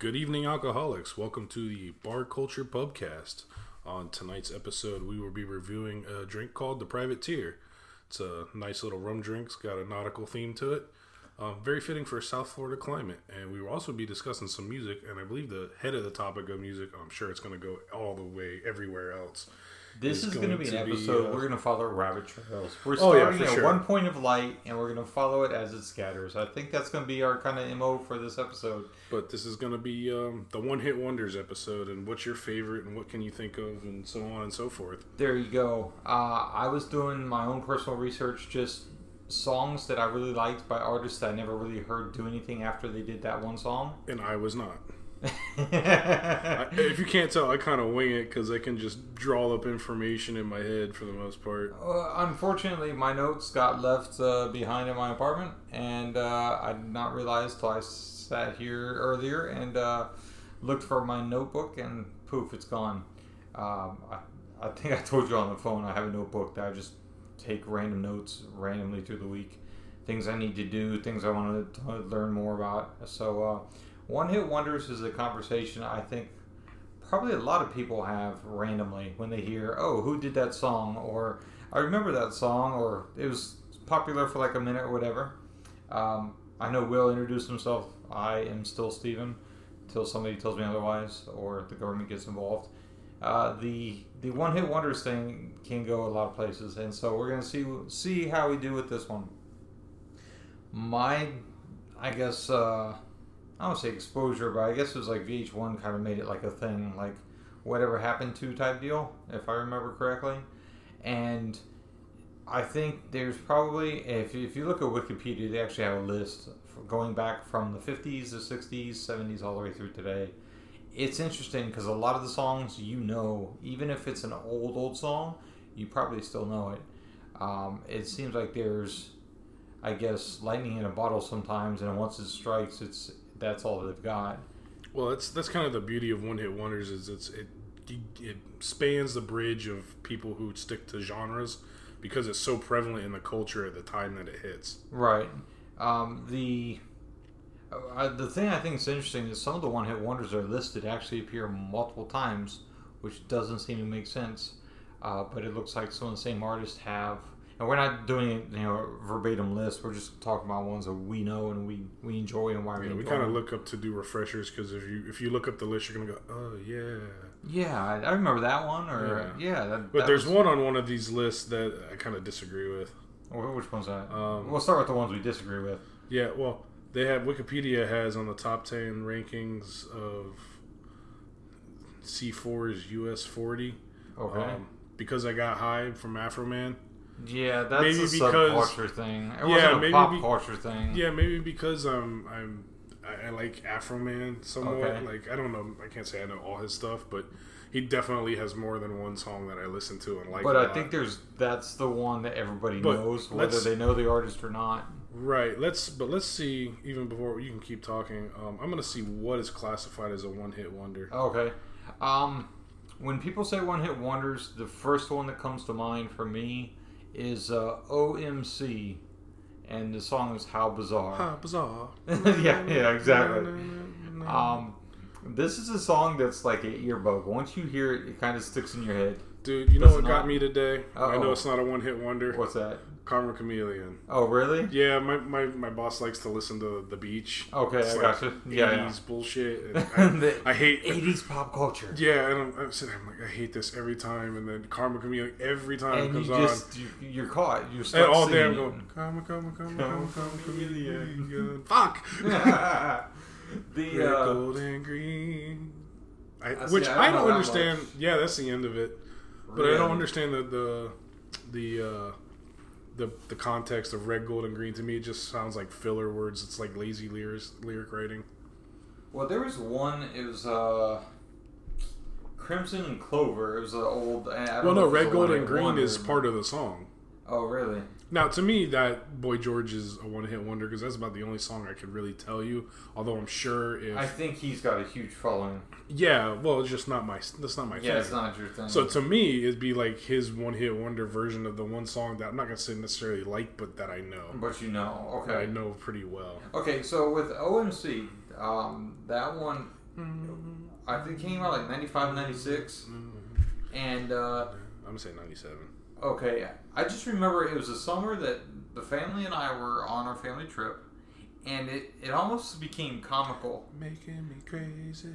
Good evening, alcoholics. Welcome to the Bar Culture Pubcast. On tonight's episode, we will be reviewing a drink called the Privateer. It's a nice little rum drink. It's got a nautical theme to it. Um, very fitting for a South Florida climate. And we will also be discussing some music. And I believe the head of the topic of music, I'm sure it's going to go all the way everywhere else. This is going to be an episode. uh, we're going to follow rabbit trails. We're Oh, yeah, starting at sure. one point of light, and we're going to follow it as it scatters. I think that's going to be our kind of mo for this episode. But this is going to be um, the One Hit Wonders episode. And what's your favorite and what can you think of and so on and so forth. There you go. Uh, I was doing my own personal research, just songs that I really liked by artists that I never really heard do anything after they did that one song. And I was not. I, if you can't tell, I kind of wing it because I can just draw up information in my head for the most part. Uh, unfortunately, my notes got left uh, behind in my apartment, and uh, I did not realize till I sat here earlier and uh, looked for my notebook, and poof, it's gone. Um, I, I think I told you on the phone I have a notebook that I just take random notes randomly through the week, things I need to do, things I want to learn more about. So, uh, one hit wonders is a conversation I think probably a lot of people have randomly when they hear, oh, who did that song? Or I remember that song, or it was popular for like a minute or whatever. Um, I know Will introduced himself. I am still Steven until somebody tells me otherwise or the government gets involved. Uh, the the one hit wonders thing can go a lot of places, and so we're gonna see see how we do with this one. My, I guess uh, I don't say exposure, but I guess it was like VH1 kind of made it like a thing, like whatever happened to type deal, if I remember correctly. And I think there's probably, if, if you look at Wikipedia, they actually have a list going back from the 50s, the 60s, 70s, all the way through today. It's interesting because a lot of the songs you know, even if it's an old, old song, you probably still know it. Um, it seems like there's, I guess, lightning in a bottle sometimes, and once it strikes, it's that's all they've got. Well, that's that's kind of the beauty of One Hit Wonders is it's it it spans the bridge of people who stick to genres because it's so prevalent in the culture at the time that it hits. Right. Um, the uh, the thing I think is interesting is some of the one hit wonders that are listed actually appear multiple times, which doesn't seem to make sense. Uh, but it looks like some of the same artists have, and we're not doing you know, verbatim list. We're just talking about ones that we know and we, we enjoy and why Yeah, we we kind of look up to do refreshers because if you if you look up the list, you're gonna go, oh yeah. Yeah, I, I remember that one. Or yeah, that, But that there's was- one on one of these lists that I kind of disagree with. Wh- Which one's that? Um, we'll start with the ones we disagree with. Yeah, well, they have Wikipedia has on the top ten rankings of C4's US 40. Okay. Um, because I got high from Afroman. Yeah, that's maybe a because- subculture thing. It Yeah, wasn't a maybe pop be- culture thing. Yeah, maybe because I'm I'm I, I like Afroman somewhat. Okay. Like I don't know, I can't say I know all his stuff, but he definitely has more than one song that I listen to and like. But I lot. think there's that's the one that everybody But knows, whether they know the artist or not. Right. Let's but let's see. Even before you can keep talking, um, I'm gonna see what is classified as a one hit wonder. Okay. Um, when people say one hit wonders, the first one that comes to mind for me is uh, OMC, and the song is How Bizarre. How bizarre. yeah, yeah, exactly. Um, this is a song that's like an earbug. Once you hear it, it kind of sticks in your head. Dude, you know Does what it got me today? I know it's not a one hit wonder. What's that? Karma Chameleon. Oh, really? Yeah, my, my, my boss likes to listen to The Beach. Okay, It's I like gotcha. Yeah, 80s bullshit. and The I, I hate 80s pop culture. Yeah, and I'm, I'm sitting there, I'm like, I hate this every time. And then Karma Chameleon, every time And comes you on. just you, you're caught. You're and stuck all day I'm going, Karma, Karma, Karma, Karma Karma, Chameleon. Fuck! the Red, uh, gold, and green. I, I see, which I I don't don't, understand. Yeah, that's the end of it. But I don't understand the the the uh, the the context of red, gold, and green. To me, it just sounds like filler words. It's like lazy lyrics, lyric writing. Well, there was one. It was uh, Crimson and Clover. It was an old. Well, no, red, gold, and green is part of the song. Oh, really? Now, to me, that Boy George is a one-hit wonder because that's about the only song I could really tell you. Although I'm sure if I think he's got a huge following. yeah, well, it's just not my that's not my Yeah, thing. it's not your thing. So to me, it'd be like his one-hit wonder version of the one song that I'm not gonna say necessarily like, but that I know, but you know, that I know pretty well. Okay, so with OMC, um, that one I think came out like 95, 96. And uh, I'm gonna say 97. okay, I just remember it was a summer that the family and I were on our family trip, and it, it almost became comical. Making me crazy.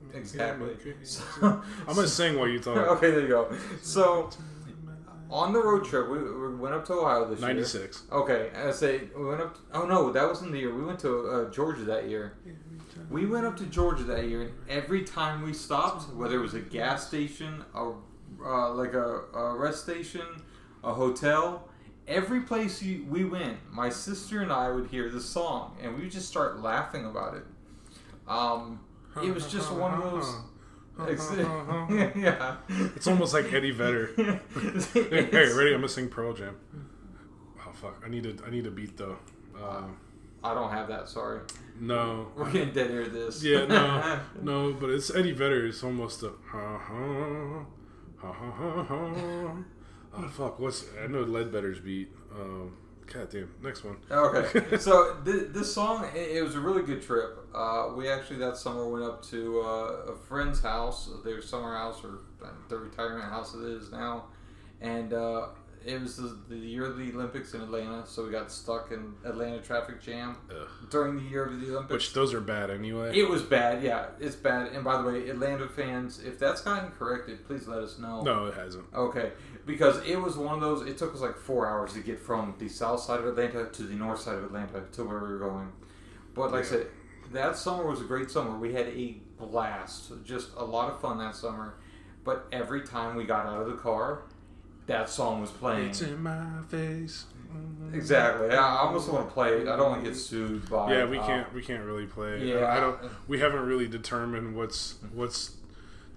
making Exactly. me crazy. So- I'm gonna sing while you talk. okay, there you go. So on the road trip, we, we went up to Ohio this year. 96. Okay, I say we went up. To, oh no, that wasn't the year. We went to uh, Georgia that year. We went up to Georgia that year, and every time we stopped, whether it was a gas station, a uh, like a, a rest station, a hotel, every place you, we went, my sister and I would hear this song, and we would just start laughing about it. Um, it was just one of those. yeah. It's almost like Eddie Vedder. hey, hey, ready? I'm gonna sing Pearl Jam. Oh fuck! I need to. I need a beat though. Uh, I don't have that. Sorry, no. we're getting dead air. This. Yeah, no, no, but it's Eddie Vedder. It's almost a ha ha ha ha ha ha. Oh fuck! What's I know Ledbetter's beat. Um, God damn. Next one. Okay, so th- this song it, it was a really good trip. Uh, we actually that summer went up to uh, a friend's house, their summer house or the retirement house it is now, and uh, it was the, the year of the Olympics in Atlanta. So we got stuck in Atlanta traffic jam Ugh. during the year of the Olympics. Which those are bad anyway. it was bad, yeah, it's bad. And by the way, Atlanta fans, if that's gotten corrected, please let us know. no, it hasn't. Okay, because it was one of those. It took us like four hours to get from the south side of Atlanta to the north side of Atlanta to where we were going. But like I said, that summer was a great summer. We had a blast, just a lot of fun that summer. But every time we got out of the car, that song was playing. It's in my face. Exactly. I I almost want to play it. I don't want to get sued by. Yeah, we uh, can't. We can't really play. it. Yeah. I don't. We haven't really determined what's what's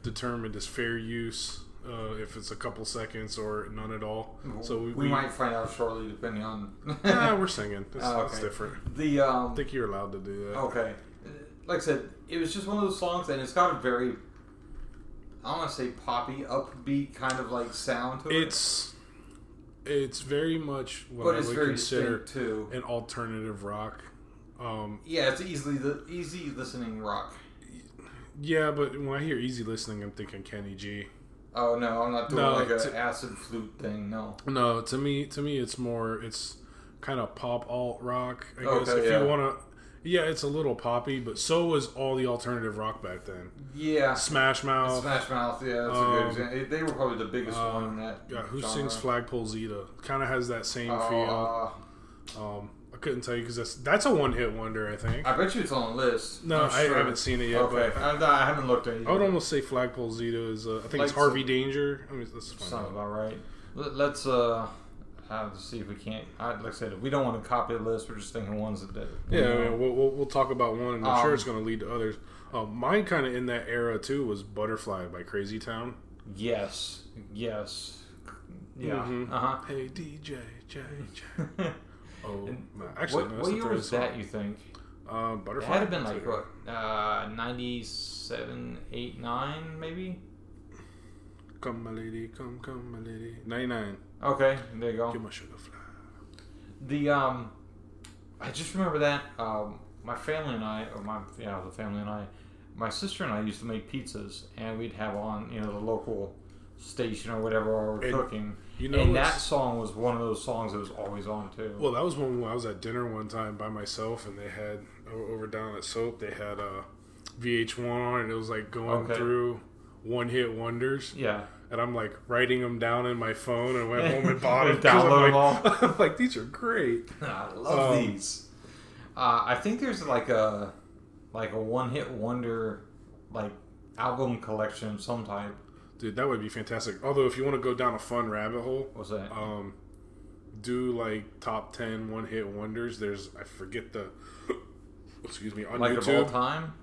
determined as fair use. Uh, if it's a couple seconds or none at all. So we, we, might find out shortly, depending on. Nah, we're singing. It's, Oh, it's okay. different. the um. I think you're allowed to do that. Okay. Like I said, it was just one of those songs, and it's got a very, I don't want to say poppy, upbeat kind of like sound to it. It's it's very much what but I it's would consider too. an alternative rock. Um, Yeah, it's easily the easy listening rock. yeah, but when I hear easy listening, I'm thinking Kenny G. Oh no, I'm not doing No, like an acid flute thing. No. No, to me, to me, it's more it's kind of pop alt rock. I guess Okay, if yeah. you want to. Yeah, it's a little poppy, but so was all the alternative rock back then. Yeah. Smash Mouth. Smash Mouth, yeah, that's a Um, good example. They were probably the biggest uh, one in that. Yeah, who genre. sings Flagpole Sitta? Kind of has that same Uh, feel. Um, I couldn't tell you because that's that's a one hit wonder. I think. I bet you it's on the list. no, I'm I sure. haven't seen it yet, Okay, but I, I haven't looked at it. I would almost say Flagpole Sitta is. Uh, I think it's Harvey Danger. I mean, find Sounds about right. Let, let's uh, have to see if we can't. I, like I said, if we don't want to copy the list. We're just thinking ones that. that Yeah, know. I mean, we'll, we'll, we'll talk about one, and I'm sure Um, it's going to lead to others. Uh, mine, kind of in that era too, was Butterfly by Crazy Town. Yes. Yes. Yeah. Mhm. Uh huh. Hey DJ, J, J. Oh, And actually, what no, what year was that? You think Uh, it Butterfly. had to been like what, uh, ninety-seven, eight, nine, maybe. Come, my lady, come, come, my lady. 99. Okay, there you go. Give my sugar fly. The um, I just remember that um, my family and I, or my yeah, the family and I, my sister and I used to make pizzas, and we'd have on you know the local station or whatever while we're And cooking, You know, and that song was one of those songs that was always on too. well, that was when I was at dinner one time by myself, and they had over down at Soap, they had uh, VH1 on, and it was like going Okay. through one hit wonders. yeah, and I'm like writing them down in my phone and went home and bought them. Download I'm them like, I'm like, these are great. I love Um, these. Uh, I think there's like a like a one hit wonder like album collection of some type. Dude, that would be fantastic. Although, if you want to go down a fun rabbit hole, What's that? um, do like top 10 one hit wonders. There's, I forget the, excuse me, on like of all YouTube. time,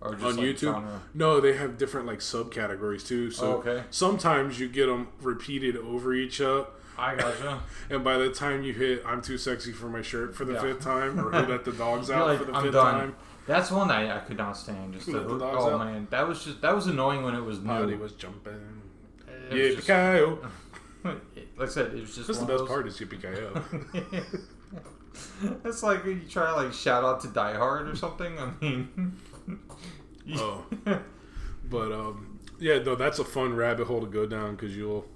or just On like YouTube? genre? No, they have different like subcategories too. So Oh, okay. sometimes you get them repeated over each other. I gotcha. And by the time you hit "I'm too sexy for my shirt" for the Yeah. fifth time, or "Who let the dogs out" like, for the "I'm 5th done." time, That's one that I could not stand. Just the, the dogs oh out? man, that was just that was annoying when it was new. Body was jumping. Yippee ki like I said, it was just That's the best of part is yippee ki it's like when you try to like shout out to Die Hard or something. I mean, Oh. But um, yeah, no, that's a fun rabbit hole to go down because you'll,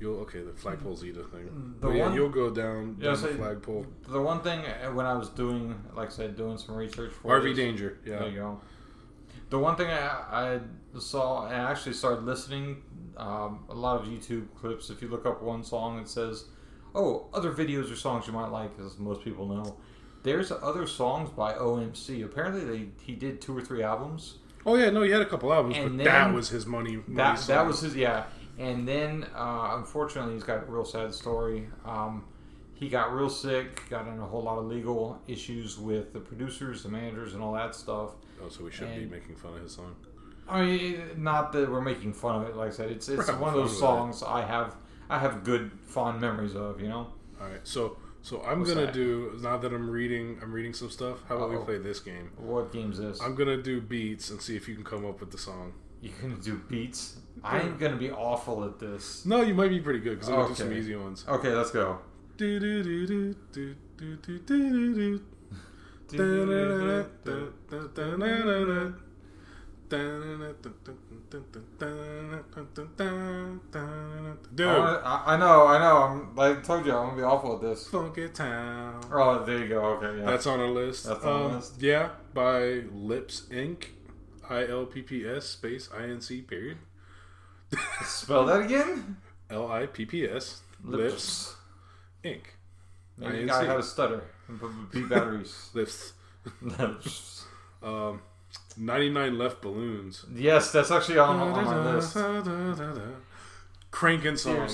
you'll okay, the flagpole Sitta thing. The But yeah, one- you'll go down, Yeah, down so- the flagpole. The one thing uh, when I was doing, like I said, doing some research for Harvey this- Danger, Yeah, There you go. The one thing I, I saw, I actually started listening um, a lot of YouTube clips. If you look up one song, it says, "Oh, other videos or songs you might like," as most people know. There's other songs by OMC. Apparently, they he did two or three albums. Oh yeah, no, he had a couple albums, And but that was his money. money That song. that was his yeah. And then uh, unfortunately, he's got a real sad story. Um, he got real sick, got in a whole lot of legal issues with the producers, the managers, and all that stuff. Oh, so we shouldn't and- be making fun of his song. I mean, not that we're making fun of it. Like I said, it's it's one of those songs I have I have good fond memories of. You know. All right, so so I'm What's gonna that? do now that I'm reading I'm reading some stuff. How about Uh-oh. we play this game? What game's this? I'm gonna do beats and see if you can come up with the song. You're gonna do beats. I'm gonna be awful at this. No, you might be pretty good because gonna do some easy ones. Okay, let's go. Do do do do do do do do do. Da-da-da-da, da-da-da-da-da. Dude, I, I know, I know. I'm like I told you, I'm gonna be awful at this. Funky Town. Oh, there you go. Okay, yeah. That's on our list. That's on Um, list. Yeah, by Lipps Inc. I L P P S space I N C period. Spell that again. L I P P S Lipps Inc. INC. the guy had a stutter. B- batteries. Lips. Um, 99 Luftballons. yes, that's actually on, on my list. Cranking song.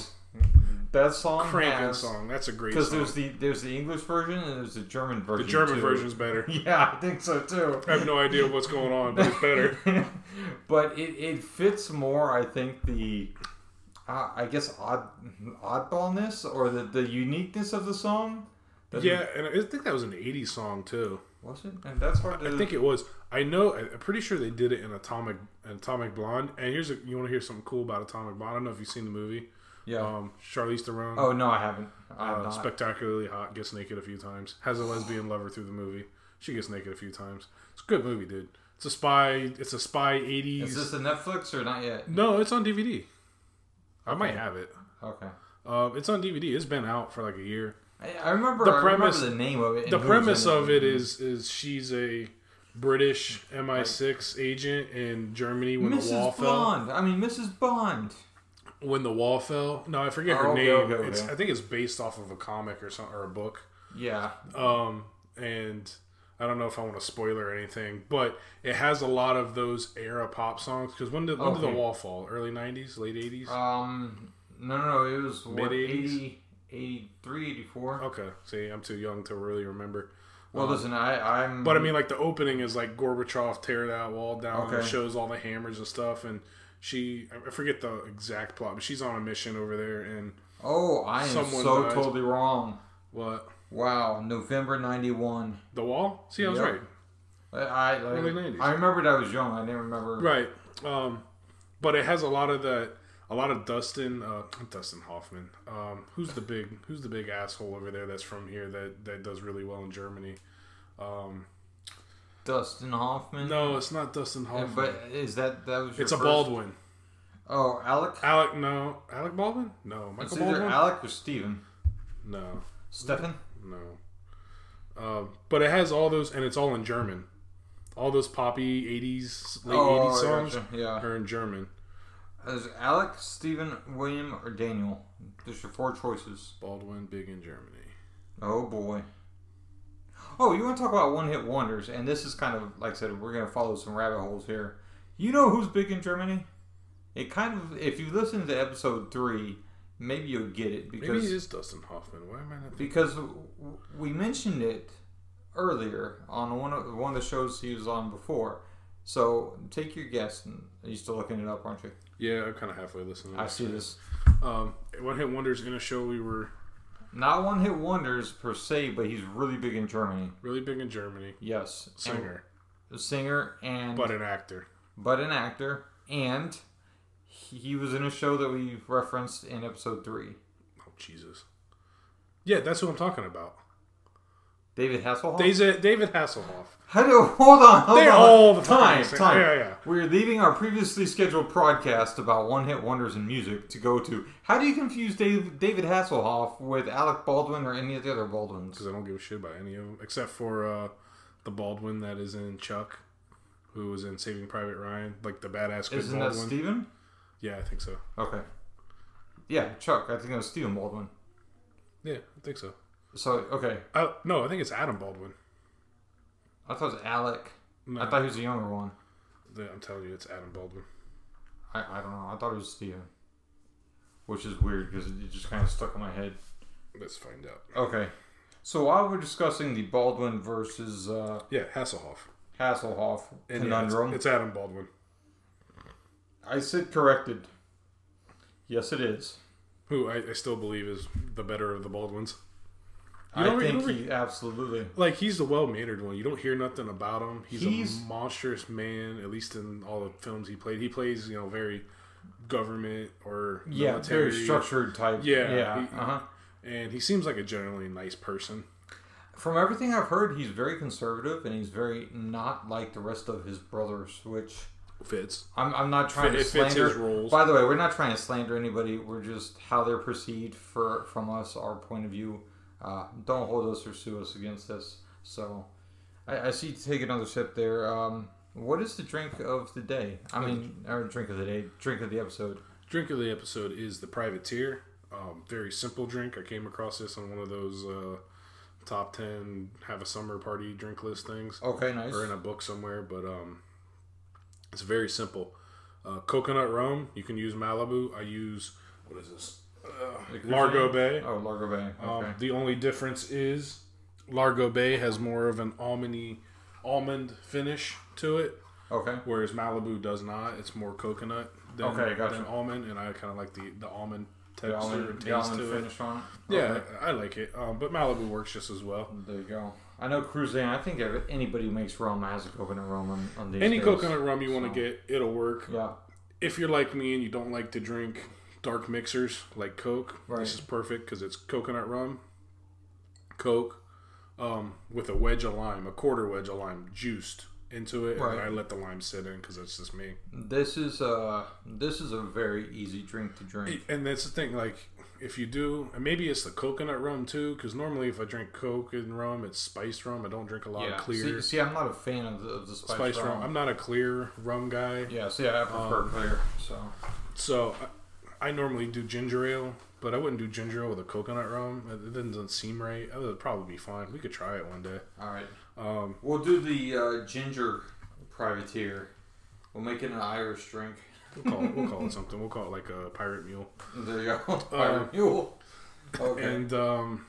That song Cranking has song. That's a great because song. there's the there's the English version and there's the German version. the. German too. version's better. Yeah, I think so too. I have no idea what's going on, but it's better. but it, it fits more, I think, the uh, I guess odd oddballness or the, the uniqueness of the song. Yeah, and I think that was an 80s song too. was it? And that's hard to. I think it was. I know. I'm pretty sure they did it in Atomic Atomic Blonde. And here's a, you want to hear something cool about Atomic Blonde? I don't know if you've seen the movie. Yeah. Um, Charlize Theron. oh no, I haven't. I have uh, not. spectacularly hot. Gets naked a few times. Has a lesbian lover through the movie. She gets naked a few times. It's a good movie, dude. It's a spy. It's a spy 80s. Is this a Netflix or not yet? no, it's on DVD. I might have it. Okay. Um, it's on DVD. It's been out for like a year. I, I remember. The I premise- remember the name of it. the premise of it is is she's a British MI6 agent in Germany when the wall Mrs. fell. Bond. I mean, Mrs. Bond. When the wall fell. No, I forget her Oh, okay, name. okay, It's, okay. I think it's based off of a comic or something or a book. Yeah. Um, and I don't know if I want to spoil or anything, but it has a lot of those era pop songs. Because when did when did the wall fall? Early '90s, late '80s. Um. No, no, no. It was what, Mid-eighties? 80, 83, 84. okay, see, I'm too young to really remember. Well, Um, listen, I, I'm. But I mean, like the opening is like Gorbachev tear that wall down and it shows all the hammers and stuff. And she, I forget the exact plot, but she's on a mission over there. And oh, I am someone so dies. totally wrong. what? Wow, November '91. The wall? See, I was Yep. right. I, I, like, Early 90s. I remembered I was young. I didn't remember. Right. Um, but it has a lot of that. A lot of Dustin, uh, Dustin Hoffman. Um, who's the big, who's the big asshole over there that's from here that that does really well in Germany? Um, Dustin Hoffman. no, it's not Dustin Yeah, Hoffman. but is that that was? Your it's a first- Baldwin. Oh, Alec. Alec, no, Alec Baldwin. No, It's Michael either Baldwin. Alec or Steven. no, Stefan. no. Um, but it has all those, and it's all in German. All those poppy '80s, late Oh, '80s songs gotcha. Yeah. are in German. Is Alec, Steven, William, or Daniel? There's your four choices. Baldwin, big in Germany. Oh boy. Oh, you want to talk about one hit wonders? And this is kind of like I said, we're gonna follow some rabbit holes here. You know who's big in Germany? It kind of, if you listen to episode three, maybe you'll get it Maybe because it is Dustin Hoffman. Why am I not? because w- we mentioned it earlier on one of one of the shows he was on before. So take your guess. And you're still looking it up, aren't you? Yeah, I'm kind of halfway listening. I see this. Um, One Hit Wonders in a show we were Not one hit wonders per se, but he's really big in Germany. really big in Germany. Yes, Singer, And- a singer, and but an actor. but an actor, and he was in a show that we referenced in episode three. Oh Jesus. Yeah, that's who I'm talking about. David Hasselhoff. David uh, David Hasselhoff. How do hold on? Hold They on. all the time. same- Time. yeah, yeah. We're leaving our previously scheduled podcast about one-hit wonders in music to go to. How do you confuse Dave, David Hasselhoff with Alec Baldwin or any of the other Baldwins? Because I don't give a shit about any of them except for uh, the Baldwin that is in Chuck, who was in Saving Private Ryan, like the badass kid Isn't that Baldwin. Steven? Yeah, I think so. Okay. Yeah, Chuck. I think it was Stephen Baldwin. Yeah, I think so. So okay, Uh, no, I think it's Adam Baldwin. I thought it was Alec. No, I thought he was the younger one. I'm telling you, it's Adam Baldwin. I, I don't know. I thought it was Steven. Which is weird because it just kind of stuck in my head. Let's find out. Okay. So while we're discussing the Baldwin versus uh, Yeah, Hasselhoff. Hasselhoff And yeah, it's, conundrum, it's Adam Baldwin. I said corrected. Yes, it is. Who I, I still believe is the better of the Baldwins. You I think he absolutely. Like he's the well mannered one. You don't hear nothing about him. He's, He's- a monstrous man. At least in all the films he played, he plays you know very government or Yeah, military. very structured type. Yeah, yeah. he- uh-huh. and he seems like a generally nice person. From everything I've heard, he's very conservative and he's very not like the rest of his brothers, which Fits. I'm, I'm not trying Fit- to fits slander. his roles. By the way, we're not trying to slander anybody. We're just how they're perceived for from us, our point of view. Uh, don't hold us or sue us against this. So, I, I see. Take another sip there. Um, what is the drink of the day? I mean, our drink of the day, drink of the episode. Drink of the episode is the Privateer. Um, very simple drink. I came across this on one of those uh, top ten have a summer party drink list things. Okay, nice. or in a book somewhere, but um, it's very simple. Uh, coconut rum, you can use Malibu. I use what is this? The Largo? Bay. Oh, Largo Bay. Okay. Um, the only difference is Largo Bay has more of an almondy almond finish to it, okay. whereas Malibu does not. It's more coconut than, Okay, gotcha. than almond, and I kind of like the the almond The texture almond, and the taste to it. it. Yeah, I like it, um, but Malibu works just as well. There you go. I know Cruzan. I think anybody who makes rum has a coconut rum on, on these Any days. coconut rum you want to get, it'll work. Yeah. if you're like me and you don't like to drink dark mixers like Coke, Right. this is perfect because it's coconut rum, Coke, um, with a wedge of lime, a quarter wedge of lime juiced into it, Right. and I let the lime sit in because that's just me. This is a this is a very easy drink to drink. And that's the thing, like if you do, and maybe it's the coconut rum too, because normally if I drink Coke and rum, it's spiced rum. I don't drink a lot of clear See, see, I'm not a fan of the, of the spice, spiced rum. rum. I'm not a clear rum guy, yeah, see, I prefer Um, clear. So so I, normally do ginger ale. But I wouldn't do ginger ale with a coconut rum. It doesn't seem right. It would probably be fine. We could try it one day. all right, Um, we'll do the uh, ginger privateer. We'll make it an Irish drink. we'll call it. We'll call it something. We'll call it like a pirate mule. There you go, pirate mule. Okay. And um,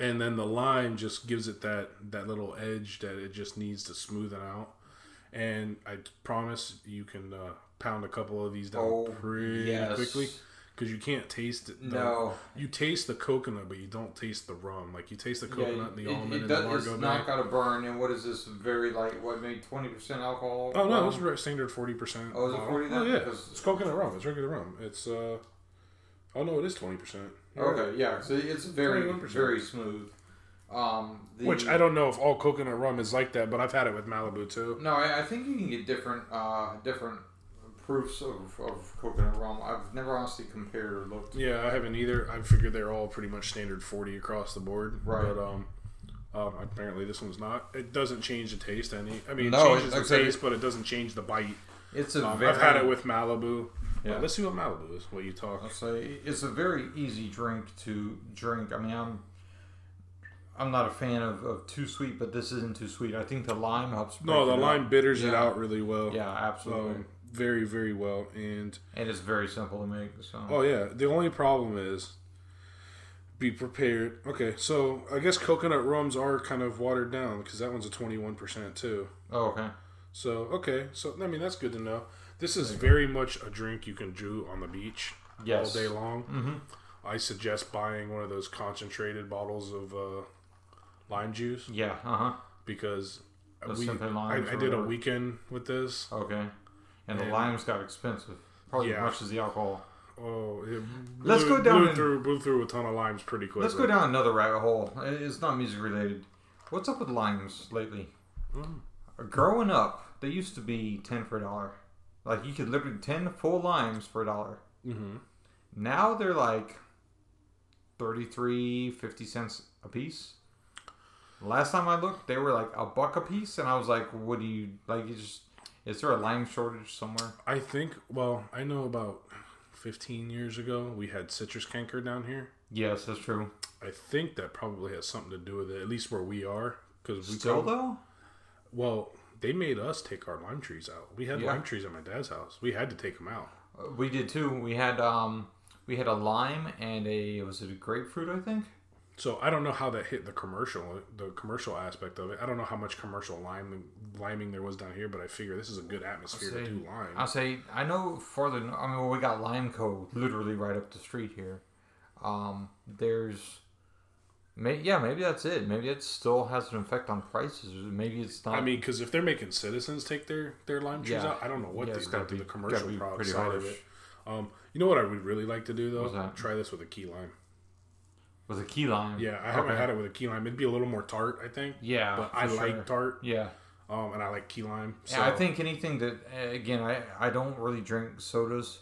and then the lime just gives it that that little edge that it just needs to smoothen out. And I promise you can uh, pound a couple of these down Oh, pretty yes. quickly because you can't taste it. No. you taste the coconut, but you don't taste the rum. Like you taste the Yeah, coconut and the it, almond it and does, the it's not got to burn. And what is this? Very like what? Maybe twenty percent alcohol. Oh no, rum? it's standard forty percent. Oh, is it 40 then? Oh yeah, Because- it's coconut rum. It's regular rum. It's uh, oh no, it is twenty percent. Okay, yeah. So it's very 21%. very smooth. Um, the, Which I don't know if all coconut rum is like that, but I've had it with Malibu too. No, I, I think you can get different uh, different proofs of, of coconut rum. I've never honestly compared or looked. Yeah, I haven't either. I figured they're all pretty much standard forty across the board. Right. But um, um, apparently this one's not. It doesn't change the taste any. I mean, No, it changes it- the taste, but it doesn't change the bite. It's a Um, very. I've had it with Malibu. Yeah. Let's see what Malibu is. What you talk. I'll say it's a very easy drink to drink. I mean, I'm I'm not a fan of, of too sweet, but this isn't too sweet. I think the lime helps. No, the lime bitters it out really well. Yeah, absolutely. Um, very very well and. and it's very simple to make. So Oh yeah. The only problem is be prepared. Okay, so I guess coconut rums are kind of watered down because that one's a twenty one percent too. Oh, okay. So okay, so I mean that's good to know. This is very much a drink you can do on the beach Yes. all day long. Mm-hmm. I suggest buying one of those concentrated bottles of uh, lime juice Yeah. Uh huh. because we, I, I did a weekend with this. Okay. And the limes got expensive, probably Yeah. as much as the alcohol. oh, it Let's go down Blew and- through, blew through a ton of limes pretty quick. Let's go down another rabbit hole. It's not music related. What's up with limes lately? Mm. Growing up, they used to be ten for a dollar. Like you could literally ten full limes for a dollar. Mm-hmm. Now they're like 33, 50 cents a piece. Last time I looked, they were like a buck a piece, and I was like, "What do you like? You just is there a lime shortage somewhere?" I think. Well, I know about 15 years ago we had citrus canker down here. Yes, that's true. I think that probably has something to do with it, at least where we are, because we Still prob- though, Well, they made us take our lime trees out. We had Yeah. lime trees at my dad's house. We had to take them out. Uh, we did too. We had um, we had a lime and a was it a grapefruit? I think. So I don't know how that hit the commercial, the commercial aspect of it. I don't know how much commercial lime liming there was down here, but I figure this is a good atmosphere to do lime. I'll say I know farther. I mean, well, we got Limeco literally right up the street here. Um, there's, may, yeah, maybe that's it. Maybe it still has an effect on prices. Maybe it's not. I mean, because if they're making citizens take their their lime trees Yeah. out, I don't know what Yeah, they it's do gotta to the commercial product pretty side of it. Um, you know what I would really like to do though? Try this with a key lime. With a key lime. Yeah, I haven't Okay. had it with a key lime. It'd be a little more tart, I think. Yeah, but I sure. like tart, Yeah. um, and I like key lime. So yeah, I think anything that uh, again, I I don't really drink sodas.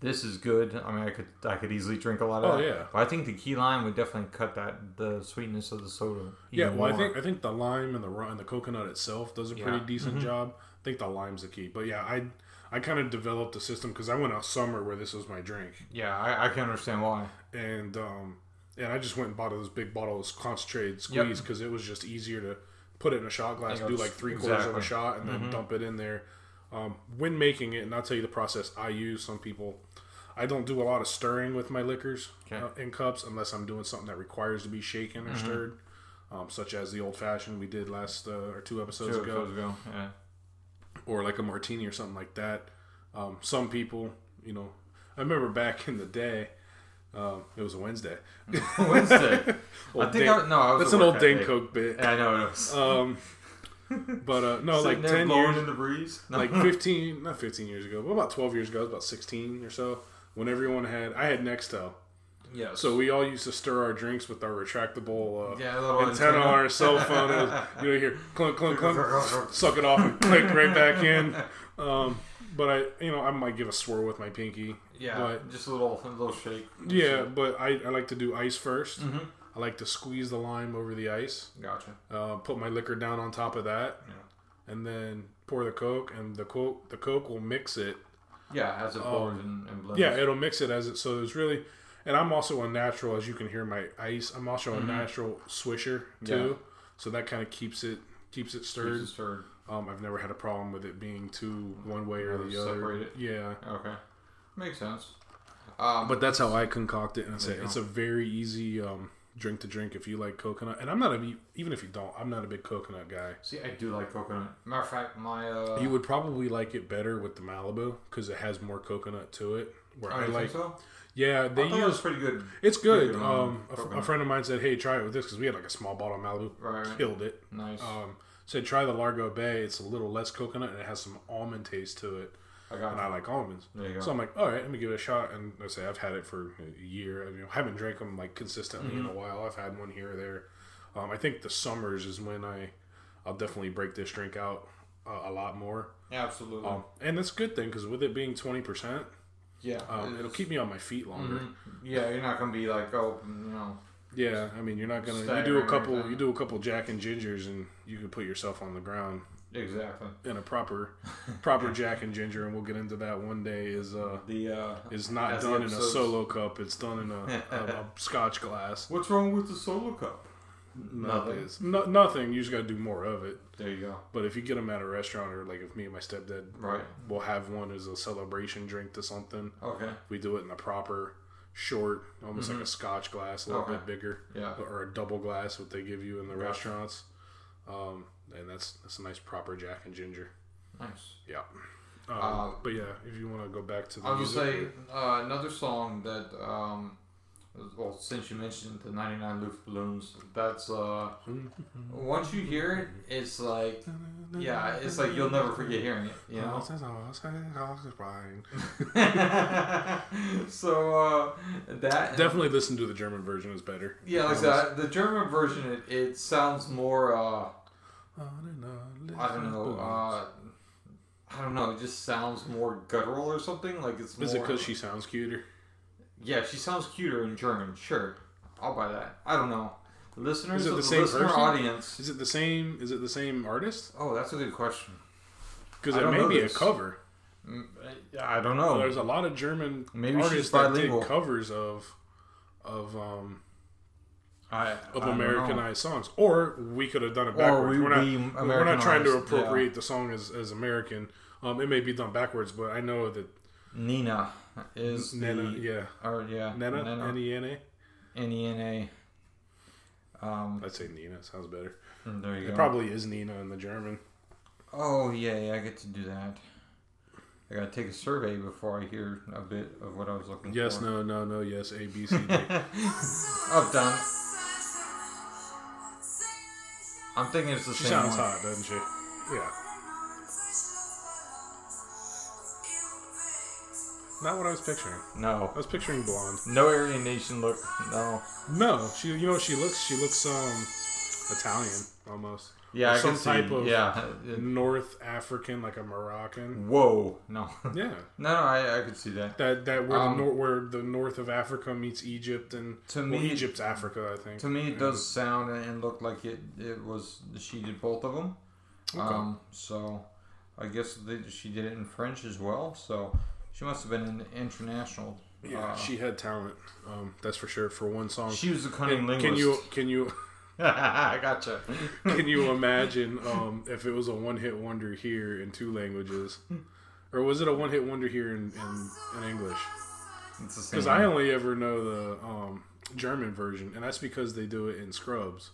This is good. I mean, I could I could easily drink a lot of Oh, that. yeah. But I think the key lime would definitely cut that the sweetness of the soda. Yeah, well, I think I think the lime and the and the coconut itself does a pretty Yeah. Mm-hmm. decent job. I think the lime's the key. But yeah, I I kind of developed a system because I went out summer where this was my drink, Yeah, I, I can understand why. and um, and I just went and bought this big bottle of concentrated Yep. squeeze because it was just easier to put it in a shot glass, do like three quarters of a shot, and then dump it in there. Um, when making it, and I'll tell you the process I use. Some people, I don't do a lot of stirring with my liquors Okay. uh, in cups unless I'm doing something that requires to be shaken or stirred, um, such as the old fashioned we did last uh, or two episodes Two ago episodes ago. Yeah. or like a martini or something like that. Um, some people, you know, I remember back in the day, um, it was a Wednesday. Wednesday. I think Dan- I, no, I was that's an old Dane. Cook bit. Yeah, I know it was. Um, but uh, no, like there ten blowing years, in the breeze. No. like fifteen, not fifteen years ago, but about twelve years ago, about sixteen or so. When everyone had, I had Nextel, yes. so we all used to stir our drinks with our retractable uh, yeah, a little antenna on our cell phone. Was, you know, hear clunk, clunk, clunk, suck it off and click right back in. Um, but I, you know, I might give a swirl with my pinky. yeah, but- just a little, a little shake. Yeah, but I, I like to do ice 1st Mhm. I like to squeeze the lime over the ice. Gotcha. Uh, put my liquor down on top of that, Yeah. and then pour the coke. And the coke, the coke will mix it. Yeah, as it pours and, and blends. Yeah, it'll mix it as it. So it's really, and I'm also a natural, as you can hear my ice. I'm also a natural swisher too. Mm-hmm. Yeah. So that kind of keeps it keeps it Keeps it stirred. Um, I've never had a problem with it being too one way or Or the other. Yeah, Okay, makes sense. Um, but that's how I concoct it, and it's a, it's a very easy um, drink to drink if you like coconut. And I'm not a even if you don't, I'm not a big coconut guy. see, I do like coconut. Matter of fact, my uh, You would probably like it better with the Malibu because it has more coconut to it. Where oh, I you like, think so? yeah, they thought it use pretty good. it's good. Um, um, a, f- a friend of mine said, "Hey, try it with this," because we had like a small bottle of Malibu, right. killed it. Nice. Um, said try the Largo Bay. It's a little less coconut and it has some almond taste to it, I got and I like almonds. You. So I'm like, all right, let me give it a shot. And I say I've had it for a year. I mean, I haven't drank them like consistently in a Mm-hmm. while. I've had one here or there. Um, I think the summers is when I, I'll definitely break this drink out uh, a lot more. Absolutely. Um, and that's a good thing because with it being twenty percent, yeah. um, it'll keep me on my feet longer. Mhm. Yeah, you're not gonna be like, oh, you know. Yeah, I mean, you're not gonna. You do a couple. You do a couple Jack and Gingers, and you can put yourself on the ground Exactly. in a proper, proper Jack and Ginger, and we'll get into that one day. Is uh, The uh, is not done in a solo cup. It's done in a, a, a Scotch glass. what's wrong with the solo cup? Nothing. Nothing. It's no, nothing. You just got to do more of it. There you go. But if you get them at a restaurant, or like if me and my stepdad, Right. we'll have one as a celebration drink to something. Okay. We do it in a proper, short, almost like a Scotch glass, a little Mm-hmm. Okay. bit bigger, Yeah. or a double glass, what they give you in the Gotcha. restaurants. Um, and that's that's a nice proper Jack and Ginger. Nice. Yeah. Um, Uh, but yeah, if you want to go back to the I gonna say uh, another song that um, well, since you mentioned the 99 Luftballons, that's uh, once you hear it, it's like, yeah, it's like you'll never forget hearing it, you know. so uh, that Definitely listen to the German version is better. yeah, like that. The German version, it, it sounds more. Uh, I don't know. Uh, I don't know. It just sounds more guttural or something. Like it's. Is it because she sounds cuter? Yeah, she sounds cuter in German. Sure, I'll buy that. I don't know. Listeners Is it the the same listener person? audience. Is it the same? Is it the same artist? Oh, that's a good question. Because it may be this. a cover. Mm, I don't know. There's a lot of German Maybe artists that did covers of of um I, of I. Americanized songs, or we could have done it backwards. we- are not, we we're not trying to Americanized, yeah. appropriate the song as, as American. Um, it may be done backwards, but I know that Nina is Nena, the, yeah, or yeah, Nena, Nena, N E N A. N E N A. Um, I'd say Nina sounds better. there you It go. probably is Nina in the German. Oh yeah, yeah, I get to do that. I gotta take a survey before I hear a bit of what I was looking Yes, for. Yes, no, no, no, yes, A B C D. oh, done. I'm thinking it's the She same sounds one. hot, doesn't she? Yeah. Not what I was picturing. No, I was picturing blonde. no Aryan Nation look. No. No, she. You know what she looks? She looks um Italian almost. Yeah, Or I some can see. type of- yeah. North African, like a Moroccan. Whoa. No. Yeah, No, no, I, I could see that. that that where Um, the nor- where the north of Africa meets Egypt and To well, me- Egypt's Africa, I think. To me, it Yeah. does sound and look like it. It was she did both of them. Okay. Um, so I guess they, she did it in French as well. So she must have been an international. Yeah, uh, she had talent. Um, that's for sure. For one song. she was a cunning can, linguist. can you can you I gotcha. can you imagine um, if it was a one hit wonder here in two languages, or was it a one hit wonder here in, in, in English? It's the same. Because I only ever know the um, German version, and that's because they do it in Scrubs.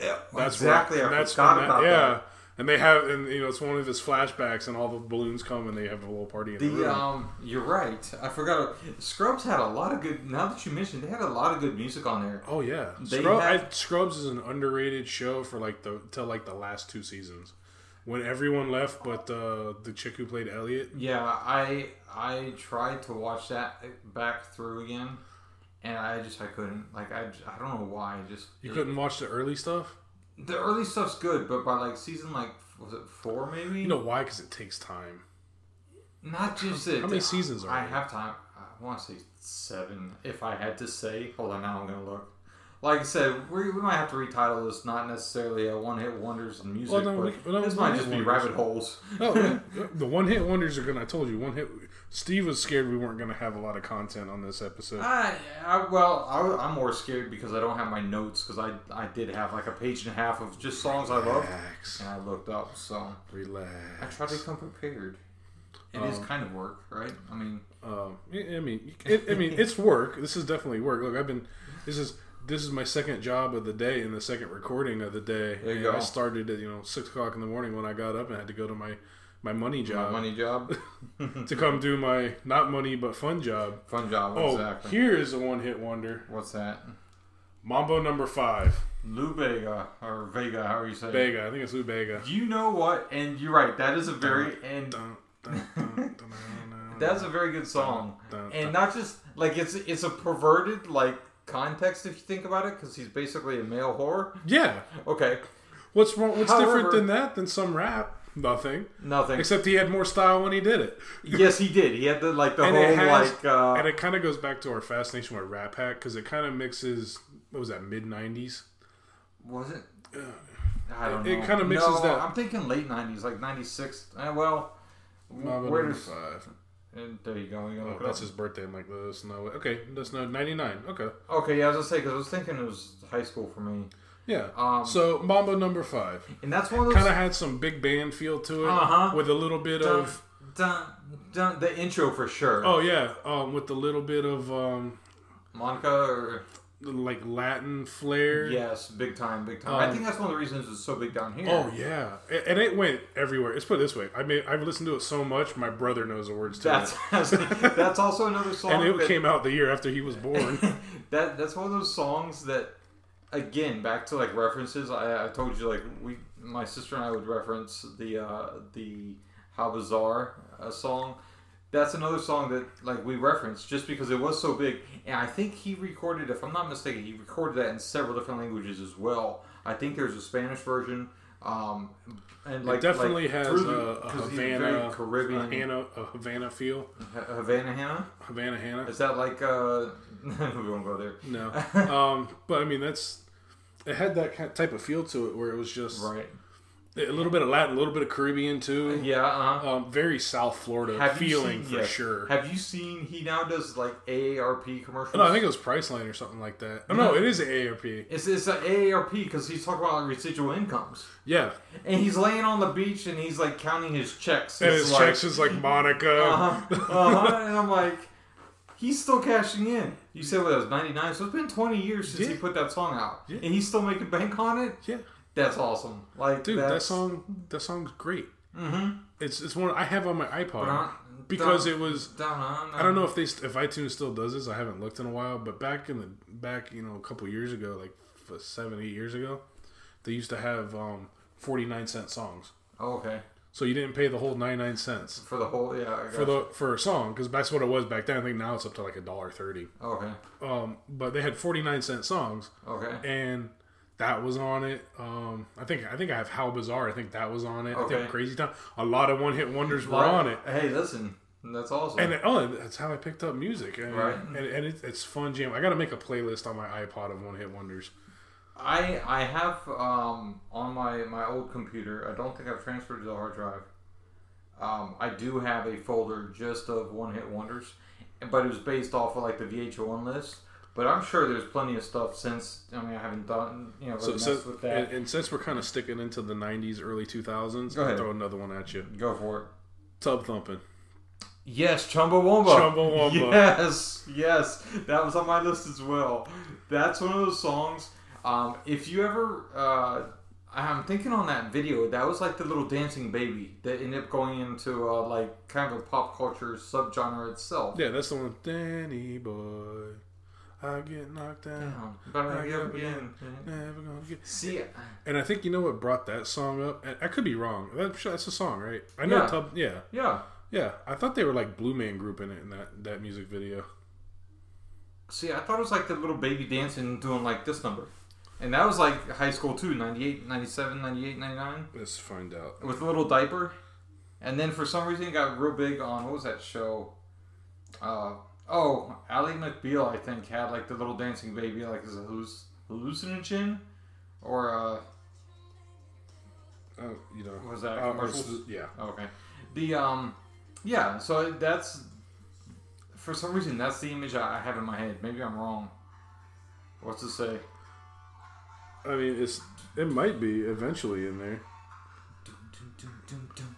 yeah, That's exactly. Where, I and that's forgot that- about yeah. that. And they have, and you know, it's one of his flashbacks, and all the balloons come, and they have a little party in the, The room. um, you're right. I forgot. Scrubs had a lot of good. Now that you mentioned, they had a lot of good music on there. oh yeah, Scrub, I, Scrubs is an underrated show for like the till like the last two seasons, when everyone left, but uh, the chick who played Elliot. Yeah, I I tried to watch that back through again, and I just I couldn't. Like i, I don't know why. I just You it- couldn't watch the early stuff. The early stuff's good, but by like season like was it four maybe? You know why? Because it takes time. not just it. How many seasons are I there? have time. I want to say seven. If I had to say, hold on, now I'm gonna look. Like I said, we, we might have to retitle this not necessarily a one hit wonders in music, Well, no, but we- no, this might just be wonders. rabbit holes. Oh, yeah. the one hit wonders are gonna. I told you, one hit. Steve was scared we weren't gonna have a lot of content on this episode. I, I well, I, am more scared because I don't have my notes because I I did have like a page and a half of just songs I love, Relax. and I looked up. So Relax. I try to come prepared. It is Um, kind of work, right? I mean, Um, I I mean, it, I mean, it's work. This is definitely work. Look, I've been. This is this is my second job of the day and the second recording of the day. There you go. I started at you know six o'clock in the morning when I got up and had to go to my my money job. my money job, to come do my not money but fun job. fun job. Oh, exactly. here is a one hit wonder. What's that? Mambo number five. Lou Vega or Vega, however you say. it. Vega. I think it's Lou Vega. You know what? And you're right. That is a very and that's a very good song. And not just like it's it's a perverted like context if you think about it because he's basically a male whore. Yeah. Okay, What's wrong? What's However- different than that than some rap? Nothing. nothing. Except he had more style when he did it. yes, he did. He had the like the And whole has- like uh, and it kind of goes back to our fascination with Rat Pack because it kind of mixes. What was that? Mid '90s. was it? I don't It- it kinda mixes no, that- I'm thinking late '90s, like '96. Uh, well, Mambo where does five. and there you go. You Oh, that's his birthday. I'm like, that's no. Okay, that's no '99. Okay, Okay, yeah, I was gonna say because I was thinking it was high school for me. Yeah. Um, so Mambo number five and that's one of those. kind of had some big band feel to it, Uh-huh. with a little bit dun, of. dun, dun, the intro for sure. Oh yeah, um, with a little bit of um, Monica or like Latin flair. Yes, big time, big time. I Um, think that's one of the reasons it's so big down here. Oh yeah, and it went everywhere. Let's put it this way: I mean, I've listened to it so much, my brother knows the words to That's it, that's also another song. and it that- came out the year after he was born. that that's one of those songs that again back to like references i, I told you like we my sister and i would reference the uh the how bizarre uh, song. That's another song that like we referenced just because it was so big and i think he recorded if i'm not mistaken he recorded that in several different languages as well. I think there's a spanish version um and like it definitely like, has through a, a Havana, very a caribbean. Havana, a Havana feel. Ha- havana hannah? Havana Hannah. is that like uh we won't go there. No, um, but I mean that's it had that kind type of feel to it where it was just right a little bit of Latin, a little bit of Caribbean too. yeah uh-huh. Um, very South Florida Have you feeling seen- for yes. sure. Have you seen he now does like AARP commercials? no, I think it was Priceline or something like that. Oh, no, it is AARP. it's it's an AARP because he's talking about like, residual incomes, Yeah, and he's laying on the beach and he's like counting his checks. and It's his like, checks is like Monica. uh-huh, uh-huh, and I'm like, he's still cashing in. You said what it was 99, so it's been 20 years since he put that song out, Yeah. and he's still making bank on it. Yeah, That's awesome. Like, dude, that's, that song, that song's great. Mm-hmm. It's it's one I have on my iPod Dun, because dun, it was. dun, I don't know if they if iTunes still does this. I haven't looked in a while, but back in the back, you know, a couple years ago, like seven, eight years ago, they used to have um, forty nine cent songs. Oh, okay. So you didn't pay the whole ninety nine cents For the whole, yeah. I for the for a song because that's what it was back then. I think now it's up to like a dollar thirty. Okay. Um, but they had forty nine cent songs, Okay. and that was on it. Um, I think I think I have How Bizarre. I think that was on it. I Okay. think Crazy Town. A lot of one hit wonders were on it. Hey, listen, that's awesome. And oh, that's how I picked up music. And, Right. And, and it, it's fun jam. I got to make a playlist on my iPod of one hit wonders. I I have um, on my my old computer. I don't think I've transferred to the hard drive. Um, I do have a folder just of one hit wonders, but it was based off of like the VH1 list. But I'm sure there's plenty of stuff since. I mean, I haven't done you know really So, messed with that. and, and since we're kind of sticking into the '90s, early 2000s, Go I'll ahead. throw another one at you. Go for it. Tub thumping. Yes, Chumbawamba. Chumbawamba. Yes, yes, that was on my list as well. That's one of those songs. Um, if you ever, uh, I'm thinking on that video, that was like the little dancing baby that ended up going into uh, like kind of a pop culture subgenre itself. Yeah, that's the one. Danny boy, I get knocked down. Down, But I I get up again. Never gonna get. See, And I think you know what brought that song up. I could be wrong. That's a song, right? I know Yeah. Tub. Yeah, yeah. yeah. I thought they were like Blue Man Group in it in that that music video. See, I thought it was like the little baby dancing doing like this number. And that was like high school too, 98, 97, 98, 99. Let's find out. with a little diaper. And then for some reason it got real big on what was that show? Uh, oh, Ally McBeal I think had like the little dancing baby like as a halluc- hallucinogen, or uh, Oh, you know. was that Uh, yeah. Oh, okay. The um, yeah. So that's for some reason that's the image I I have in my head. Maybe I'm wrong. What's it say? I mean, it's it might be eventually in there.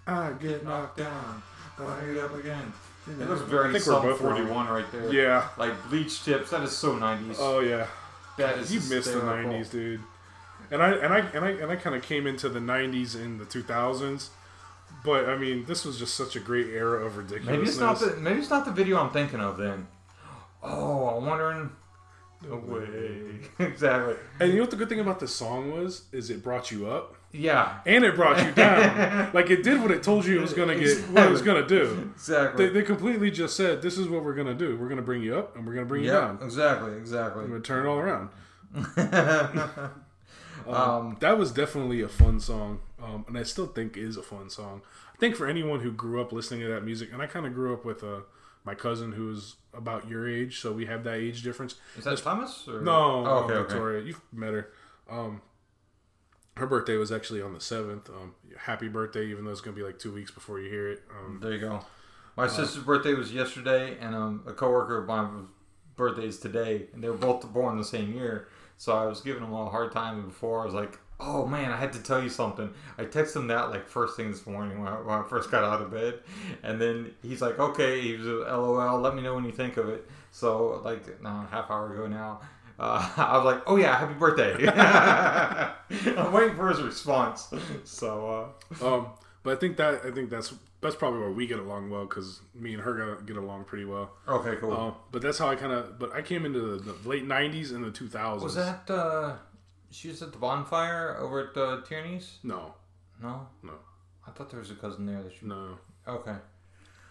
I get Knocked down, but I get up again. It I looks very think we're both wrong. 41 right there. Yeah. Like bleach tips. That is so 90s. Oh yeah. that is You missed the '90s, dude. And I and I and I and I kind of came into the '90s in the 2000s. But I mean, this was just such a great era of ridiculousness. Maybe it's not the maybe it's not the video I'm thinking of then. Oh, I'm wondering. No way. exactly. And you know what the good thing about this song was? Is it brought you up Yeah. and it brought you down. like it did what it told you it was gonna get, what it was gonna do. Exactly. They, they completely just said, "This is what we're gonna do. We're gonna bring you up and we're gonna bring you down. Exactly. Exactly. We're gonna turn it all around." Um, um. that was definitely a fun song, um, and I still think is a fun song. I think for anyone who grew up listening to that music, and I kind of grew up with uh, my cousin who's about your age, so we have that age difference. Is that Thomas? Or? No, Oh, um, okay. Okay. Victoria, you've met her. Um, her birthday was actually on the seventh. Um, happy birthday, even though it's gonna be like two weeks before you hear it. Um, There you go. Uh, My sister's birthday was yesterday, and um, a coworker of mine's birthday is today, and they were both born the same year. So I was giving them all a hard time before. I was like, "Oh man, I had to tell you something." I texted him that like first thing this morning when I, when I first got out of bed, and then he's like, "Okay," he was uh, LOL. Let me know when you think of it. So like, no, half hour ago now. uh, I was like, "Oh yeah, happy birthday!" I'm waiting for his response. So uh, Um, but I think that I think that's that's probably where we get along well because me and her get, get along pretty well. okay, cool. Um, but that's how I kind of. But I came into the, the late '90s and the 2000s. was that uh, she was at the bonfire over at uh, Tierney's? No, No, no, I thought there was a cousin there that she. no, Okay.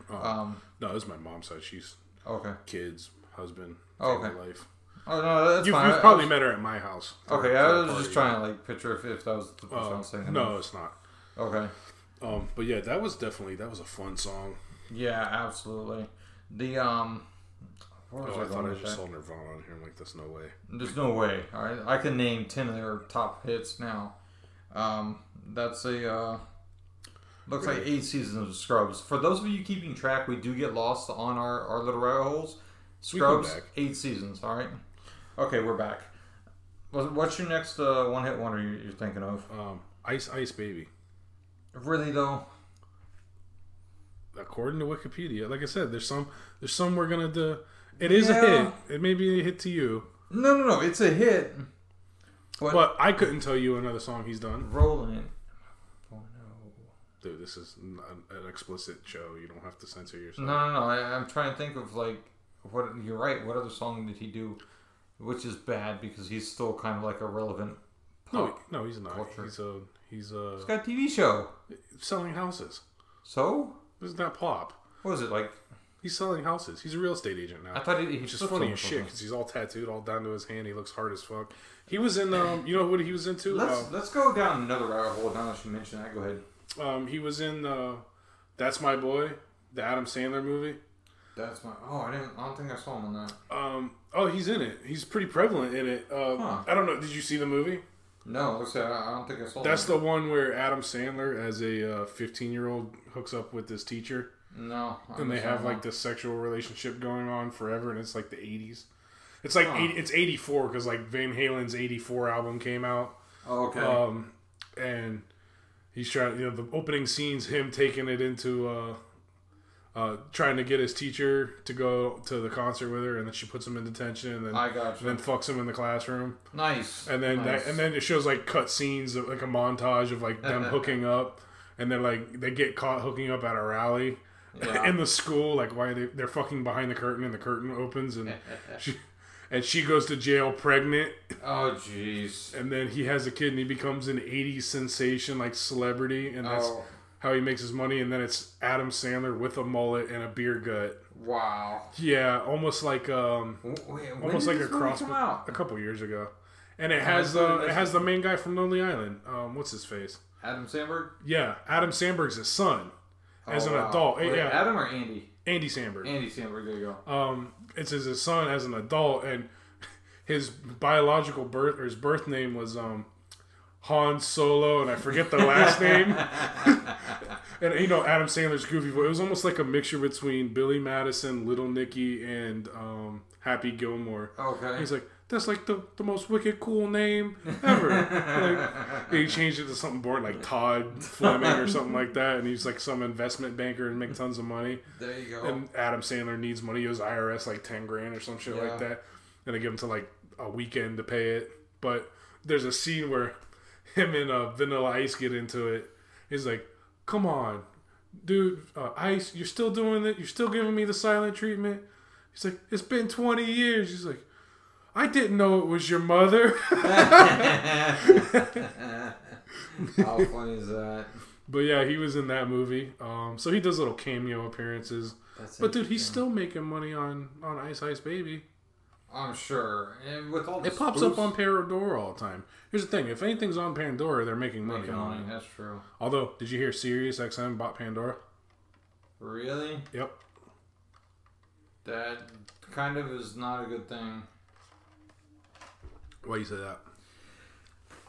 Oh. Um. no. This is my mom's side. She's Okay. kids, husband, family okay. life. Oh no, that's You've, fine. you've I- I probably was- met her at my house. Okay, I was party. just trying to like picture if, if that was the person I Uh, was thinking. no, it's not. Okay. Um, but yeah, that was definitely that was a fun song. Yeah, absolutely. The um. Where was Oh, I I thought I just saw Nirvana on here. I'm like, there's no way. There's no way. All right, I can name ten of their top hits now. Um, that's a uh, looks like eight seasons of Scrubs. For those of you keeping track, we do get lost on our our little rabbit holes. Scrubs, eight seasons. All right. Okay, we're back. What's your next uh, one hit wonder you- you're thinking of? Um, Ice Ice Baby. Really though, According to Wikipedia, like I said, there's some there's some we're gonna do. It is Yeah. a hit. It may be a hit to you, no, no, no. It's a hit. But, but I couldn't tell you another song he's done. rolling. Oh no. Dude, this is an, an explicit show. You don't have to censor yourself. No, no, no. I, I'm trying to think of like what. You're right. What other song did he do? Which is bad because he's still kind of like a relevant. No, no, he's not. Culture. He's a he's uh He's got a TV show. selling houses. So Isn't that pop? what was it like? He's selling houses. He's a real estate agent now. I thought he, he Which is funny as shit because he's all tattooed, all down to his hand. He looks hard as fuck. He was in, um, you know what he was into? Let's let's go down another rabbit hole. Now that you mention that, go ahead. Uh, um, he was in uh, That's My Boy, the Adam Sandler movie. That's my. Oh, I didn't. I don't think I saw him on that. Um, oh, he's in it. He's pretty prevalent in it. Uh, Huh. I don't know. Did you see the movie? No, looks like I I don't think I saw. That's that. the one where Adam Sandler, as a 15 year old, hooks up with this teacher, no. I and they have like this sexual relationship going on forever, and it's like the 80s. It's like Huh. 80, it's 84 because like Van Halen's 84 album came out. Oh, okay. Um, and he's trying, you know, the opening scenes, him taking it into, uh, uh, trying to get his teacher to go to the concert with her, and then she puts him in detention, and then, and then fucks him in the classroom, nice. and then nice. that, and then it shows like cut scenes of like a montage of like them hooking up, and then like they get caught hooking up at a rally. Yeah. In the school, like why they they're fucking behind the curtain, and the curtain opens, and she, and she goes to jail pregnant, oh, jeez. and then he has a kid and he becomes an 80s sensation like celebrity. And that's Oh, how he makes his money. And then it's adam sandler with a mullet and a beer gut. Wow. yeah almost like um Wait, almost like a cross a couple years ago. And it has uh, it it has the main guy from lonely island. Um what's his face? Adam Sandberg. yeah adam sandberg's his son as Oh, an wow. adult Wait, yeah Adam or Andy? andy samberg Andy Samberg. There you go. um, it's his son as an adult, and his biological birth or his birth name was um, Han Solo, and I forget the last name. and you know Adam Sandler's goofy voice. It was almost like a mixture between Billy Madison, Little Nicky, and um, Happy Gilmore. Okay. He's like, that's like the, the most wicked cool name ever. like, he changed it to something boring like Todd Fleming or something like that, and he's like some investment banker and make tons of money. there you go. And Adam Sandler needs money. He owes IRS like ten grand or some shit Yeah. like that, and they give him to like a weekend to pay it. But there's a scene where him and uh, Vanilla Ice get into it. He's like, "Come on, dude, uh, Ice, you're still doing it. You're still giving me the silent treatment." He's like, "It's been 20 years." He's like, "I didn't know it was your mother." How funny is that? but yeah, he was in that movie. Um, so he does little cameo appearances. That's But dude, he's still making money on on Ice Ice Baby. I'm sure. And with all the It pops spoofs- up on Pandora all the time. Here's the thing: if anything's on Pandora, they're making money making money. it. That's true. Although, did you hear Sirius XM bought Pandora? Really? Yep. That kind of is not a good thing. Why you say that?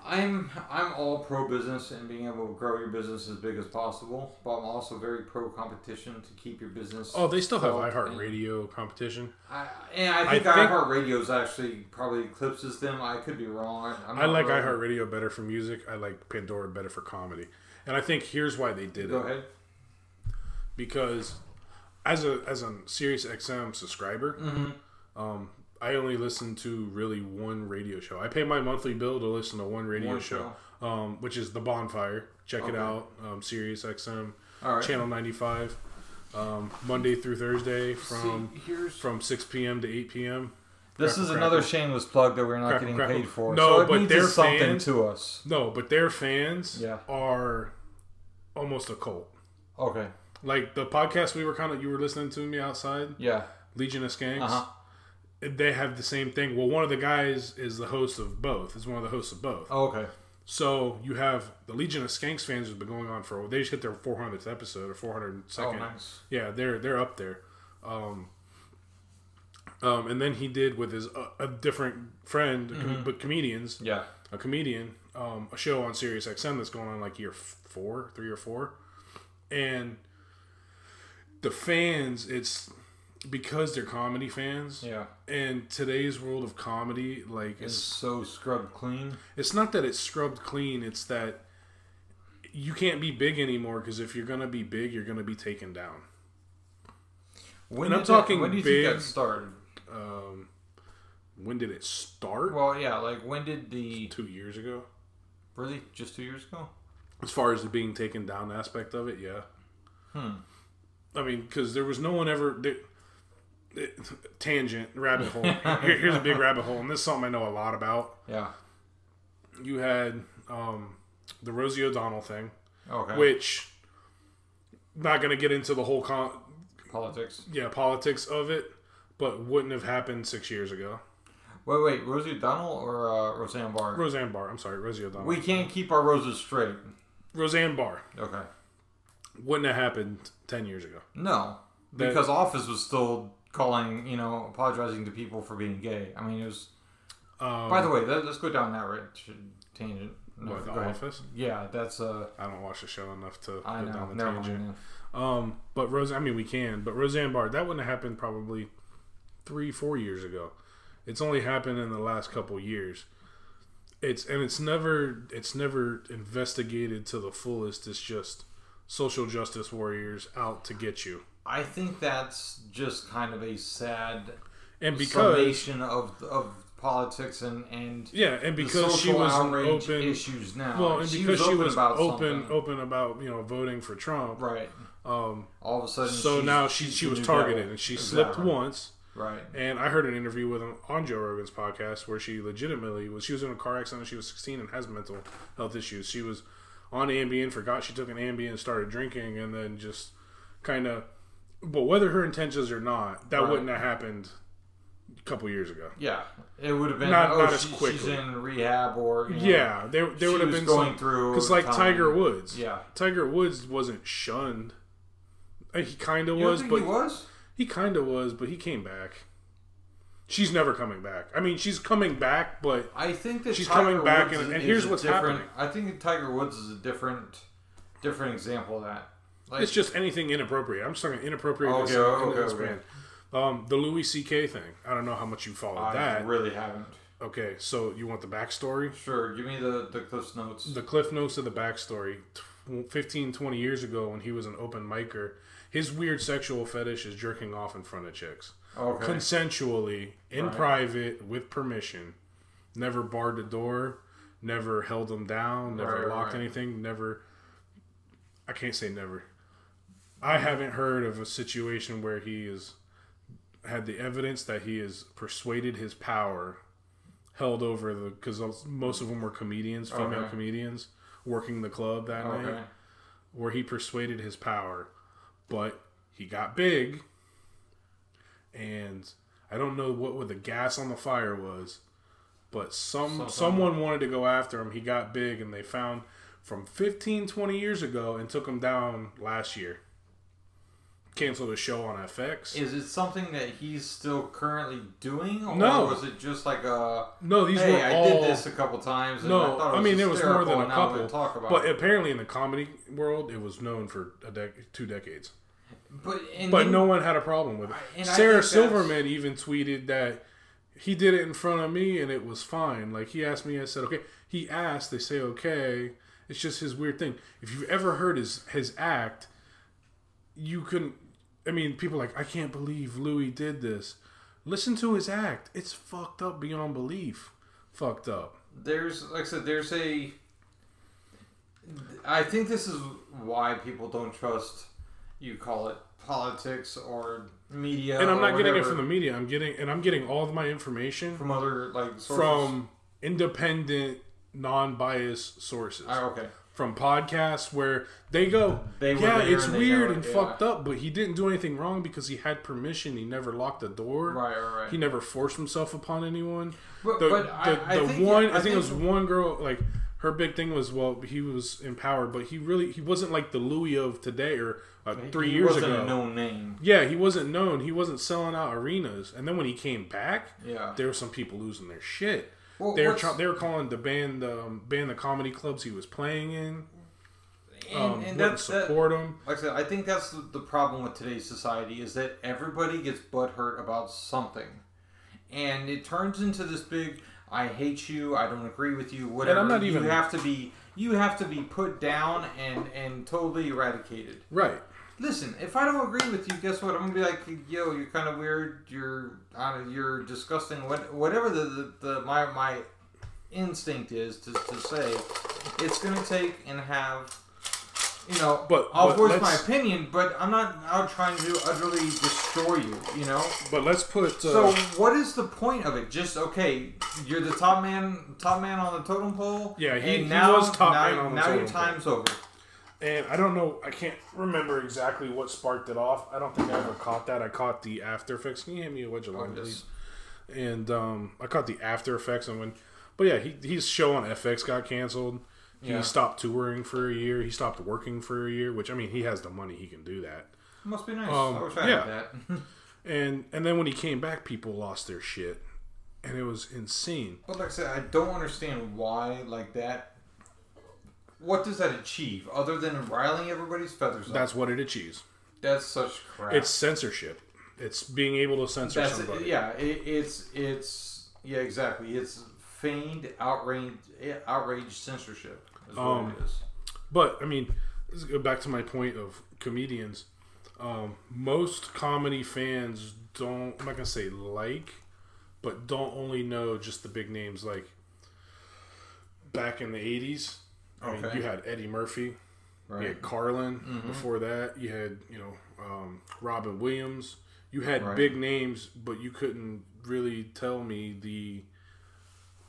I'm I'm all pro business and being able to grow your business as big as possible, but I'm also very pro competition to keep your business. Oh, they still have felt and- iHeartRadio competition. I, and I I think, think- iHeartRadio is actually probably eclipses them. I could be wrong. I, I'm I like really- iHeartRadio better for music. I like Pandora better for comedy. And I think here's why they did Go it Go ahead. because as a as a Sirius XM subscriber, Mm-hmm. um, I only listen to really one radio show. I pay my monthly bill to listen to one radio One show, Um, which is the Bonfire. Check it out. Um, Sirius XM, right. channel ninety five, um, Monday through Thursday from See, from six p.m. to eight p.m. this Crackle, is another crackle. shameless plug that we're not Crackle, getting paid for. No, so it but means they're something fans. to us. No, but their fans Yeah. are almost a cult. Okay. Like the podcast we were kind of you were listening to me outside, Yeah. Legion of Skanks. Uh huh. They have the same thing. Well, one of the guys is the host of both. Is one of the hosts of both. Oh, okay. So you have the Legion of Skanks fans has been going on for. They just hit their 400th episode or 402nd. Oh, nice. Yeah, they're they're up there. Um, um, and then he did with his uh, a different friend, com- but comedians, Yeah. a comedian, um, a show on Sirius XM that's going on like year four, three or four, and the fans, it's because they're comedy fans. Yeah. And today's world of comedy, like It's it's so scrubbed clean. it's not that it's scrubbed clean. It's that you can't be big anymore because if you're gonna be big, you're gonna be taken down. When And I'm talking that, when do you big- think that started? Um, when did it start? Well, yeah. Like when did the Two years ago. really just two years ago? As far as the being taken down aspect of it, yeah. Hmm. I mean, because there was no one ever. There, tangent rabbit hole. Here, here's a big rabbit hole, and this is something I know a lot about. Yeah. You had um, the Rosie O'Donnell thing, Okay. which not going to get into the whole con- Politics. yeah politics of it, but wouldn't have happened six years ago. Wait, wait. Rosie O'Donnell or uh, Roseanne Barr? Roseanne Barr. I'm sorry, Rosie O'Donnell. we can't keep our roses straight. Roseanne Barr Okay. wouldn't have happened ten years ago. No, That- because Office was still calling, you know, apologizing to people for being gay. I mean, it was. Um, By the way, let, us go down that right tangent. No, what, the. Office? Yeah, that's uh. I don't watch the show enough to I go know. down the tangent. Um, but Rose, I mean, we can, but Roseanne Barr, that wouldn't have happened probably three, four years ago. It's only happened in the last couple years. It's and it's never, it's never investigated to the fullest. It's just social justice warriors out to get you, I think that's just kind of a sad and because summation of of politics and and yeah, and because she was open, issues now. well, and because she was about open, something. open about you know voting for Trump. right? Um, All of a sudden, so now she she was targeted devil. and she Is slipped once. Right. And I heard an interview with him on Joe Rogan's podcast where she legitimately was. She was in a car accident. when She was 16 and has mental health issues. She was on Ambien, forgot she took an Ambien, started drinking, and then just kind of. But whether her intentions or not, that Right. wouldn't have happened a couple years ago. Yeah, it would have been Not- oh, not as she- she's in rehab or you know, Yeah, there there would have been going some, through because like time. Tiger Woods. Yeah, Tiger Woods wasn't shunned. Uh, He kind of was, but he was. He kind of was, but he came back. She's never coming back. I mean, she's coming back, but I think that She's Tiger coming back Woods and- is- and is here's what's happening. I think Tiger Woods is a different, different example of that. Like, it's just anything inappropriate. I'm just talking inappropriate. Okay, okay, okay. span. Um, the Louis C.K. thing. I don't know how much you followed I that. I really haven't. Okay, so you want the backstory? Sure, give me the the Cliff's notes. The cliff notes of the backstory. Tw- 15, 20 years ago, when he was an open micer, his weird sexual fetish is jerking off in front of chicks. okay, consensually in Right. private with permission never barred the door never held them down never Right, locked right. anything never i can't say never i haven't heard of a situation where he is had the evidence that he has persuaded his power held over the because most of them were comedians female Okay. comedians working the club that okay, night where he persuaded his power, but he got big, and I don't know what what the gas on the fire was, but some someone wanted to go after him. He got big, and they found from 15, 20 years ago and took him down last year. Canceled a show on FX. Is it something that he's still currently doing, or No. was it just like a no, these hey, were I did this a couple times? And I, no, thought it I, mean it was more than a and now I'm gonna couple. Talk about But it. apparently, in the comedy world, it was known for a dec- two decades. but But then- no one had a problem with it. I Sarah Silverman even tweeted that he did it in front of me and it was fine. Like he asked me, I said okay. He asked, they say okay. It's just his weird thing. If you've ever heard his his act, you couldn't. I mean, people are like I can't believe Louis did this. Listen to his act. It's fucked up beyond belief. Fucked up. There's, like I said, there's a. I think this is why people don't trust. You call it politics or media, And I'm not getting it from the media. I'm getting and I'm getting all of my information from other like sources. from independent, non-biased sources. Ah, okay. From podcasts where they go, They yeah, it's weird and yeah. fucked up, but he didn't do anything wrong because he had permission. He never locked the door. Right, right, right. He never forced himself upon anyone. But- the, but the, I- I the think- one, I I think it was one girl. Like her big thing was, well, he was empowered, but he really he wasn't like the Louis of today or uh, three he years wasn't ago. a known name. Yeah, he wasn't known. He wasn't selling out arenas. And then when he came back, Yeah. there were some people losing their shit. Well, they were what's- try- they were calling the band um, band the comedy clubs he was playing in. And, Um, and wouldn't that's that, support him. like I said, I think that's the, the problem with today's society is that everybody gets butthurt about something, and it turns into this big "I hate you," "I don't agree with you," whatever. And I'm not even- You have to be you have to be put down and and totally eradicated. Right. Listen, if I don't agree with you, guess what? I'm gonna be like, yo, you're kind of weird. You're you're disgusting. What whatever the, the, the my my instinct is to, to say, it's gonna take and have. You know, But- I'll but voice my opinion, but I'm not out trying to utterly destroy you. You know, But let's put. Uh, so what is the point of it? Just okay, you're the top man, top man on the totem pole. Yeah, he- and he now, was top now, man on the now your totem pole. time's over. And I don't know. I can't remember exactly what sparked it off. I don't think I ever caught that. I caught the after effects. Can you hand me a wedge of lime, please? And um, I caught the after effects and when. But yeah, he, his show on FX got canceled. He Yeah. stopped touring for a year. He stopped working for a year, which I mean, he has the money. He can do that. Must be nice. Um, I wish I yeah. had that. And and then when he came back, people lost their shit, and it was insane. but like I said, I don't understand why like that. What does that achieve other than riling everybody's feathers up? That's what it achieves. That's such crap. It's censorship. It's being able to censor That's somebody. yeah. It, it's it's yeah exactly. It's feigned outrage outrage censorship. Is what Um, it is. But I mean, let's go back to my point of comedians. Um, most comedy fans don't. I'm not gonna say like, but don't only know just the big names. Like back in the '80s, I mean, Okay. you had Eddie Murphy, you had Carlin. Before that, you had you know um, Robin Williams. You had Right. big names, but you couldn't really tell me the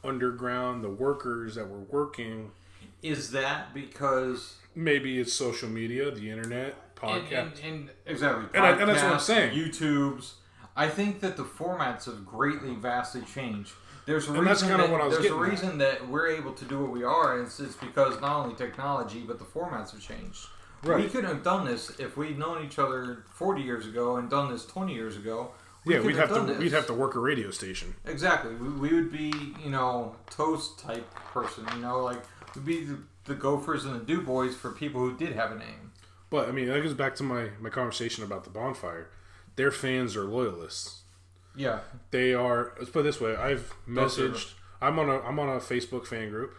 underground, the workers that were working Is that because maybe it's social media, the internet, podcast. and, and exactly And I- and that's what I'm saying. YouTube's. I think that the formats have greatly, vastly changed. There's a And reason that, what I was there's a getting at. reason that we're able to do what we are, and it's, it's because not only technology but the formats have changed. We couldn't have done this if we'd known each other 40 years ago and done this 20 years ago. We yeah, we'd couldn't have to this. we'd have to work a radio station. Exactly. We, we would be, you know, toast type person. You know, like we'd be the, the Gophers and the Du Bois for people who did have a name. But I mean, that goes back to my my conversation about the bonfire. Their fans are loyalists. Yeah. They are. Let's put it this way. I've Those are- messaged. I'm on a I'm on a Facebook fan group.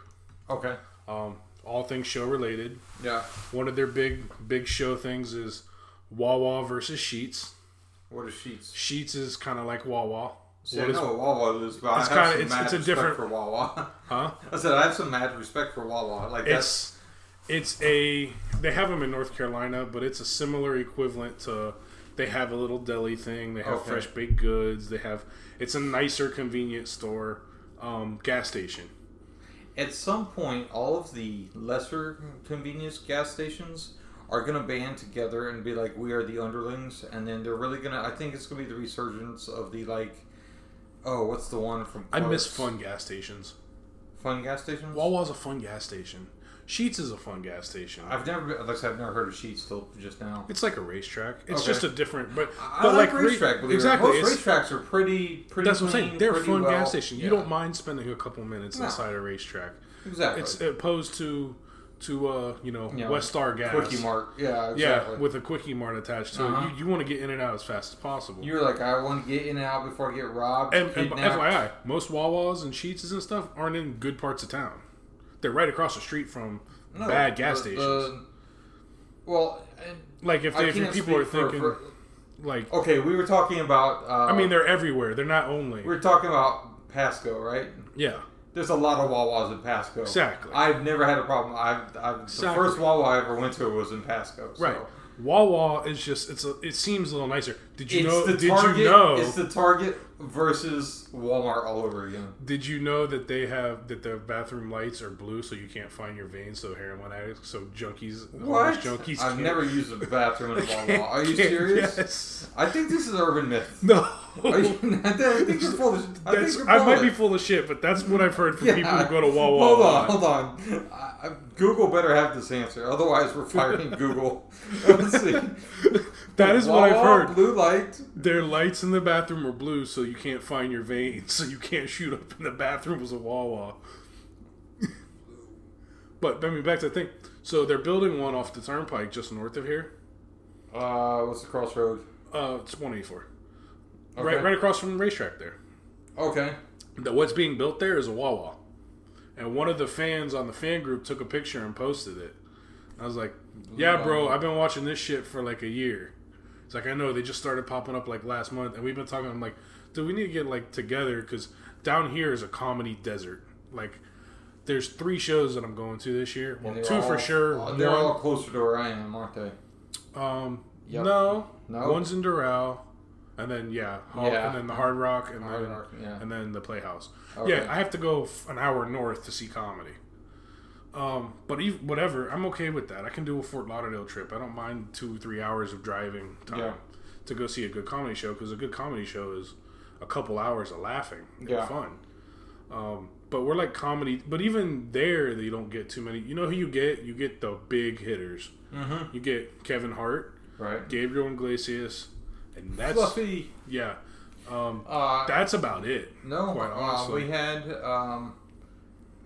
Okay. Um, all things show related. Yeah. One of their big big show things is Wawa versus Sheetz. What is Sheetz? Sheetz is kind of like Wawa. See, What I is- know what Wawa is, but It's I have kinda- some it's- mad it's a respect different- for Wawa. Huh? I said I have some mad respect for Wawa. Like that's It's it's a they have them in North Carolina, but it's a similar equivalent to they have a little deli thing. They have Okay. fresh baked goods. They have it's a nicer convenience store, um, gas station. at some point all of the lesser convenience gas stations are gonna band together and be like we are the underlings, and then they're really gonna. I think it's gonna be the resurgence of the like. Oh, what's the one from? I miss fun gas stations. fun gas stations. Wawa's a fun gas station. Sheetz is a fun gas station. I've never, been- like I said, I've never heard of Sheetz till just now. it's like a RaceTrac. It's Okay. just a different, but I but like, like RaceTrac. ra- believe it or exactly. Most RaceTracs are pretty, pretty. that's what I'm saying. They're a fun well- gas station. You yeah, don't mind spending a couple minutes No. inside a RaceTrac. exactly. It's opposed to to uh you know know, West Star Gas. Quickie Mart. Yeah, Yeah, with a quickie mart attached to Uh-huh. it. You, you want to get in and out as fast as possible. You're like, I want to get in and out before I get robbed. and, and. FYI, most Wawas and Sheetz and stuff aren't in good parts of town. They're right across the street from No, bad gas the- stations. the- well, and like if, they, if people are speak for- thinking, for- like Okay, we were talking about. Uh, I mean they're everywhere. They're not only We're talking about Pasco, right? yeah There's a lot of Wawas in Pasco. Exactly. I've never had a problem. I've, I've Exactly. the first Wawa I ever went to was in Pasco. So. right. Wawa is just it's a, it seems a little nicer. Did you It's know? the Did Target. you know? It's the Target versus Walmart all over again. Did you know that they have that the bathroom lights are blue so you can't find your veins? So heroin addicts, so junkies, What? junkies. I've never used a bathroom in a can't- Are you serious? Yes. I think this is urban myth. No. Are you, I think you're full of. I think That's, you're I might be full of shit, but that's what I've heard from Yeah. people who go to Wawa. Hold on, hold on. I, I, Google better have this answer, otherwise we're firing Google. Let's see. That is what I've heard. Blue light. Their lights in the bathroom are blue, so you can't find your veins, so you can't shoot up in the bathroom as a Wawa. but I mean, back to the thing. So they're building one off the turnpike just north of here. Uh, what's the crossroad? Uh, it's 184, Okay. right, right across from the racetrack there. Okay. That what's being built there is a Wawa, and one of the fans on the fan group took a picture and posted it. I was like, "Yeah, bro, I've been watching this shit for like a year." It's like I know they just started popping up like last month, and we've been talking. I'm like, dude, we need to get like together because down here is a comedy desert. Like, there's three shows that I'm going to this year. Well, two they're for sure. uh, They're One- all closer to where I am, aren't they? um, Yep. no, No? one's in Doral, and then yeah, Hall- Yeah. and then the Hard Rock, and Hard then Rock, yeah. and then the Playhouse. Okay. Yeah, I have to go f- an hour north to see comedy. Um, but whatever, I'm okay with that. I can do a Fort Lauderdale trip. I don't mind two, three hours of driving time Yeah. to go see a good comedy show because a good comedy show is a couple hours of laughing and Yeah. fun. Um, but we're like comedy, but even there, they don't get too many. You know who you get? You get the big hitters. Mm-hmm. You get Kevin Hart, Right. Gabriel Iglesias, and that's Fluffy. yeah. Um, Uh, that's about it. no, quite uh, we had um,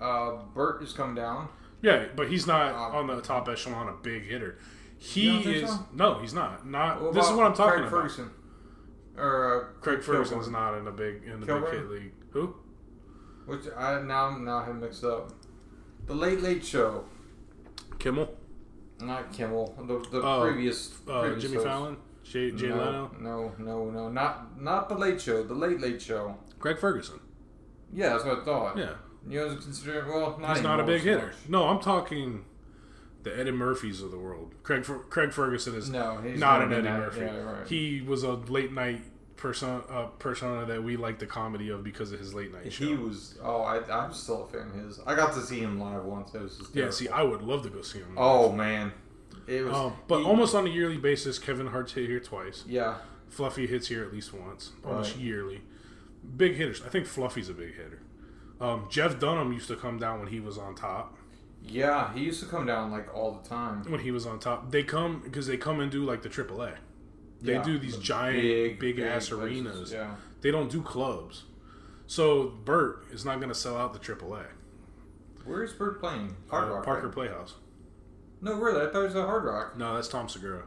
uh, Bert is coming down. Yeah, but he's not Um, on the top echelon of big hitter. He is so? no, he's not. Not What this is what I'm talking about. Craig about. Ferguson. Or uh, Craig Ferguson's Kilborn. not in a big in the Kilborn? big hit league. Who? Which I now now have mixed up. The Late Late Show, Kimmel? not Kimmel. The, the Oh, previous, Uh, previous Jimmy host. Fallon? Jay, Jay no, Leno? No, no, no, not not the Late Show. The Late Late Show. Craig Ferguson. Yeah, that's what I thought. Yeah, You guys consider well, not he's not a big hitter. much. No, I'm talking the Eddie Murphys of the world. Craig Craig Ferguson is No, not an Eddie that- Murphy. Yeah, right. He was a late night persona uh, persona that we like the comedy of because of his late night show. He was. Oh, I, I'm still a fan of his. I got to see him live once. It was yeah, see, I would love to go see him. Oh man, it was. Um, but he- almost on a yearly basis, Kevin Hart's hit here twice. Yeah, Fluffy hits here at least once, almost Right. yearly. Big hitters. I think Fluffy's a big hitter. Um, Jeff Dunham used to come down when he was on top. yeah. He used to come down like all the time. When he was on top, they come because they come and do like the AAA. They Yeah, do these the giant, big, ass places, arenas. Yeah. They don't do clubs. So Bert is not going to sell out the AAA. Where's Bert playing? Hard Uh. Parker? Playhouse. No, really. I thought it was a Hard Rock. No, that's Tom Segura.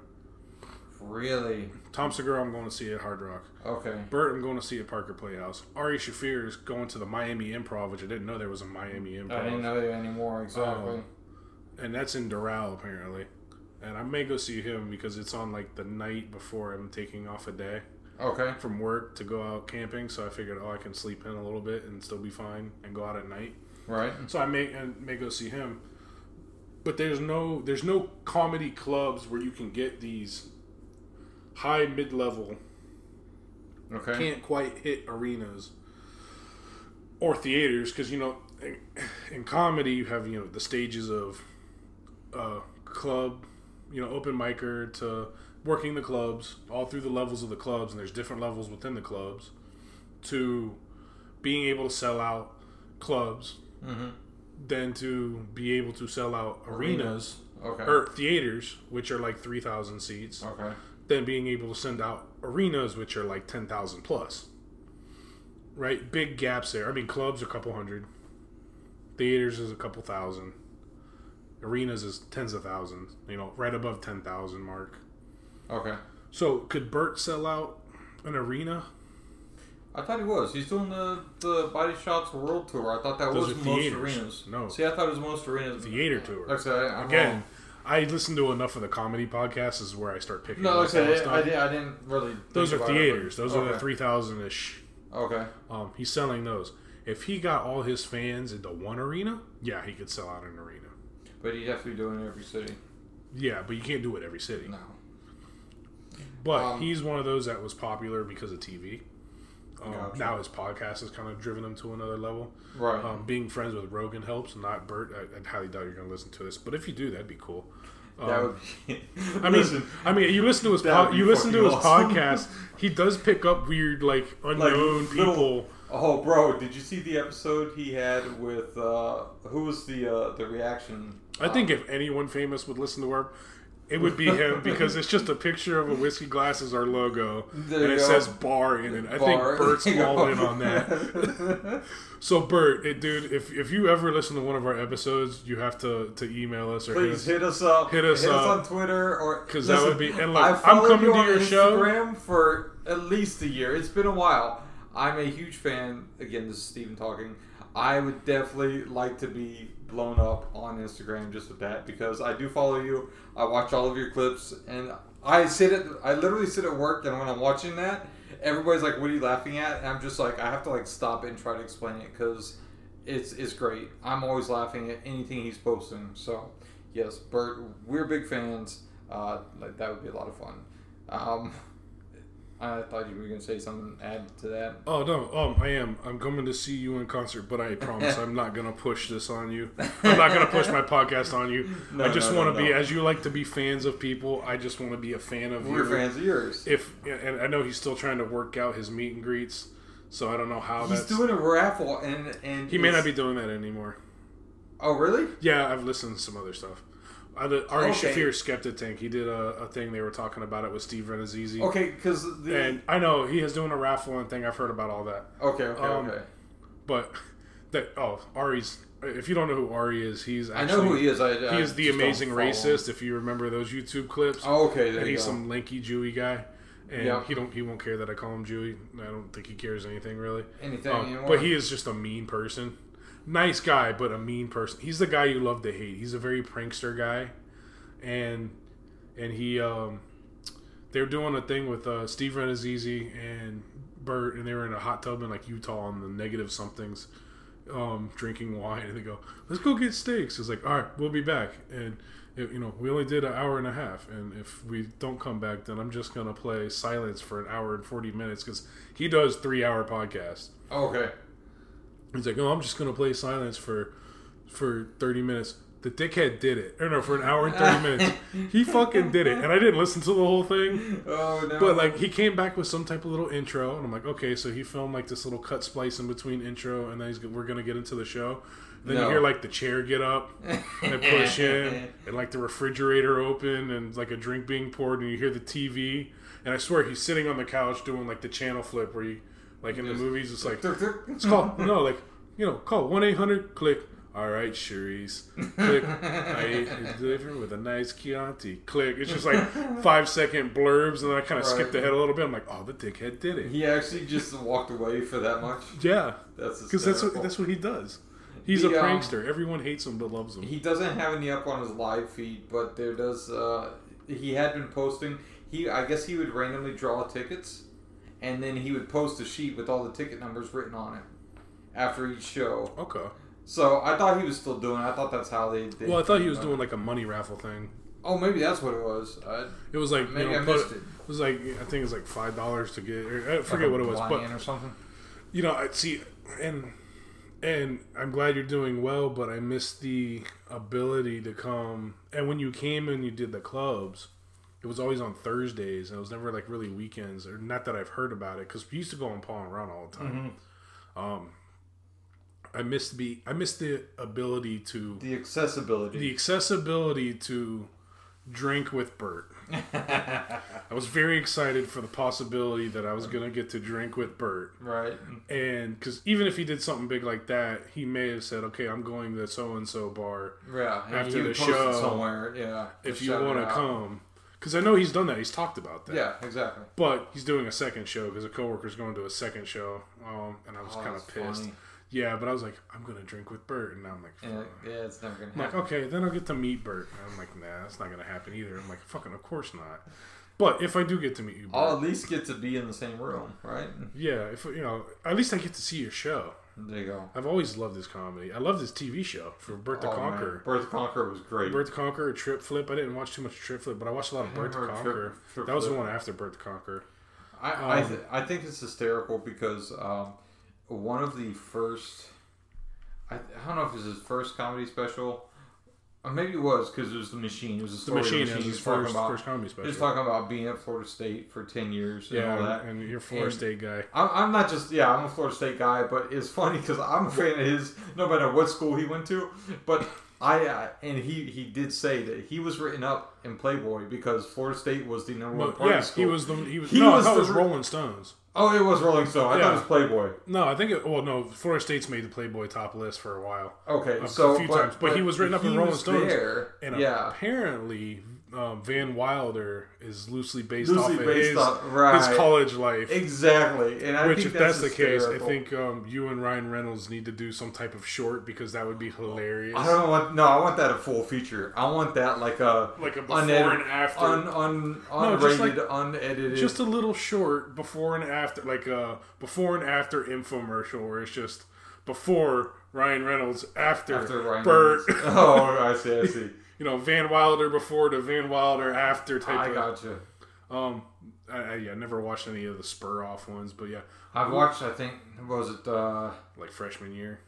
Really? Tom Segura, I'm going to see at Hard Rock. Okay. Bert, I'm going to see at Parker Playhouse. Ari Shaffir is going to the Miami Improv, which I didn't know there was a Miami Improv. I didn't know that anymore. Exactly. Um, and that's in Doral apparently. And I may go see him because it's on like the night before I'm taking off a day okay. from work to go out camping. So I figured, oh, I can sleep in a little bit and still be fine and go out at night. Right. So I may and may go see him. But there's no there's no comedy clubs where you can get these high mid level Okay. can't quite hit arenas or theaters because you know in, in comedy you have you know the stages of uh, club you know open micer to working the clubs all through the levels of the clubs and there's different levels within the clubs to being able to sell out clubs Mm-hmm. Then to be able to sell out arenas, Okay. or theaters which are like 3000 seats okay. than being able to send out arenas which are like 10,000 plus. Right? Big gaps there. I mean, clubs are a couple hundred. Theaters is a couple thousand. Arenas is tens of thousands, you know, right above 10,000 mark. Okay. So, could Bert sell out an arena? I thought he was. He's doing the the Body Shots World Tour. I thought that Those was most theaters. arenas. No. See, I thought it was most arenas. Theater tour. Like I said, I'm Again, wrong. I listen to enough of the comedy podcasts. Is where I start picking. No, like I said, I. I, I didn't really. Those are it, theaters. but- Those are the three thousand ish. Okay. Um, he's selling those. If he got all his fans into one arena, yeah, he could sell out an arena. But you have to be doing it every city. Yeah, but you can't do it every city. No. But Um, he's one of those that was popular because of TV. Um, Gotcha. Now his podcast has kind of driven him to another level. Right. Um, being friends with Rogan helps, not Bert. I, I highly doubt you're going to listen to this, but if you do, that'd be cool. Um, that would be. I mean, Listen, I mean, you listen to his po- you listen to his awesome. podcast. He does pick up weird, like unknown little- people. Oh, bro! Did you see the episode he had with uh, who was the uh, the reaction? I think if anyone famous would listen to our, it would be him because it's just a picture of a whiskey glass as our logo, There and it go. says bar in it. I think Bert's all in on that. So Bert, it, dude, if if you ever listen to one of our episodes, you have to to email us or hit Please us. hit us up. Hit us up. on Twitter or because that would be- and look, I I'm coming to on your show. Instagram for at least a year. It's been a while. I'm a huge fan. Again, this is Steven talking. I would definitely like to be blown up on Instagram just with that because I do follow you. I watch all of your clips and I sit at I literally sit at work and when I'm watching that, everybody's like, "What are you laughing at?" And I'm just like, I have to like stop and try to explain it because it's it's great. I'm always laughing at anything he's posting. So yes, Bert, we're big fans. Uh, like that would be a lot of fun. Um, I thought you were gonna say something. Add to that. Oh no, um, I am. I'm coming to see you in concert, but I promise I'm not gonna push this on you. I'm not gonna push my podcast on you. No, I just no, want no, to be, no. as you like to be fans of people. I just want to be a fan of We're you. fans of yours. If and I know he's still trying to work out his meet and greets, so I don't know how He's doing a raffle and and he may not be doing that anymore. Oh really? Yeah, I've listened to some other stuff. Uh, the Ari Okay. Shaffir Skeptic Tank. He did a, a thing. They were talking about it with Steve Rannazzisi. Okay, because And I know he is doing a raffle and thing. I've heard about all that. okay okay um, okay. But that oh Ari's. If you don't know who Ari is, he's I actually know who he is. I, I he is the amazing racist. If you remember those YouTube clips, Oh, okay, there and he's go. some lanky Jewy guy, and Yeah. he don't he won't care that I call him Jewy. I don't think he cares anything really. Anything Um, but he is just a mean person. Nice guy, but a mean person. He's the guy you love to hate. He's a very prankster guy, and and he um they're doing a thing with uh, Steve Rannazzisi and Bert, and they were in a hot tub in like Utah on the negative somethings, um, drinking wine, and they go, "Let's go get steaks." It's like, "All right, we'll be back," and it, you know, we only did an hour and a half, and if we don't come back, then I'm just gonna play silence for an hour and forty minutes because he does three hour podcasts. okay. He's like, "Oh, I'm just gonna play silence for for 30 minutes." The dickhead did it, or no, for an hour and 30 minutes. He fucking did it, and I didn't listen to the whole thing. Oh no. But like, he came back with some type of little intro, and I'm like, okay, so he filmed like this little cut splice in between intro, and then he's we're gonna get into the show. Then you hear like the chair get up and push in, and like the refrigerator open, and like a drink being poured, and you hear the TV. And I swear he's sitting on the couch doing like the channel flip where you, like in the movies, it's like it's called no, like you know, call one eight hundred. Click. All right, Cherise. Click. I ate it with a nice Chianti. Click. It's just like five second blurbs, and then I kind of Right. skipped ahead a little bit. I'm like, oh, the dickhead did it. He actually just walked away for that much. Yeah, That's because that's what that's what he does. He's The, a um, prankster. Everyone hates him but loves him. He doesn't have any up on his live feed, but there does. Uh, he had been posting. He, I guess, he would randomly draw tickets, and then he would post a sheet with all the ticket numbers written on it after each show. Okay. So I thought he was still doing. it. I thought that's how they. did Well, I thought he was doing like a money raffle thing. Oh, maybe that's what it was. Uh, It was like maybe you know, I put- missed it. it was like I think it was like five dollars to get. Or, I forget Like what it was, but or something. you know, I see, and and I'm glad you're doing well, but I missed the ability to come. And when you came and you did the clubs, it was always on Thursdays, and it was never like really weekends. Or not that I've heard about it, because we used to go on Paul and Run all the time. Um, I missed the I missed the ability to The accessibility. the accessibility to drink with Bert. I was very excited for the possibility that I was gonna get to drink with Bert. right. And because even if he did something big like that, he may have said, "Okay, I'm going to the so and so bar Yeah. After the show, somewhere. Yeah. if you want to out. come." Because I know he's done that. He's talked about that. Yeah. Exactly. But he's doing a second show because a coworker's going to a second show, um, and I was Oh, kind of pissed. funny. yeah, but I was like, I'm gonna drink with Bert, and now I'm like, Yeah, yeah, it's never gonna I'm like, okay, then I'll get to meet Bert. And I'm like, nah, that's not gonna happen either. I'm like, fucking, of course not. But if I do get to meet you, Bert, I'll at least get to be in the same room, right? yeah, if you know, at least I get to see your show. There you go. I've always loved this comedy. I love this TV show for Bert the Oh, man. Conqueror. Bert the Conqueror was great. Bert the Conqueror, Trip Flip. I didn't watch too much Trip Flip, but I watched a lot of I Bert the remember Trip- Conqueror. Trip that was the one after Bert the Conqueror. I I, Um, th- I think it's hysterical because um, one of the first, I, I don't know if it was his first comedy special, or maybe it was because it was the Machine. It was The Machine the is Machine. his He was talking first, about first comedy special. was talking about being at Florida State for ten years and all yeah, that. and, you're a Florida And- State guy. I'm, I'm not just yeah I'm a Florida State guy, but it's funny because I'm a fan of his no matter what school he went to. But I uh, and he he did say that he was written up in Playboy because Florida State was the number one But party yeah, school. he was the he was. He no, was the was Rolling Stones. Oh, it was Rolling Stone. I Yeah. thought it was Playboy. No, I think it. Well, no, Florida State's made the Playboy top list for a while. Okay, A so few but, times. But he was written up in Rolling Stone, And yeah, apparently, um, Van Wilder is loosely based Loosely off of based his, off- right. his college life. exactly. And I Which, think if that's, the case, I think um, you and Ryan Reynolds need to do some type of short because that would be hilarious. I don't want no. I want that a full feature. I want that like a Like a before unedited- and after. un, un, No, just unrated, like- unedited. just a little short before and after, like a before and after infomercial where it's just before Ryan Reynolds, after, after Ryan Burt. Reynolds. oh, I see. I see. You know, Van Wilder before to Van Wilder after type I of. got you. Um, I, I yeah, never watched any of the spur off ones, but yeah, I've watched. I think what was it uh, like freshman year.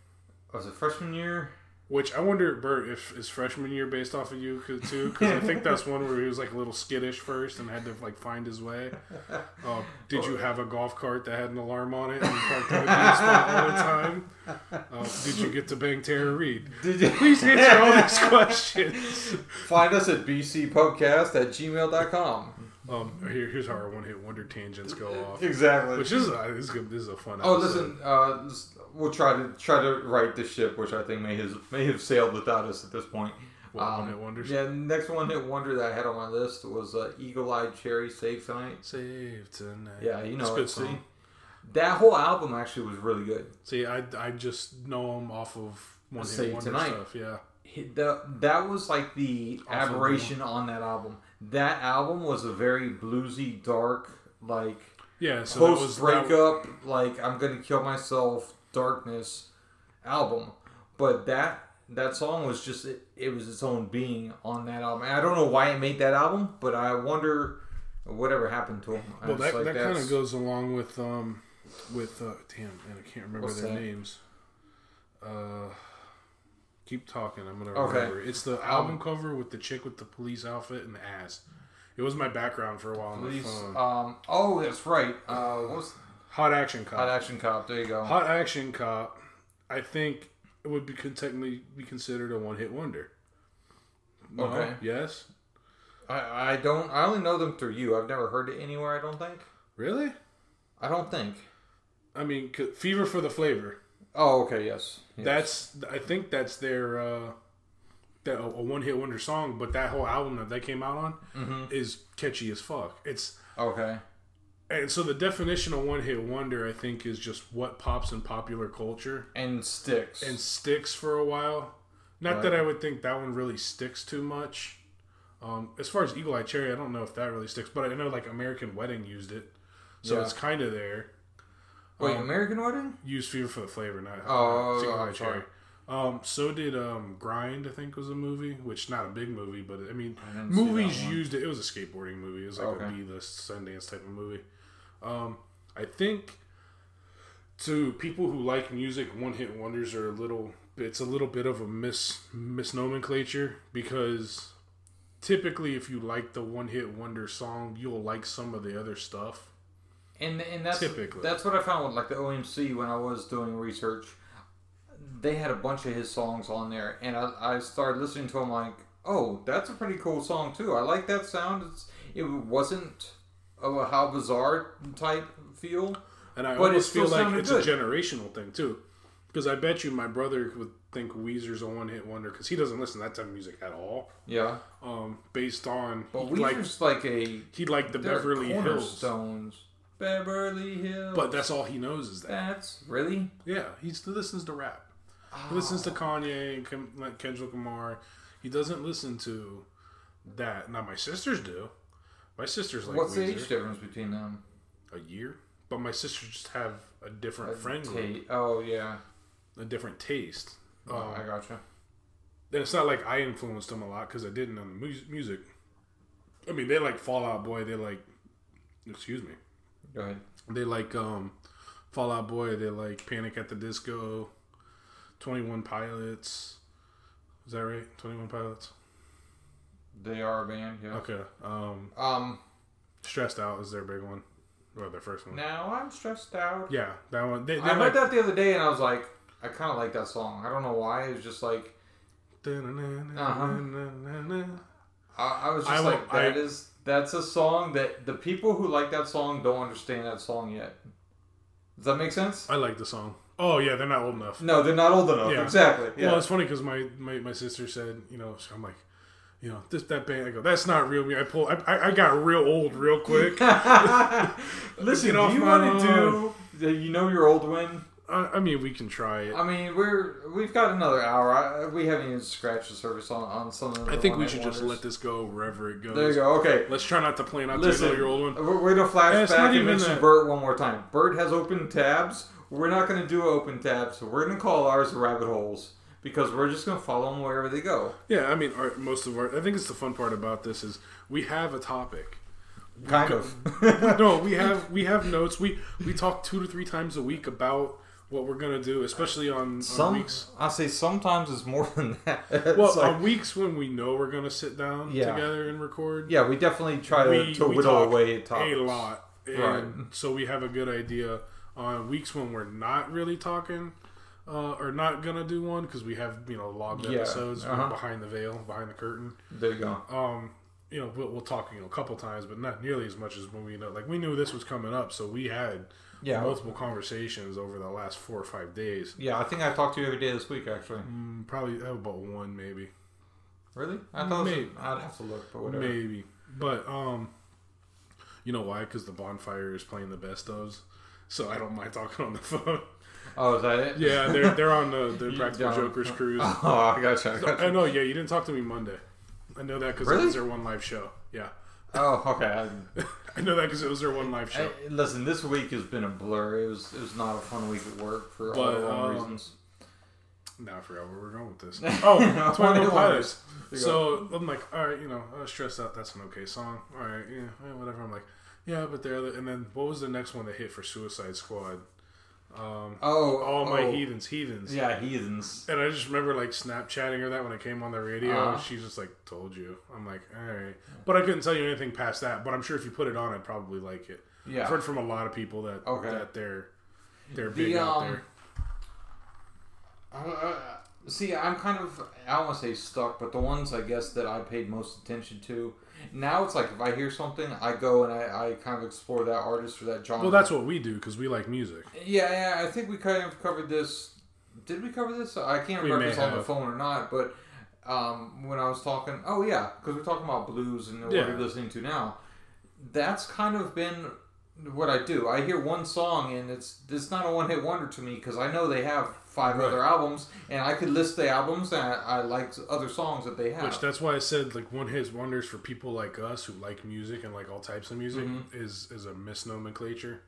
was it freshman year? Which I wonder, Bert, if is freshman year based off of you too? Because I think that's one where he was like a little skittish first and had to like find his way. Uh, did you have a golf cart that had an alarm on it and you parked in a spot all the time? Uh, did you get to bang Tara Reid? Did you Please answer all these questions. find us at bcpubcast at gmail.com. Um, here, here's how our one hit wonder tangents go off. Exactly. Which is uh, this is, good, this is a fun. Oh, episode. listen. Uh, we'll try to try to right the ship, which I think may have may have sailed without us at this point. What, Um, one hit wonders. Yeah, next one hit wonder that I had on my list was uh, Eagle Eyed Cherry Save Tonight. Save tonight. Yeah, you know it's good song. That whole album actually was really good. See, I, I just know him off of one hit Save wonder Tonight. stuff. Yeah. He- The, that was like the of aberration on that album. That album was a very bluesy, dark, like Yeah. So post that- breakup, like I'm gonna kill myself, darkness album. But that that song was just it, it was its own being on that album. And I don't know why it made that album, but I wonder whatever happened to him. I Well, that, like, that kind of goes along with um with uh damn and I can't remember their that? names. Uh, keep talking. I'm gonna Okay. remember. It's the album cover with the chick with the police outfit and the ass. It was my background for a while on the Police, phone. um, oh, that's right. Uh, what was Hot Action Cop. Hot Action Cop? There you go. Hot Action Cop. I think it would be technically be considered a one hit wonder. No? Okay. Yes. I, I don't. I only know them through you. I've never heard it anywhere. I don't think. Really? I don't think. I mean, Fever for the Flavor. Oh, okay. Yes. Yes. That's I think that's their uh, that a one hit wonder song, but that whole album that they came out on Mm-hmm. is catchy as fuck. It's okay. And so the definition of one hit wonder, I think, is just what pops in popular culture And sticks. and sticks for a while. Not Right. that I would think that one really sticks too much. Um, as far as Eagle Eye Cherry, I don't know if that really sticks, but I know like American Wedding used it, so Yeah. it's kind of there. Wait, um, American Wedding? Used Fever for the Flavor, not Oh, Eagle Eye Cherry. Um, so did um, Grind, I think was a movie, which not a big movie, but I mean, I movies used it. It was a skateboarding movie. It was like a Okay. B-list Sundance type of movie. Um, I think to people who like music, one hit wonders are a little. It's a little bit of a mis misnomenclature because typically, if you like the one hit wonder song, you'll like some of the other stuff. And and that's Typically. that's what I found with like the OMC when I was doing research. They had a bunch of his songs on there, and I, I started listening to them like, oh, that's a pretty cool song too. I like that sound. It's, it wasn't a how bizarre type feel. And I But almost feel like it's good. a generational thing too, because I bet you my brother would think Weezer's a one hit wonder because he doesn't listen to that type of music at all. Yeah, Um, based on but Weezer's like a he liked the Beverly Hills. cornerstones. Beverly Hills. But that's all he knows is that. that's really. Yeah, he listens to rap. He listens to Kanye and like Kendrick Lamar. He doesn't listen to that. Now my sisters do. My sisters like What's the age difference between them? a year, but my sisters just have a different friend group. Oh yeah. a different taste. Oh, Um, I gotcha. And it's not like I influenced them a lot because I didn't on the mu- music. I mean, they like Fall Out Boy. They like, excuse me, Go ahead. they like um, Fall Out Boy. They like Panic at the Disco, Twenty One Pilots. Is that right? Twenty One Pilots. They are a band. Yeah. Okay. Um, Um. Stressed Out is their big one, or their first one. Now I'm stressed out. Yeah, that one. They, I heard like. that the other day and I was like, I kind of like that song. I don't know why. It was just like I, I was just I like, that I- is that's a song that the people who like that song don't understand that song yet. Does that make sense? I like the song. Oh yeah, they're not old enough. No, they're not old enough. Yeah. Exactly. Yeah. Well, it's funny because my, my my sister said, you know, I'm like, you know, this that band. I go, that's not real me. I pull. I, I, I got real old real quick. Listen, do you want to do? Uh, you know your old win. I, I mean, we can try it. I mean, we're we've got another hour. I, we haven't even scratched the surface on on some of the. I think we should just let this go wherever it goes. There you go. Okay. Let's try not to plan out Listen, to know your old one. We're, we're gonna flash And it's back not and even mention that- Bert one more time. Bert has open tabs. We're not gonna do open tabs. So we're gonna call ours the rabbit holes because we're just gonna follow them wherever they go. Yeah, I mean, our, most of our. I think it's the fun part about this is we have a topic. Kind of. No, we have we have notes. We we talk two to three times a week about what we're gonna do, especially on, on weeks. I say sometimes it's more than that. Well, like- on weeks when we know we're gonna sit down Yeah. together and record. yeah, we definitely try to, we, to we whittle talk away at topics. a lot, and Right. so we have a good idea on weeks when we're not really talking. Uh, or not gonna do one because we have you know logged Yeah, episodes uh-huh. behind the veil, behind the curtain. There you go. um, you know, we'll, we'll talk, you know, a couple times, but not nearly as much as when we know. Like we knew this was coming up, so we had Yeah. multiple conversations over the last four or five days. Yeah, I think I talked to you every day this week actually. Mm, probably uh, about one, maybe, Really? I thought Maybe. I'd have to look, but whatever. maybe. But um, you know why? Because the bonfire is playing the best ofs, so I don't mind talking on the phone. Oh, is that it? yeah, they're they're on the the Practical don't- Jokers cruise. Oh, I gotcha. I So- gotcha. I know. Yeah, you didn't talk to me Monday. I know that because Really? it was their one live show. Yeah, Oh, okay. I, I know that because it was their one live show. Hey, listen, this week has been a blur. It was it was not a fun week at work for all But, the wrong um, reasons. Now I forgot where we're going with this. Oh, One 21 Hit Pilots. There So I'm like, all right, you know, uh, stressed out. That's an okay song. All right, yeah, yeah, whatever. I'm like, yeah, but they're and then what was the next one that hit for Suicide Squad? Um, Oh, all my oh. heathens, heathens. Yeah, heathens. And I just remember like Snapchatting her that when it came on the radio. Uh-huh. She's just like, told you. I'm like, all right, but I couldn't tell you anything past that. But I'm sure if you put it on, I'd probably like it. Yeah, I've heard from a lot of people that Okay. that they're they're The, big out um, there. Uh, uh, see, I'm kind of I don't want to say stuck, but the ones I guess that I paid most attention to. Now it's like if I hear something, I go and I, I kind of explore that artist or that genre. Well, that's what we do because we like music. Yeah, yeah, I think we kind of covered this. Did we cover this? I can't We remember if it's on the phone or not, but um, when I was talking, oh yeah, because we're talking about blues and what Yeah. we're listening to now. That's kind of been what I do. I hear one song and it's it's not a one hit wonder to me because I know they have five Right. other albums and I could list the albums and I, I like other songs that they have. Which that's why I said like one hit wonders for people like us who like music and like all types of music Mm-hmm. is is a misnomenclature.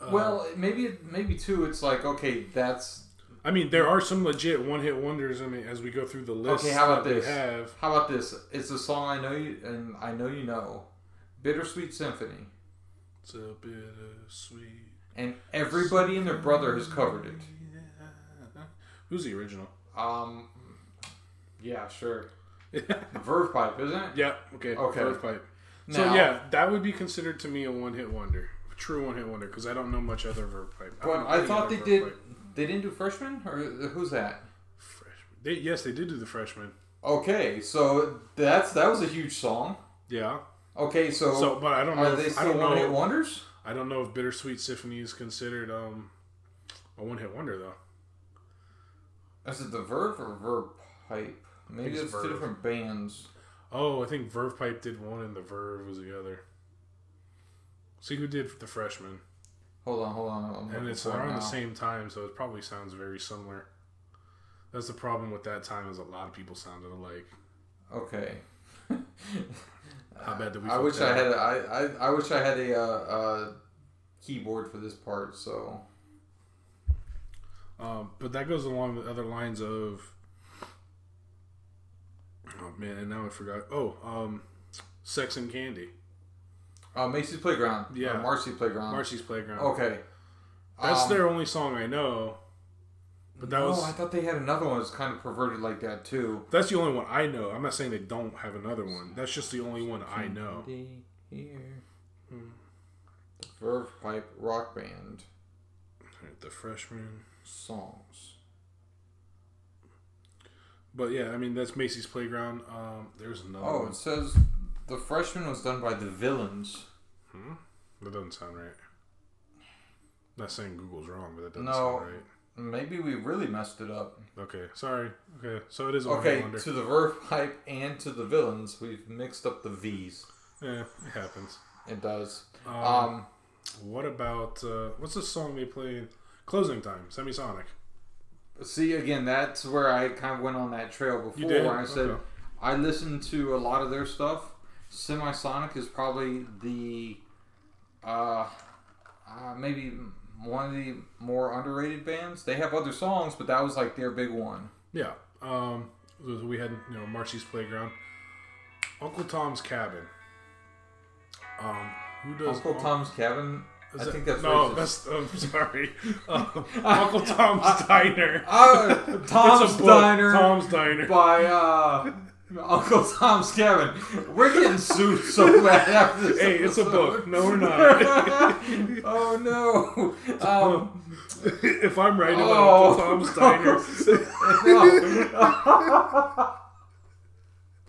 Uh, well, maybe maybe too. It's like okay, that's I mean, there are some legit one hit wonders. I mean, as we go through the list, Okay, how about that this? Have How about this? It's a song I know you and I know you know, "Bittersweet Symphony," it's a bit of sweet. and everybody and their brother has covered it. Who's the original? Um, yeah, sure. Verve Pipe, isn't it? yeah. Okay. Okay. Verve Pipe. So yeah, that would be considered to me a one hit wonder, a true one hit wonder, because I don't know much other Verve Pipe. But don't I thought they other did. Pipe. They didn't do freshman, or who's that? Freshman. They, yes, they did do the freshman. Okay, so that's that was a huge song. Yeah. Okay, so, So, but I don't know. are if- they I still don't one hit know. wonders? I don't know if Bittersweet Symphony is considered um a one hit wonder though. Is it the Verve or Verve Pipe? Maybe it's it's two different bands. Oh, I think Verve Pipe did one and the Verve was the other. See who did the freshman, Hold on, hold on. I'm and it's around now. the same time, so it probably sounds very similar. That's the problem with that time is a lot of people sounded alike. Okay. How bad did we? I wish I had. A, I, I I wish I had a uh, uh, keyboard for this part. So Um, but that goes along with other lines of. Oh man, and now I forgot. Oh, um, Sex and Candy, uh, Macy's Playground. Yeah. Uh, Marcy Playground. Marcy's Playground. Okay. That's Um, their only song I know. But that no, was I thought they had another one that's kind of perverted like that too. that's the only one I know. I'm not saying they don't have another one. That's just the only one I know. Here. The Verve Pipe Rock Band The freshman. Songs. But yeah, I mean that's Macy's Playground. Um, there's another Oh, one. it says the freshman was done by the Villains. Hmm? That doesn't sound right. Not saying Google's wrong, but that doesn't No. sound right. Maybe we really messed it up. Okay, sorry. Okay, so it is Okay, to the Verve Pipe and to the Villains, we've mixed up the V's. Yeah, it happens. It does. Um, Um, what about uh, what's the song they played? Closing time, Semisonic. see, again, that's where I kind of went on that trail before. Where I said Okay. I listened to a lot of their stuff. Semisonic is probably the uh, uh, maybe one of the more underrated bands. They have other songs, but that was like their big one. Yeah. Um, we had you know Marcy's Playground, Uncle Tom's Cabin. Um, who does Uncle Tom's Cabin. I that- think that's no. racist. That's I'm sorry. Um, Uncle Tom's Diner. Uh, Tom's It's a book, Diner Tom's Diner. by uh, Uncle Tom's Cabin. We're getting sued so bad after this. Hey, it's a book. No, we're not. oh no. Um, if I'm right about Oh. Uncle Tom's Diner, no,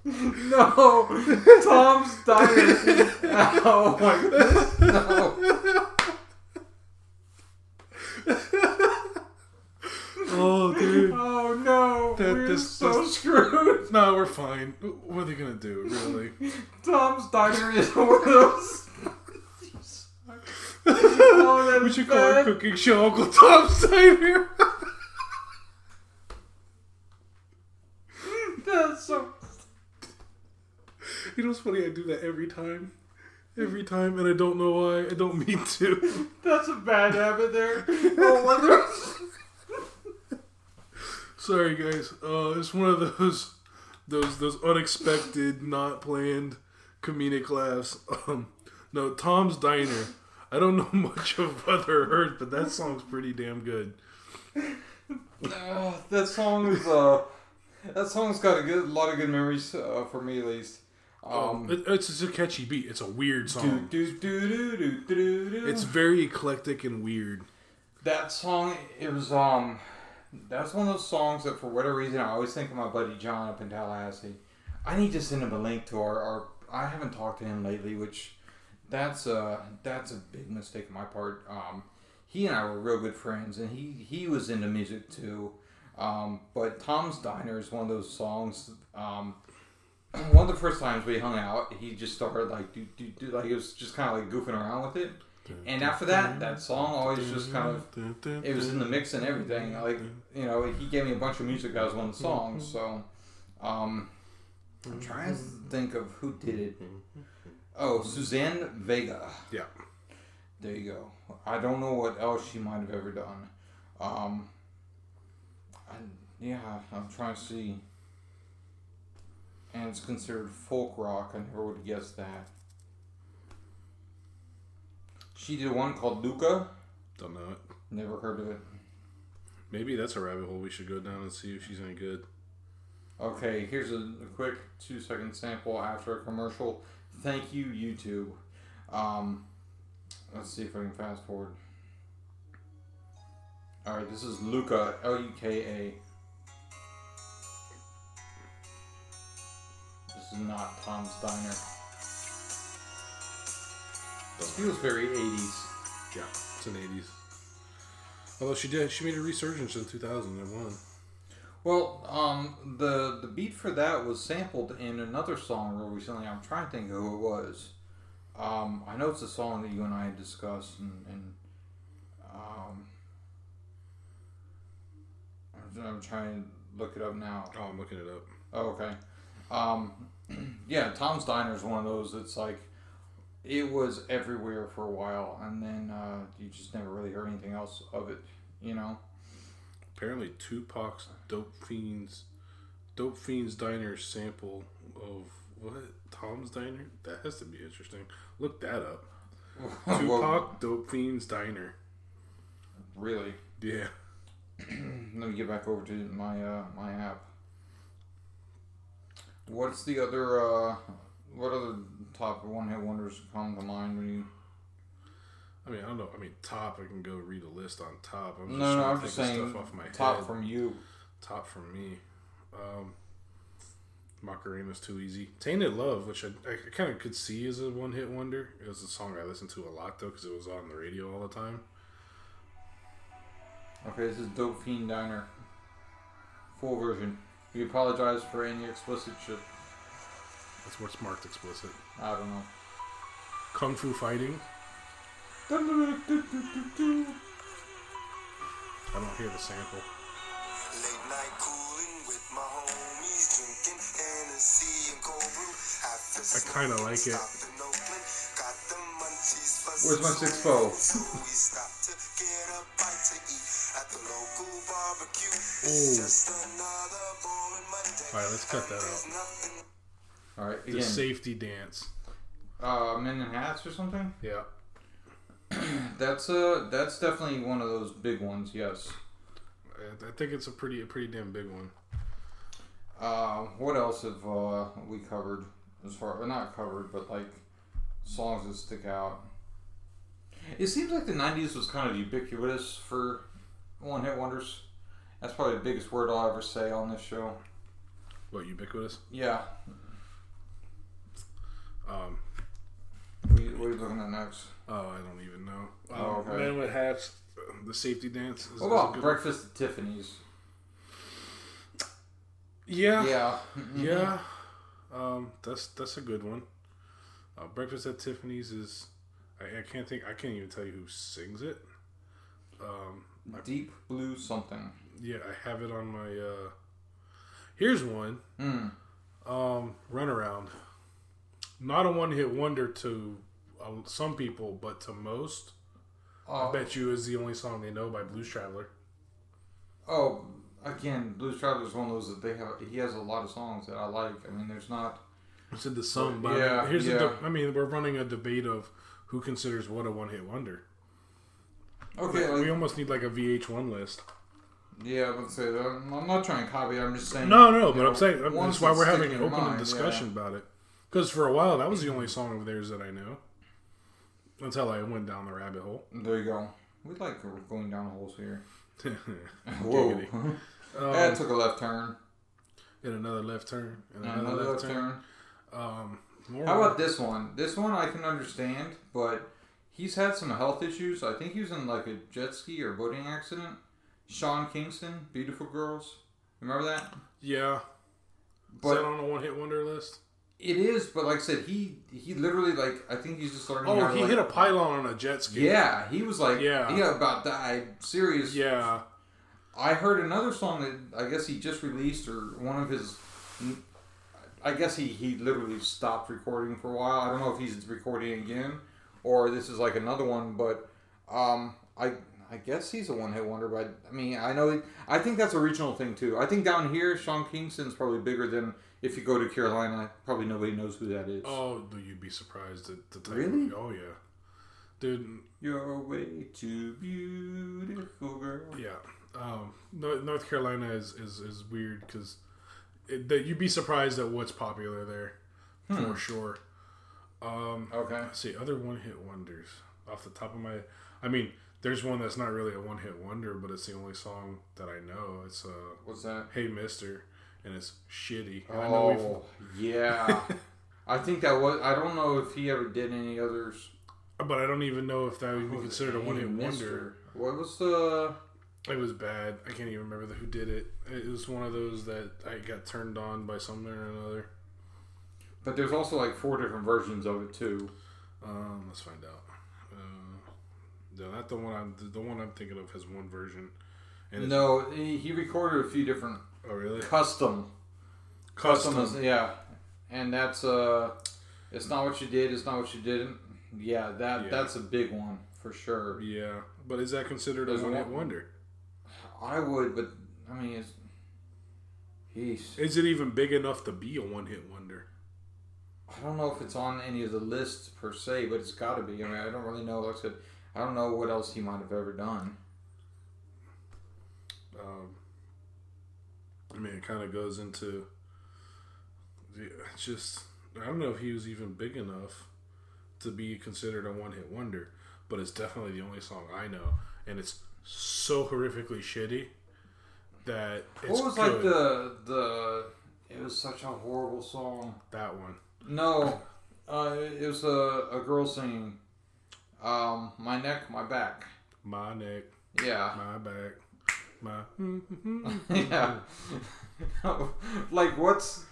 Tom's Diner. Oh my goodness, no. oh dude. Oh no, That- we're this- so this- screwed. No, we're fine. What are they gonna do, really? Tom's Diner is one of those. Oh, we should call our cooking show Uncle Tom's Diner. That's so. You know what's funny? I do that every time. Every time, and I don't know why. I don't mean to. That's a bad habit there. Oh. Sorry, guys. Uh, it's one of those, those, those unexpected, not planned comedic laughs. Um, no, Tom's Diner. I don't know much of other Earth, but that song's pretty damn good. Uh, that song is uh, that song's got a good lot of good memories uh, for me at least. Um, It, it's just a catchy beat. It's a weird song. do, do, do, do, do, do. It's very eclectic and weird. that song. It was um, that's one of those songs that for whatever reason I always think of my buddy John up in Tallahassee. I need to send him a link to our, our I haven't talked to him lately, which that's a that's a big mistake on my part. Um, he and I were real good friends, and he he was into music too. Um, but Tom's Diner is one of those songs. Um, one of the first times we hung out, he just started like do do do like it was just kind of like goofing around with it. And after that, that song always just kind of it was in the mix and everything. Like you know, he gave me a bunch of music that was one songs. So, um, I'm trying to think of who did it. Oh, Suzanne Vega. Yeah. There you go. I don't know what else she might have ever done. Um, I, yeah, I'm trying to see. And it's considered folk rock. I never would have guessed that. She did one called Luka. Don't know it. Never heard of it. Maybe that's a rabbit hole we should go down and see if she's any good. Okay, here's a, a quick two second sample after a commercial. Thank you, YouTube. Um, let's see if I can fast forward. Alright, this is Luka, L U K A. This is not Tom's Diner. This feels very 80s. Yeah, it's an '80s. Although she did, she made a resurgence in 2001. Well, um, the the beat for that was sampled in another song real recently. I'm trying to think who it was. Um, I know it's a song that you and I had discussed, and, and um, I'm, I'm trying to look it up now. Oh, I'm looking it up. Oh, okay. Um, yeah, Tom's Diner is one of those. It's like it was everywhere for a while, and then uh, you just never really heard anything else of it. You know. Apparently, Tupac's "Dope Fiends," "Dope Fiends" Diner sample of what Tom's Diner. That has to be interesting. Look that up. Tupac "Dope Fiends" Diner. really? Yeah. Let me get back over to my uh, my app. What's the other? Uh, what other top one hit wonders come to mind when you? I mean, I don't know. I mean, top. I can go read a list on top. I'm No, just no, trying I'm to just think of saying stuff off my top head. from you. Top from me. Um, Macarena's too easy. Tainted Love, which I, I kind of could see as a one hit wonder. It was a song I listened to a lot though because it was on the radio all the time. Okay, this is Dope Fiend Diner. Full version. We apologize for any explicit shit. That's what's marked explicit. I don't know. Kung Fu Fighting. I don't hear the sample. Late night cooling with my homies, drinking Hennessy and cold brew. I kinda like it. stopped in Oakland, got the munchies for Where's my some six foe? So we stopped to get a bite to eat at the local barbecue. Ooh. It's just another boring Monday. Alright, let's cut that out. All right, The safety dance. Uh, Men in Hats or something. Yeah. That's uh, that's definitely one of those big ones. Yes. I I think it's a pretty a pretty damn big one. Uh, what else have uh, we covered? As far, or not covered, but like songs that stick out. It seems like the '90s was kind of ubiquitous for one-hit wonders. That's probably the biggest word I'll ever say on this show. What ubiquitous? Yeah. Um, What are you, what are you looking at next? oh, I don't even know. Um, Oh, okay. Men with hats. The safety dance. Is, What about Breakfast at Tiffany's? One. Yeah. Yeah. Yeah, um, that's that's a good one. Uh, Breakfast at Tiffany's is, I, I can't think, I can't even tell you who sings it. Um, Deep Blue something. yeah, I have it on my. Uh, here's one. Hmm. Um, Runaround. Not a one-hit wonder to uh, some people, but to most, I Oh, bet you is the only song they know by Blues Traveler. oh, again, Blues Traveler is one of those that they have. He has a lot of songs that I like. I mean, there's not. I said the song, but Yeah, here's yeah. De- I mean, we're running a debate of who considers what a one-hit wonder. Okay, we almost need like a VH1 list. Yeah, let's say that. I'm not trying to copy. I'm just saying. No, no, but know, I'm saying that's why we're having an open mind, discussion about it. Because for a while, that was the only song of theirs that I knew. Until I went down the rabbit hole. There you go. We like going down holes here. Whoa. that Um, took a left turn. in another left turn. And another, another left, left turn. turn. Um, How about this one? This one I can understand, but he's had some health issues. I think he was in like a jet ski or boating accident. Sean Kingston, Beautiful Girls. Remember that? Yeah. Is But that on a one hit wonder list? it is. But like I said, he he literally like I think he's just learning. Oh, he like, hit a pylon on a jet ski. Yeah, he was like Yeah. he about died. Serious. Yeah. I heard another song that I guess he just released or one of his. I guess he, he literally stopped recording for a while. I don't know if he's recording again or this is like another one, but um, I I guess he's a one hit wonder. But I mean, I know I think that's a regional thing too. I think down here, Sean Kingston's probably bigger than if you go to Carolina. Probably nobody knows who that is. Oh, you'd be surprised at the type Really? Of, oh, yeah. Dude, You're way too beautiful, girl. Yeah, um, North North Carolina is is, is weird because that you'd be surprised at what's popular there Hmm. for sure. Um, Okay. let's see other one hit wonders off the top of my. I mean, there's one that's not really a one hit wonder, but it's the only song that I know. It's uh, What's that? "Hey Mister," and it's shitty. And I know Oh, yeah. I think that was. I don't know if he ever did any others. but I don't even know if that would be considered a Hey, one hit wonder. What was the? It was bad. I can't even remember the, who did it. It was one of those that I got turned on by something or another. But there's also like four different versions of it too. Um, let's find out. No, not the one I'm. The one I'm thinking of has one version. And No, he, recorded a few different Oh, really? custom, Custom. is- yeah, and that's uh, it's not what you did, it's not what you didn't. Yeah, that Yeah. that's a big one for sure. Yeah, but is that considered a one hit wonder? I would, but I mean, it's he's. Is it even big enough to be a one hit wonder? I don't know if it's on any of the lists per se, but it's got to be. I mean, I don't really know. Like I said, I don't know what else he might have ever done. Um, I mean, it kind of goes into. the- just I don't know if he was even big enough to be considered a one hit wonder, but it's definitely the only song I know, and it's so horrifically shitty that it's what was good. like the the? It was such a horrible song. that one. No, uh, it was a, a girl singing. Um, my neck, my back. My neck, Yeah, my back, my. yeah. like what's?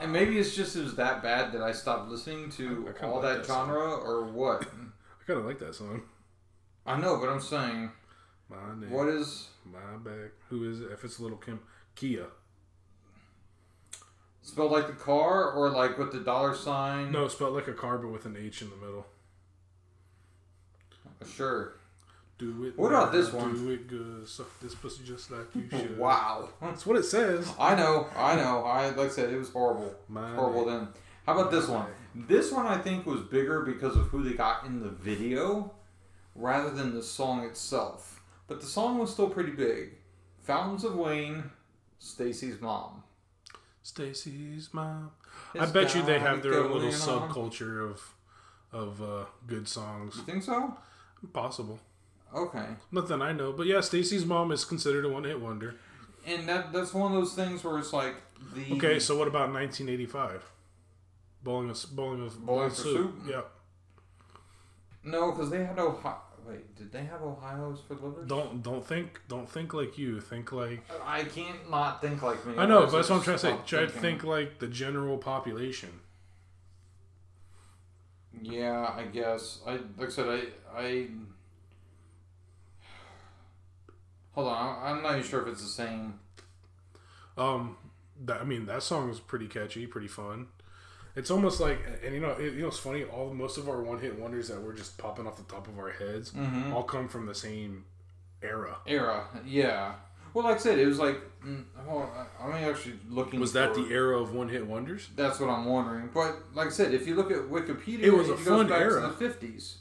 And maybe it's just it was that bad that I stopped listening to I- I all like that that genre, or what? I kind of like that song. I know, but I'm saying, My neck, what is my back. Who is it? If it's Little Kim, Khia. spelled like the car, or like with the dollar sign? No, spelled like a car, but with an H in the middle. Sure. Do it. What about this one? Do it good. Suck this pussy just like you should. Wow. That's what it says. I know, I know. I like I said, it was horrible. My horrible neck. then. How about this My one? This one I think was bigger because of who they got in the video rather than the song itself. But the song was still pretty big. Fountains of Wayne, Stacy's mom. Stacy's mom. I bet you they have their own little going on. subculture of of uh, good songs. You think so? Possible. Okay. Nothing I know, but yeah, Stacy's mom is considered a one hit wonder. And that that's one of those things where it's like the Okay, so what about 1985? Bowling of Bowling of Bowling for Soup? Yeah. no, because they had Ohio. Wait, did they have Ohio's for livers? Don't don't think don't think like you. Think like I can't not think like me. I know, but that's what I'm trying to say. Try to think like the general population. Yeah, I guess. I like I said, I I hold on. I'm not even sure if it's the same. Um, that, I mean, that song is pretty catchy, pretty fun. It's almost like, and you know, it, you know, it's funny. All most of our one-hit wonders that we're just popping off the top of our heads Mm-hmm. all come from the same era. Era, yeah. Well, like I said, it was like. Mm, hold on, I- I'm actually looking. Was that for- the era of one-hit wonders? That's what I'm wondering. But like I said, if you look at Wikipedia, It was a fun era. to the fifties.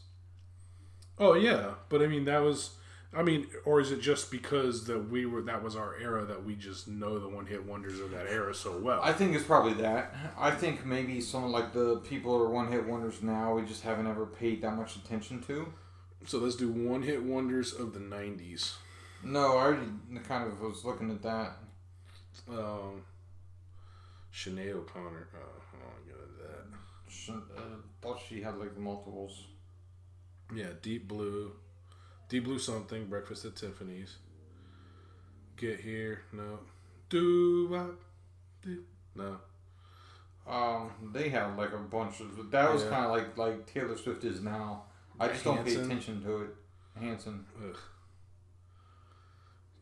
Oh yeah, but I mean that was, I mean, or is it just because that we were that was our era that we just know the one-hit wonders of that era so well? I think it's probably that. I think maybe some like the people who are one hit wonders now, we just haven't ever paid that much attention to. so let's do one-hit wonders of the '90s. No, I already kind of was looking at that. Um, Sinead O'Connor. Oh, I into that. Sh- Uh, thought she had like multiples. Yeah, Deep Blue, Deep Blue something. Breakfast at Tiffany's. Get here, no. Do what? Do no. Um, they had like a bunch of. That was Yeah. kind of like like Taylor Swift is now. I just don't pay attention to it. Hanson. Ugh.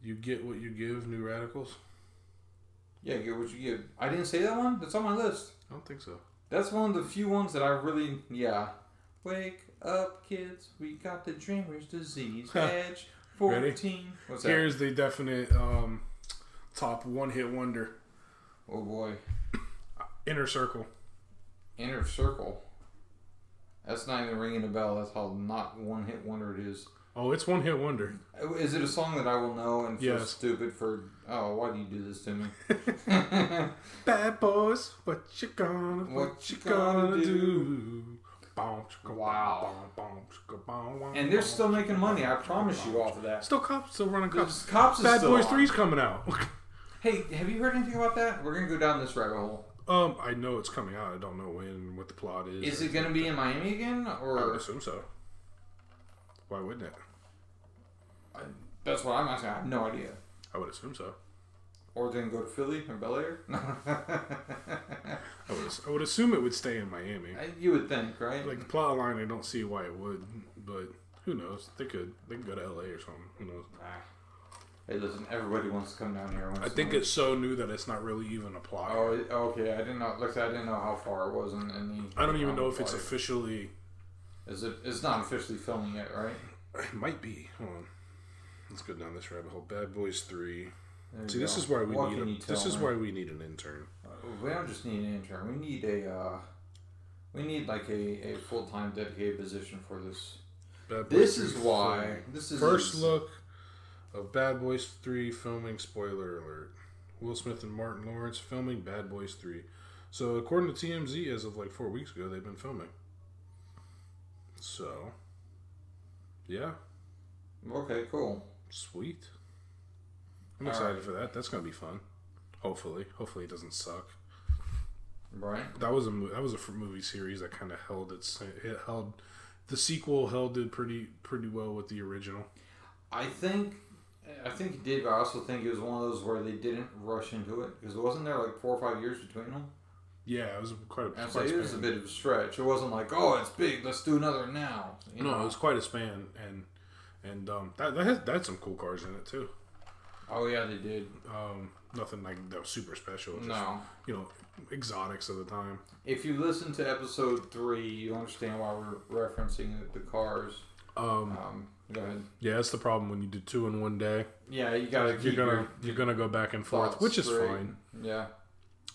You get what you give, New Radicals. Yeah, get what you get. I didn't say that one. That's on my list. I don't think so. That's one of the few ones that I really yeah. Wake up, kids! We got the dreamer's disease. Edge Ready? fourteen. What's that? Here's the definite um, top one-hit wonder. oh boy, Inner Circle. Inner Circle. That's not even ringing a bell. That's how not one hit wonder it is. Oh, it's one-hit wonder. Is it a song that I will know and feel Yes. stupid for? Oh, why do you do this to me? Bad boys, what you gonna, what, What you gonna gonna do? do? Wow. boom, boom, chicka, boom, boom, and they're still making money. I promise you off of that. Still cops, still running cops. Cops is Bad Boys on. 3's coming out. Hey, have you heard anything about that? We're gonna go down this rabbit hole. um, I know it's coming out. I don't know when what the plot is. Is it gonna be in Miami again, or I assume so. Why wouldn't it? that's what I'm asking. I have no idea. I would assume so. Or then go to Philly or Bel Air? I would, I would assume it would stay in Miami. you would think, right? Like the plot line, I don't see why it would, but who knows? They could. They could go to LA or something. Who knows? Nah. Hey, listen, everybody wants to come down here. once I think it's so new that it's not really even a plot. Oh, okay. I didn't know. Like I didn't know how far it was in, in the. I don't even know if it's officially. Is it? It's not officially filming yet, right? It might be. Hold on. Let's go down this rabbit hole. Bad Boys Three. There See, this go. is why we What need. A, this is me? why we need an intern. We don't just need an intern. We need a. Uh, we need like a, a full time dedicated position for this. Bad This 3 is why. This is First look of Bad Boys 3 filming. Spoiler alert. Will Smith and Martin Lawrence filming Bad Boys 3. So, according to TMZ, as of like four weeks ago, they've been filming. So, yeah, Okay, cool. sweet. I'm All excited right. for that. That's gonna be fun. Hopefully, hopefully it doesn't suck. Right. That was a that was a movie series that kind of held its it held the sequel held it pretty pretty well with the original. I think. I think it did, but I also think it was one of those where they didn't rush into it because wasn't there like four or five years between them? Yeah, it was quite a, quite it was a bit of a stretch. It wasn't like, oh, it's big, let's do another now. You No, know? it was quite a span, and and um, that that had, that had some cool cars in it too. Oh yeah, they did. Um, nothing like that was super special. Just, No. you know, exotics of the time. If you listen to episode three, you understand why we're referencing the, the cars. Um, Um, go ahead. yeah, that's the problem when you do two in one day. Yeah, you gotta You're keep gonna your you're gonna go back and forth, which is straight. fine. Yeah.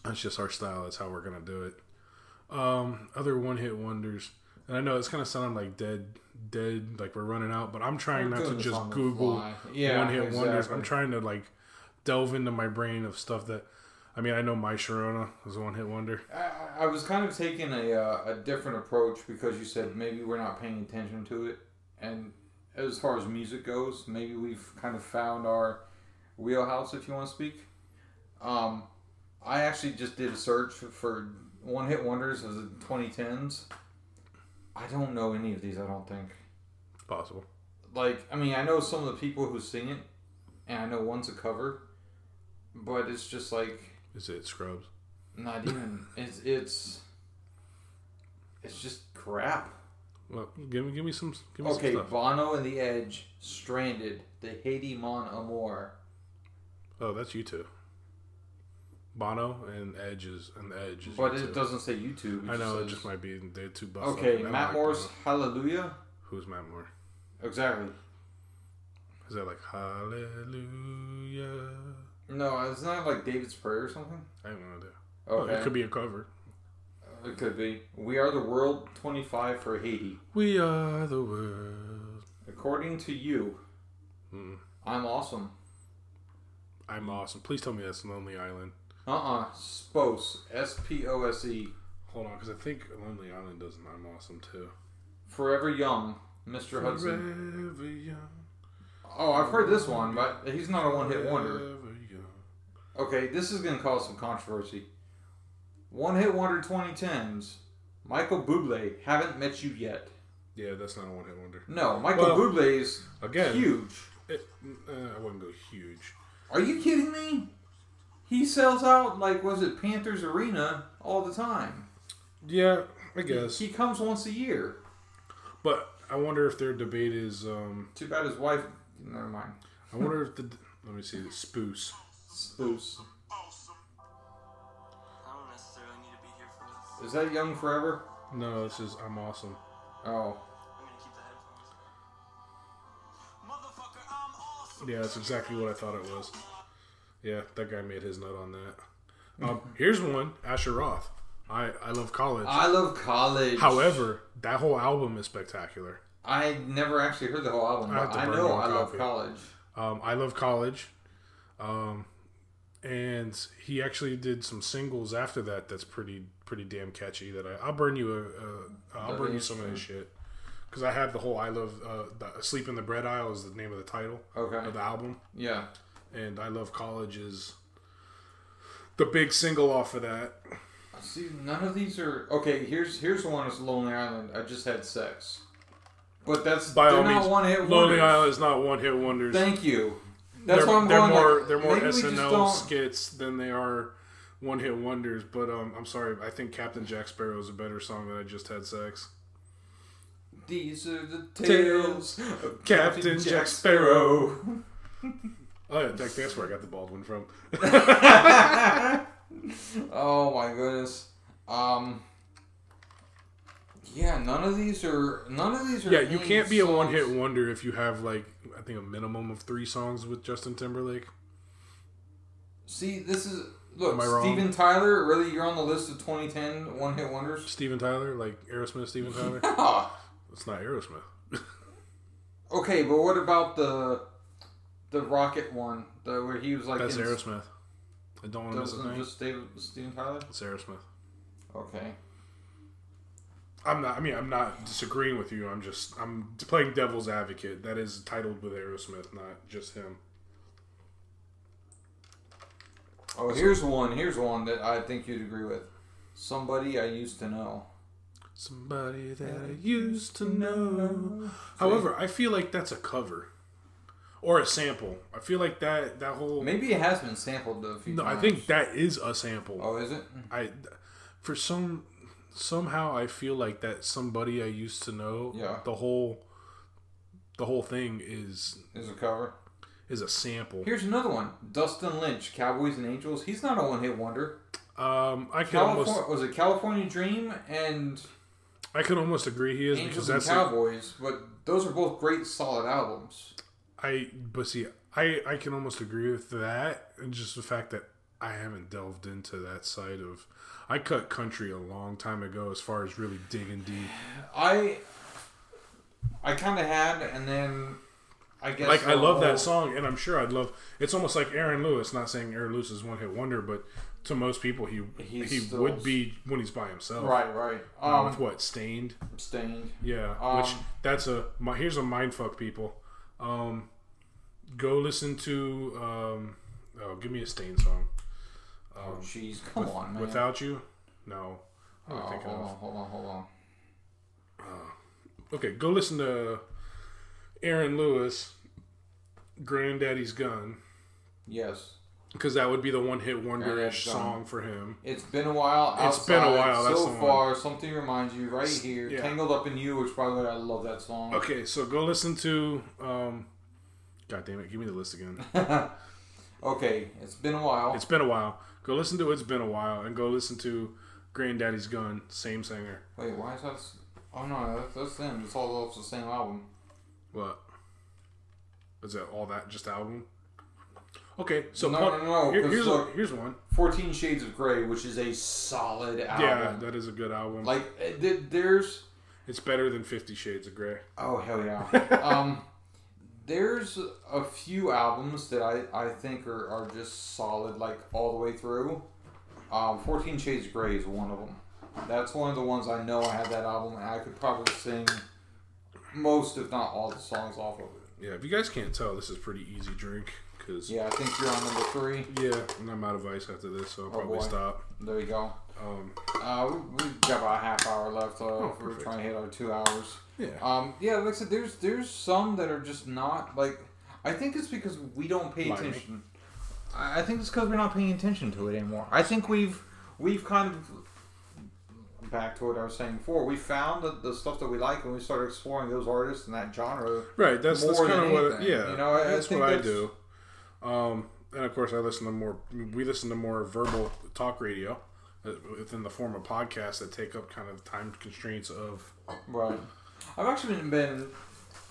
That's just our style. That's how we're gonna do it. Um, other one hit wonders, and I know it's kind of sounding like dead, dead, like we're running out. But I'm trying We're not to just Google. Yeah, one hit wonders. I'm trying to like delve into my brain of stuff that. I mean, I know My Sharona was a one hit wonder. I, I was kind of taking a, uh, a different approach because you said maybe we're not paying attention to it. And as far as music goes, maybe we've kind of found our wheelhouse, if you want to speak. Um, I actually just did a search for one hit wonders of the 2010s. I don't know any of these, I don't think. It's possible. Like, I mean, I know some of the people who sing it, and I know one's a cover, but it's just like. Is it Scrubs? Not even. It's it's. It's just crap. Well, give me give me some give me Okay, some. Bono and the Edge, Stranded, the Haiti Mon Amour. Oh, that's U2. Bono and Edge is and Edge is But you it doesn't say YouTube. I know it just might be they're two buff. Okay, Matt like Moore's Bono. Hallelujah. Who's Matt Moore? Exactly. Is that like Hallelujah? No, it's not like David's Prayer or something. I have no idea. Oh, Okay, it could be a cover. It could be. We are the world. Twenty five for Haiti. We are the world. According to you, Mm. I'm awesome. I'm awesome. Please tell me that's Lonely Island. Uh uh Spose. S P O S E. Hold on, because I think Lonely Island does an I'm awesome too. Forever Young. Mr. Hudson. Forever young. Oh, I've heard this one, but he's not a one hit wonder. Forever young. Okay, this is going to cause some controversy. One hit wonder 2010s. Michael Bublé, haven't met you yet. Yeah, that's not a one hit wonder. No, Michael Well, Bublé is Again, huge. It, uh, I wouldn't go huge. Are you kidding me? He sells out like was it Panthers Arena all the time. Yeah, I guess. He comes once a year. But I wonder if their debate is. um Too bad his wife. Never mind. I wonder if the. Let me see. Spoos. Spoos. Awesome. I don't necessarily need to be here for this. Is that Young Forever? No, this is I'm awesome. Oh, I'm gonna keep the headphones. Motherfucker, I'm awesome. Yeah, that's exactly what I thought it was. Yeah, that guy made his nut on that. Um, here's one, Asher Roth. I I love college. I love college. However, that whole album is spectacular. I never actually heard the whole album, I I know I love college. Um, I love college. Um, and he actually did some singles after that. That's pretty pretty damn catchy. That I I'll burn you a, a I'll That burn you some of his shit because I have the whole I love uh, the, Sleep in the Bread Aisle is the name of the title Okay. of the album, Yeah. And I love college is the big single off of that. See, none of these are okay. Here's here's the one that's Lonely Island. I just had sex, but that's By all not means, one hit Lonely wonders. Island is not one hit wonders. Thank you. That's they're, what I'm they're going. more like, they're more maybe we just SNL skits than they are one hit wonders. But um, I'm sorry, I think Captain Jack Sparrow is a better song than I just had sex. These are the Tales tales of Captain Jack Sparrow. Oh yeah, that, that's where I got the Baldwin from. oh my goodness. Um. Yeah, none of these are. None of these are. Yeah, you can't be a one hit wonder if you have like I think a minimum of three songs with Justin Timberlake. See, this is look. Am I wrong? Steven Tyler. Really, you're on the list of 2010 one hit wonders. Steven Tyler, like Aerosmith, Steven Tyler. Yeah. it's not Aerosmith. Okay, but what about the the Rocket one, the where he was like That's in, Aerosmith. I don't want to miss a thing. just David, Steven Tyler? It's Aerosmith. Okay. I'm not. I mean, I'm not disagreeing with you. I'm just. I'm playing devil's advocate. That is titled with Aerosmith, not just him. Oh, here's one. Here's one that I think you'd agree with. Somebody I used to know. Somebody that I used to know. However, I feel like that's a cover or a sample. I feel like that that whole. Maybe it has been sampled a few No, I think that is a sample. Oh, is it? I, for some, somehow I feel like that somebody I used to know. Yeah. The whole, the whole thing is Is a cover. is a sample. Here's another one. Dustin Lynch, Cowboys and Angels. He's not a one-hit wonder. Um, I can California almost was it California Dream and I can almost agree he is Angels because and that's a, Cowboys, but those are both great, solid albums. I but see I I can almost agree with that and just the fact that I haven't delved into that side of I cut country a long time ago as far as really digging deep. I I kind of had, and then I guess Like I love that song and I'm sure I'd love it's almost like Aaron Lewis, not saying Aaron Lewis is one hit wonder, but to most people he He's he still- would be when he's by himself. Right, right. Um, with what Staind Staind. yeah Um, which that's a my, here's a mind fuck people um go listen to um oh give me a stain song Oh, jeez, come on, man. without you no oh, hold on, hold on, hold on. okay go listen to Aaron Lewis Granddaddy's Gun Yes, because that would be the one hit wonderish song for him it's been a while. It's been a while, that's So the one. far, something reminds you right here. yeah. Tangled up in you, which by the way, I love that song. okay so go listen to um god damn it give me the list again Okay, it's been a while. it's been a while go listen to it's been a while and go listen to Granddaddy's Gun same singer Wait, why is that? Oh no, that's, that's them. It's all off the same album. What? Is it all that just album? Okay, so No, pun- no, no, here- here's a, here's one. Fourteen Shades of Grey, which is a solid album. Yeah, that is a good album. like eh, th- there's it's better than Fifty Shades of Grey. oh hell yeah. um, there's a few albums that I, I think are, are just solid like all the way through. Um, Fourteen Shades of Grey is one of them. That's one of the ones I know I have that album and I could probably sing most, if not all, the songs off of it. Yeah, if you guys can't tell, this is pretty easy drink because yeah. Yeah, I think you're on number three. and I'm out of ice after this, so I'll Oh, probably boy. stop. There you go. Um, Uh, we, we got about a half hour left. Uh, Oh, we're trying to hit our two hours. yeah, Um, yeah, like I said, there's there's some that are just not like. I think it's because we don't pay attention. I I think it's because we're not paying attention to it anymore. I think we've we've kind of back to what I was saying before. We found the, the stuff that we like, and we started exploring those artists and that genre. right. That's that's more kind of what. Yeah, you know, I- I that's think what I do. Um, and of course, I listen to more. We listen to more verbal talk radio within the form of podcasts that take up kind of time constraints of Right. I've actually been,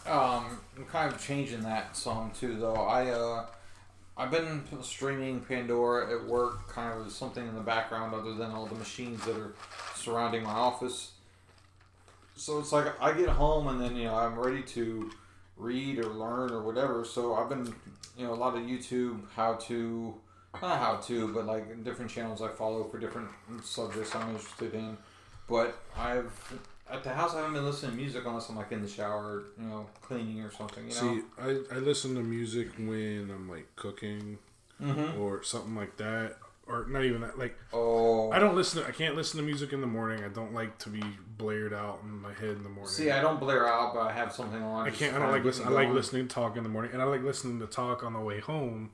um, kind of changing that some too, though. I uh, I've been streaming Pandora at work, kind of something in the background, other than all the machines that are surrounding my office. So it's like I get home and then you know I'm ready to read or learn or whatever. So I've been you know a lot of YouTube how to not how to but like different channels I follow for different subjects I'm interested in. But I've at the house I haven't been listening to music unless I'm like in the shower, you know, cleaning or something. You know. See, I, I listen to music when I'm like cooking mm-hmm. or something like that. or not even that. Like Oh, I don't listen. To, I can't listen to music in the morning. I don't like to be blared out in my head in the morning. see, I don't blare out, but I have something on. I can't. I don't like listen. I like listening to talk in the morning, and I like listening to talk on the way home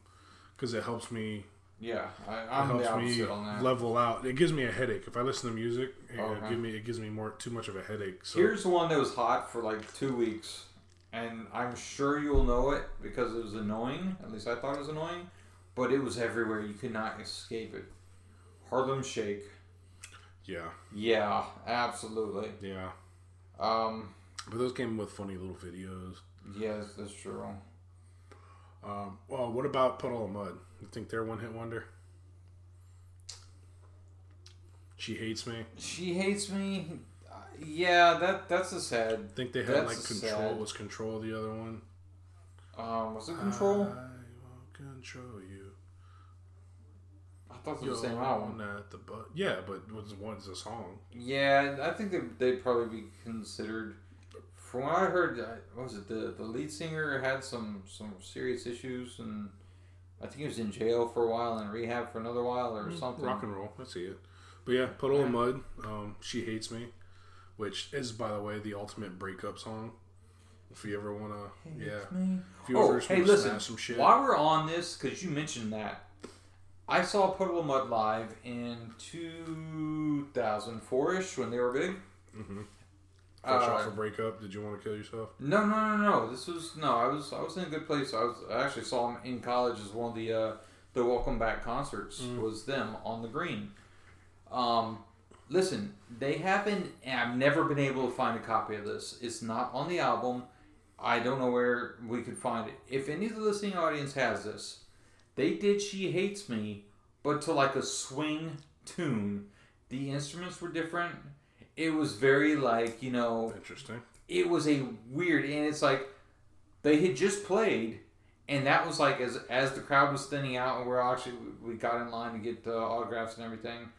because it helps me. Yeah, I, It I'm the helps me opposite on that. level out. It gives me a headache if I listen to music. It, Okay. give me it gives me more too much of a headache. So Here's the one that was hot for like two weeks, and I'm sure you'll know it because it was annoying. At least I thought it was annoying, but it was everywhere. You could not escape it. Harlem Shake. yeah, Yeah, absolutely. yeah. Um, But those came with funny little videos. yes, that's true. Um, well, what about Puddle of Mudd? You think they're one hit wonder? She hates me. She hates me. Uh, Yeah, that that's a sad. I think they had like control. sad. Was control the other one? Um, was it Control? I will control you. I thought was the same album. at the butt. Yeah, but what's one's a song? Yeah, I think that they'd probably be considered. From what I heard, uh, what was it the the lead singer had some some serious issues, and I think he was in jail for a while and rehab for another while or something. Mm, Rock and roll. I see it. But yeah, Puddle of Mudd. Um, she hates me, which is by the way the ultimate breakup song. If you ever wanna, yeah. If you Oh, ever just hey, wanna listen. smash some shit. While we're on this, because you mentioned that, I saw Puddle of Mudd live in 2004 ish when they were big. Mm-hmm. Fresh Uh, off a breakup, did you want to kill yourself? No, no, no, no. This was no. I was I was in a good place. I was I actually saw them in college as one of the uh, the welcome back concerts Mm. was them on the green. Um, listen, they haven't. I've never been able to find a copy of this. It's not on the album. I don't know where we could find it. If any of the listening audience has this, they did "She Hates Me," but to like a swing tune. The instruments were different. It was very like you know Interesting. it was a weird and it's like they had just played and that was like as as the crowd was thinning out and we're actually we got in line to get the autographs and everything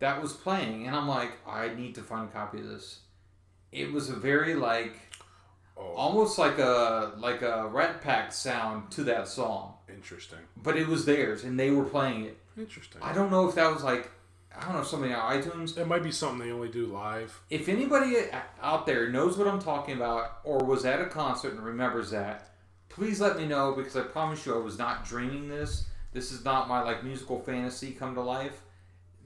that was playing and i'm like i need to find a copy of this it was a very like Oh, almost like a like a rat pack sound to that song interesting. but it was theirs and they were playing it Interesting. i don't know if that was like i don't know if somebody on itunes It might be something they only do live. if anybody out there knows what I'm talking about or was at a concert and remembers that, please let me know because I promise you I was not dreaming this. This is not my like musical fantasy come to life.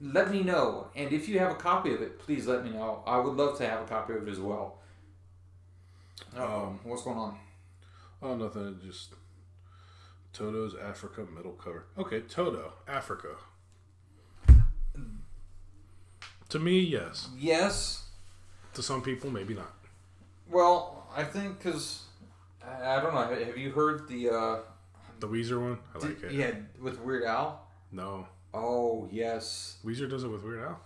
Let me know, and if you have a copy of it, please let me know. I would love to have a copy of it as well. Um, what's going on? Oh, nothing. Just Toto's Africa middle cover. Okay, Toto Africa. To me, yes. Yes. To some people, maybe not. Well, I think because I don't know. Have you heard the? Uh, The Weezer one, I like it. Yeah, with Weird Al. No, Oh yes. Weezer does it with Weird Al.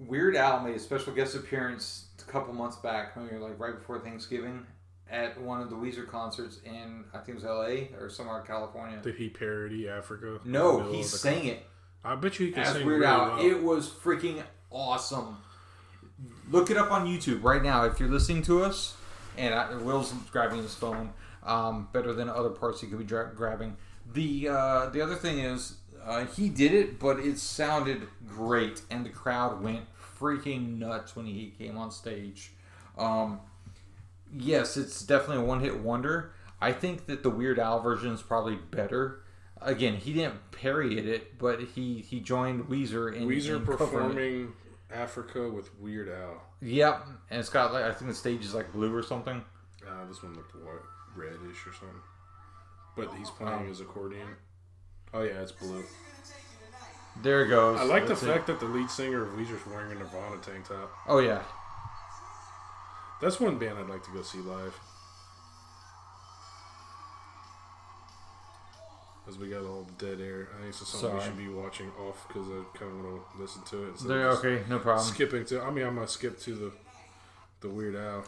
Weird Al made a special guest appearance a couple months back, maybe like right before Thanksgiving, at one of the Weezer concerts in I think it was L.A. or somewhere in California. Did he parody Africa? No, he sang it I bet you he can as sing Weird really Al. well. It was freaking awesome. Look it up on YouTube right now if you're listening to us. And I, Will's grabbing his phone um, better than other parts he could be dra- grabbing. The uh, the other thing is uh, he did it, but it sounded great, and the crowd went freaking nuts when he came on stage. Um, yes, it's definitely a one hit wonder. I think that the Weird Al version is probably better. Again, he didn't parody it, but he he joined Weezer in Weezer in performing Africa with Weird Al. Yep, and it's got like I think the stage is like blue or something. Uh, this one looked what reddish or something. But he's playing his accordion. Oh yeah, it's blue. There it goes. I like the That's it. fact that the lead singer of Weezer's wearing a Nirvana tank top. Oh yeah, That's one band I'd like to go see live. As we got all dead air, I think it's something we should be watching off because I kind of want to listen to it. Okay, no problem. Skipping to, I mean, I'm gonna skip to the the Weird Al.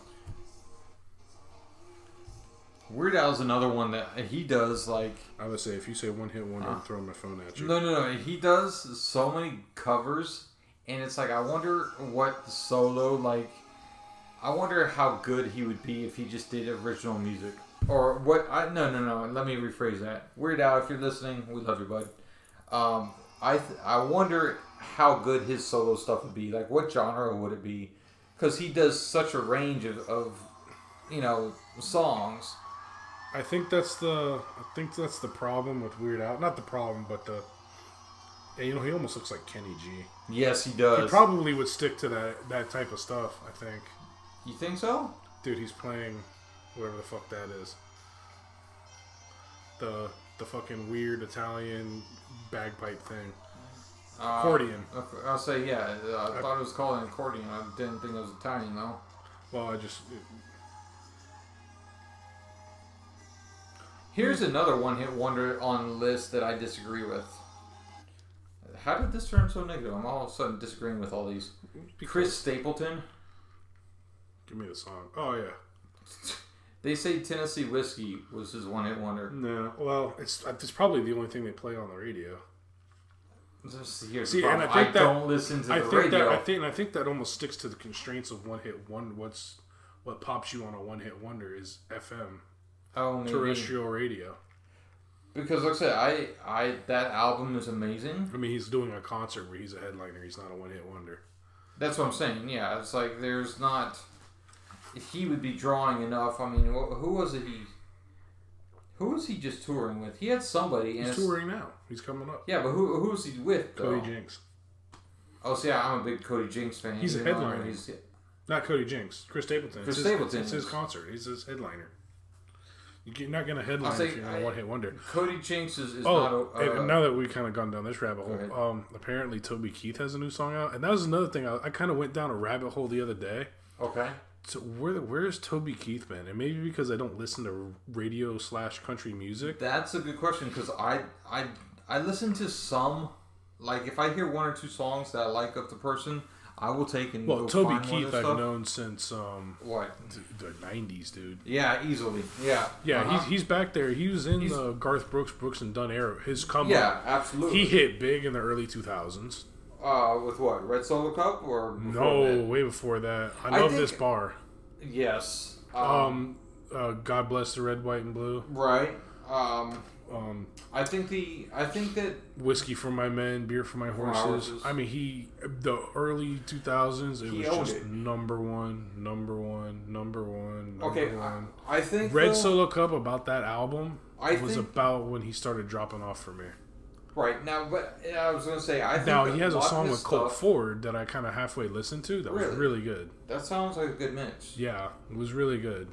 Weird Al's another one that he does like. I would say if you say one hit wonder, I'm uh, throwing my phone at you. No, no, no. He does so many covers, and it's like I wonder what solo like. I wonder how good he would be if he just did original music, or what? I no, no, no. Let me rephrase that. Weird Al, if you're listening, we love you, bud. Um, I th- I wonder how good his solo stuff would be. Like, what genre would it be? Because he does such a range of, of you know songs. I think that's the I think that's the problem with Weird Al. Not the problem, but the you know he almost looks like Kenny G. Yes, he does. He probably would stick to that that type of stuff. I think, you think so? dude, he's playing whatever the fuck that is. The the fucking weird Italian bagpipe thing. Uh, Accordion. I'll say yeah. uh, I thought it was called an accordion. I didn't think it was Italian though. Well, I just Here's another one-hit wonder on the list that I disagree with. How did this turn so negative? I'm all of a sudden disagreeing with all these. Chris Stapleton. give me the song. Oh yeah. They say Tennessee whiskey was his one-hit wonder. No, well, it's it's probably the only thing they play on the radio. Just here's See, and. I think that- don't listen to I the think radio. that I think I think that almost sticks to the constraints of one hit one. What's what pops you on a one hit wonder is FM oh, maybe. terrestrial radio. Because like I said, I, I that album is amazing. I mean, he's doing a concert where he's a headliner. He's not a one hit wonder. That's what I'm saying. Yeah, it's like there's not. He would be drawing enough. I mean, who was it? He. Who was he just touring with? He had somebody. And He's touring now. He's coming up. Yeah, but who who was he with? Though? Cody Jinks, Oh, see, I'm a big Cody Jinks fan. He's a headliner. He's, not Cody Jinks. Chris Stapleton. Chris it's his, Stapleton It's his concert. He's his headliner. You're not going to headline say, if you're a one hit wonder. Cody Jinks is, is Oh, not a. Uh, now that we've kind of gone down this rabbit hole, um, apparently Toby Keith has a new song out, and that was another thing. I, I kind of went down a rabbit hole the other day. okay. So where where's Toby Keith been? And maybe because I don't listen to radio slash country music. That's a good question because I I I listen to some. Like if I hear one or two songs that I like of the person, I will take and Well, Toby find one of Keith I've known since um, What? the '90s, dude. Yeah, easily. Yeah. Yeah, Uh-huh. he's, he's back there. He was in He's- the Garth Brooks, Brooks and Dunn era. His come yeah, absolutely. he hit big in the early 2000s. Uh, with what? Red Solo Cup or No, that? way before that. I I love think- this bar. Yes. Um, Um, uh, God bless the red, white, and blue. right. Um, Um, I think the I think that whiskey for my men, beer for my horses. I mean, he the early 2000s. It He was just it. number one, number one, number one. Number okay. one. I, I think Red though- Solo Cup about that album I was about when he started dropping off for me. Right now, but I was gonna say I think Now he has a song with Colt stuff- Ford that I kind of halfway listened to. That was Really? really good. That sounds like a good mix. Yeah, it was really good,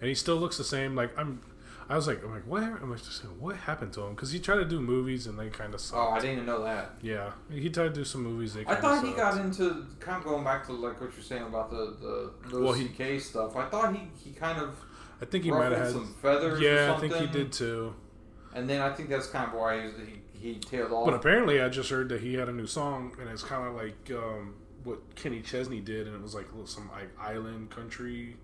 and he still looks the same. Like I'm, I was like, I'm like, what? I'm like, just saying, what happened to him? Because he tried to do movies and they kind of sucked. Oh, I didn't even know that. Yeah, he tried to do some movies. They I thought he got into kind of going back to like what you're saying about the the Louis Well, he- stuff. I thought he, he kind of I think he might have had. some feathers. Yeah, I think he did too. And then I think that's kind of why he he, tailed off. But apparently, I just heard that he had a new song, and it's kind of like um, what Kenny Chesney did, and it was like some like island country,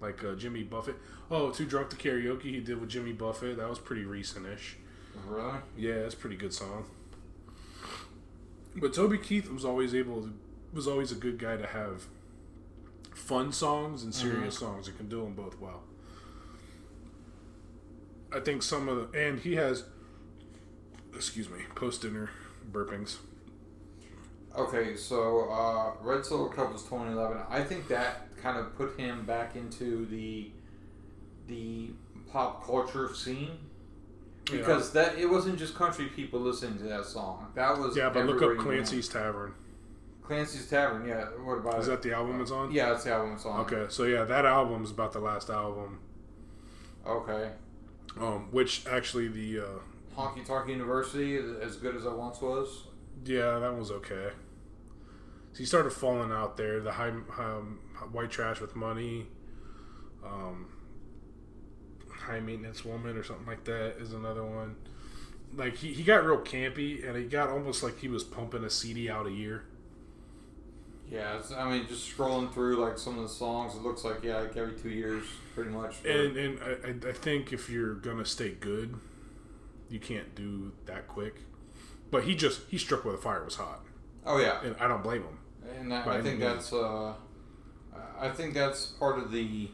like uh, Jimmy Buffett. Oh, Too Drunk to Karaoke he did with Jimmy Buffett. That was pretty recent-ish. really? Yeah, it's a pretty good song. But Toby Keith was always able to, was always a good guy to have fun songs and serious songs. He can do them both well. I think some of the and he has excuse me, post dinner burpings. Okay, so uh, Red Solo Cup was 2011. I think that kind of put him back into the the pop culture scene because that it wasn't just country people listening to that song. That was Yeah, but look up you went. Clancy's Tavern. Clancy's Tavern. Yeah, what about Is it? that the album it's on? Yeah, that's the album song. Okay, so yeah, that album's about the last album. Okay. Um, which actually the uh, Honky Tonk University, as good as I once was. Yeah, that was okay. So he started falling out there. The high um, white trash with money, um, high maintenance woman or something like that is another one. Like he, he got real campy and he got almost like he was pumping a CD out a year. Yeah, it's, I mean, just scrolling through like some of the songs, it looks like yeah, like every two years, pretty much. for- And and I, I- I think if you're gonna stay good, you can't do that quick. But he just he struck where the fire was hot, oh yeah, and I don't blame him. and I, I think that's uh, I think that's part of the.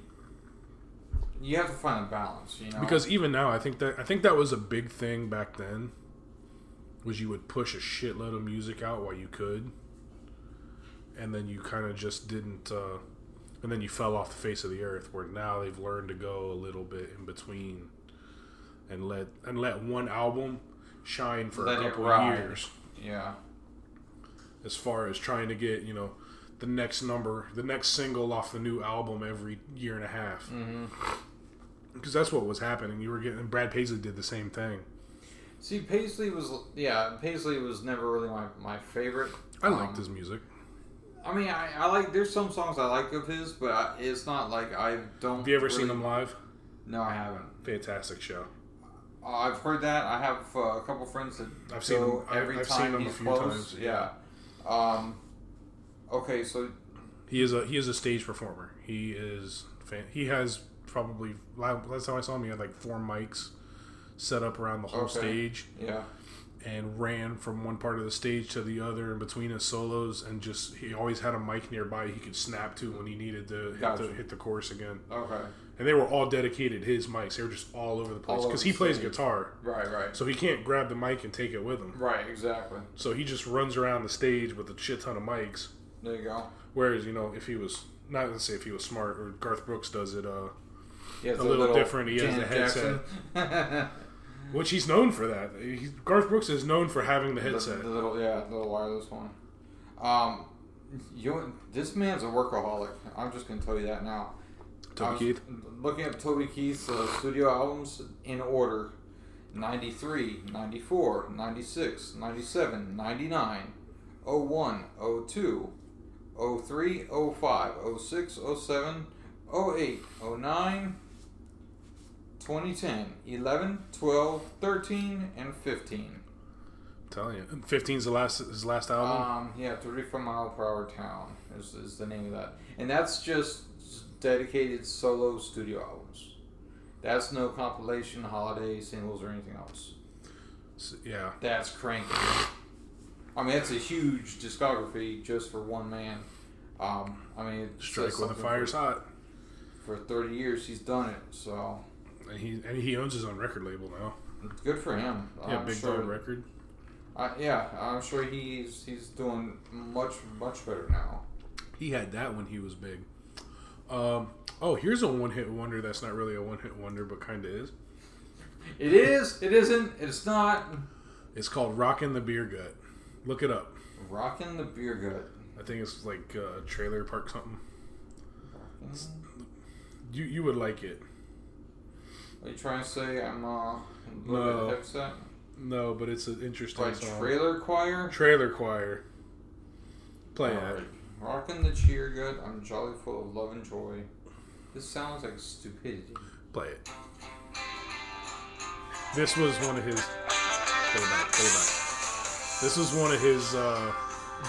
You have to find a balance, you know. Because even now, I think that I think that was a big thing back then. was you would push a shitload of music out while you could, and then you kind of just didn't, uh, and then you fell off the face of the earth. Where now they've learned to go a little bit in between, and let and let one album shine for Let a couple of years. Yeah. As far as trying to get you know the next number, the next single off the new album every year and a half, Mm-hmm. because that's what was happening. You were getting Brad Paisley did the same thing. See, Paisley was yeah. Paisley was never really my, my favorite. I liked Um, his music. I mean, I, I like. There's some songs I like of his, but I, it's not like I don't. Have you ever seen really- him live? No, I haven't. Fantastic show. I've heard that. I have uh, a couple friends that I've seen him- every I've seen time him a he's few close. times, Yeah. Um. Okay, so He is a he is a stage performer. He is fan, he has probably last time I saw him he had like four mics set up around the whole Okay. stage yeah, and ran from one part of the stage to the other in between his solos and just he always had a mic nearby he could snap to when he needed to hit, Gotcha. the, hit the chorus again. okay, And they were all dedicated his mics. They were just all over the place because he plays stage. guitar, right, right, so he can't grab the mic and take it with him. right, exactly. So he just runs around the stage with a shit ton of mics. There you go. Whereas you know if he was not going to say if he was smart or Garth Brooks does it, uh, A little different, he has Janet the headset. Which he's known for that. He, Garth Brooks is known for having the the, headset. the little yeah, the little wireless one. Um, you this man's a workaholic. I'm just gonna tell you that now. Toby Keith. Looking at Toby Keith's uh, studio albums in order 93, 94, 96, 97, 99, 01, 02, 03, 05, 06, 07, 08, 09, 2010, 11, 12, 13, and 15. I'm telling you, 15's the last his last album. Um, yeah, 34 Mile Per Hour Town is, is the name of that. And that's just dedicated solo studio albums. That's no compilation, holiday singles, or anything else. S- yeah, That's cranky. I mean, that's a huge discography just for one man. Um, I mean, strike when the fire's for, hot. For 30 years, he's done it. So And he and he owns his own record label now. good for him. Yeah, I'm Big sure, Dog Record. I, yeah, I'm sure he's he's doing much much better now. He had that when he was big. Um, oh, here's a one hit wonder that's not really a one hit wonder, but kind of is. It is. It isn't. It's not. It's called Rockin' the Beer Gut. Look it up. Rocking the beer gut. I think it's like uh, Trailer Park something. You you would like it. Are you trying to say I'm uh, a No. little bit upset? No, but it's an interesting By song. trailer choir. Trailer Choir. Play it. Alright. Rocking the cheer gut. I'm jolly full of love and joy. This sounds like stupidity. Play it. This was one of his. It back. It back. This was one of his uh,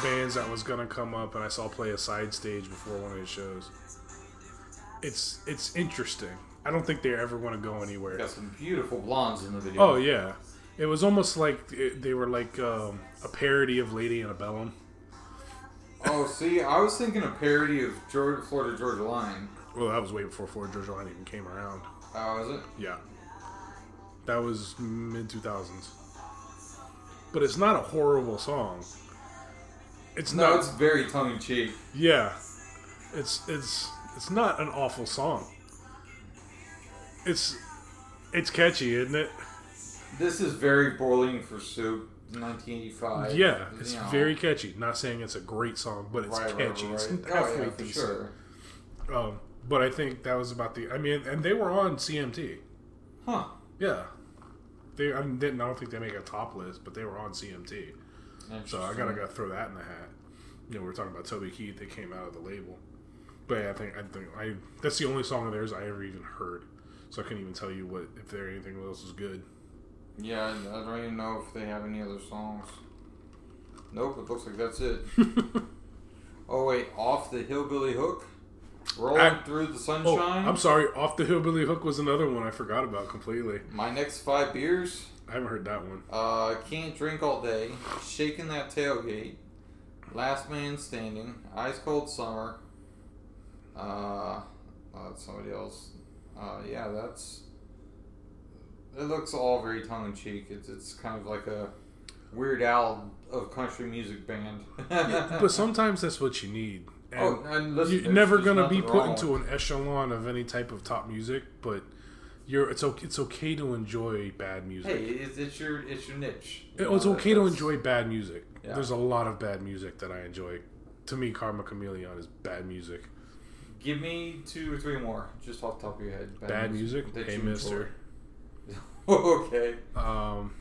bands that was gonna come up, and I saw play a side stage before one of his shows. It's it's interesting. I don't think they're ever gonna go anywhere. Got some beautiful blondes in the video. Oh yeah, it was almost like they were like um, a parody of Lady Antebellum. Oh, see, I was thinking a parody of Georgia, Florida Georgia Line. Well, that was way before Florida Georgia Line even came around. Oh, is it? Yeah. That was mid 2000s. But it's not a horrible song. It's No, not it's very tongue in cheek. Yeah. It's it's it's not an awful song. It's it's catchy, isn't it? This is very bowling for soup. 1985. Yeah, it's you know. very catchy. Not saying it's a great song, but it's Right, right, catchy. right, It's right. Oh, yeah, for decent. sure. Um, but I think that was about the. I mean, and they were on CMT. Huh. Yeah, they. I mean, didn't. I don't think they make a top list, but they were on CMT. So I gotta gotta throw that in the hat. You know, we are talking about Toby Keith. They came out of the label, but yeah, I think I think I. That's the only song of theirs I ever even heard. So I couldn't even tell you what if there anything else was good. Yeah, I I don't even know if they have any other songs. Nope, it looks like that's it. oh wait, off the hillbilly hook, rolling I- through the Oh, sunshine. I'm sorry. Off the Hillbilly Hook was another one I forgot about completely. My next five beers. I haven't heard that one. Uh, can't drink all day. Shaking that tailgate. Last man standing. Ice cold summer. Uh, uh somebody else. Uh, yeah, that's. It looks all very tongue in cheek. It's it's kind of like a Weird Al of country music band. but sometimes that's what you need. Oh, and oh, and listen, you're never gonna be put wrong into an echelon of any type of top music, but you're it's okay. It's okay to enjoy bad music. Hey, it's, it's your it's your niche. It- You it's okay to enjoy bad music. Yeah. There's a lot of bad music that I enjoy. To me, Karma Chameleon is bad music. Give me two or three more, just off the top of your head. Bad music. that Hey, you Mister. enjoy. okay. Um,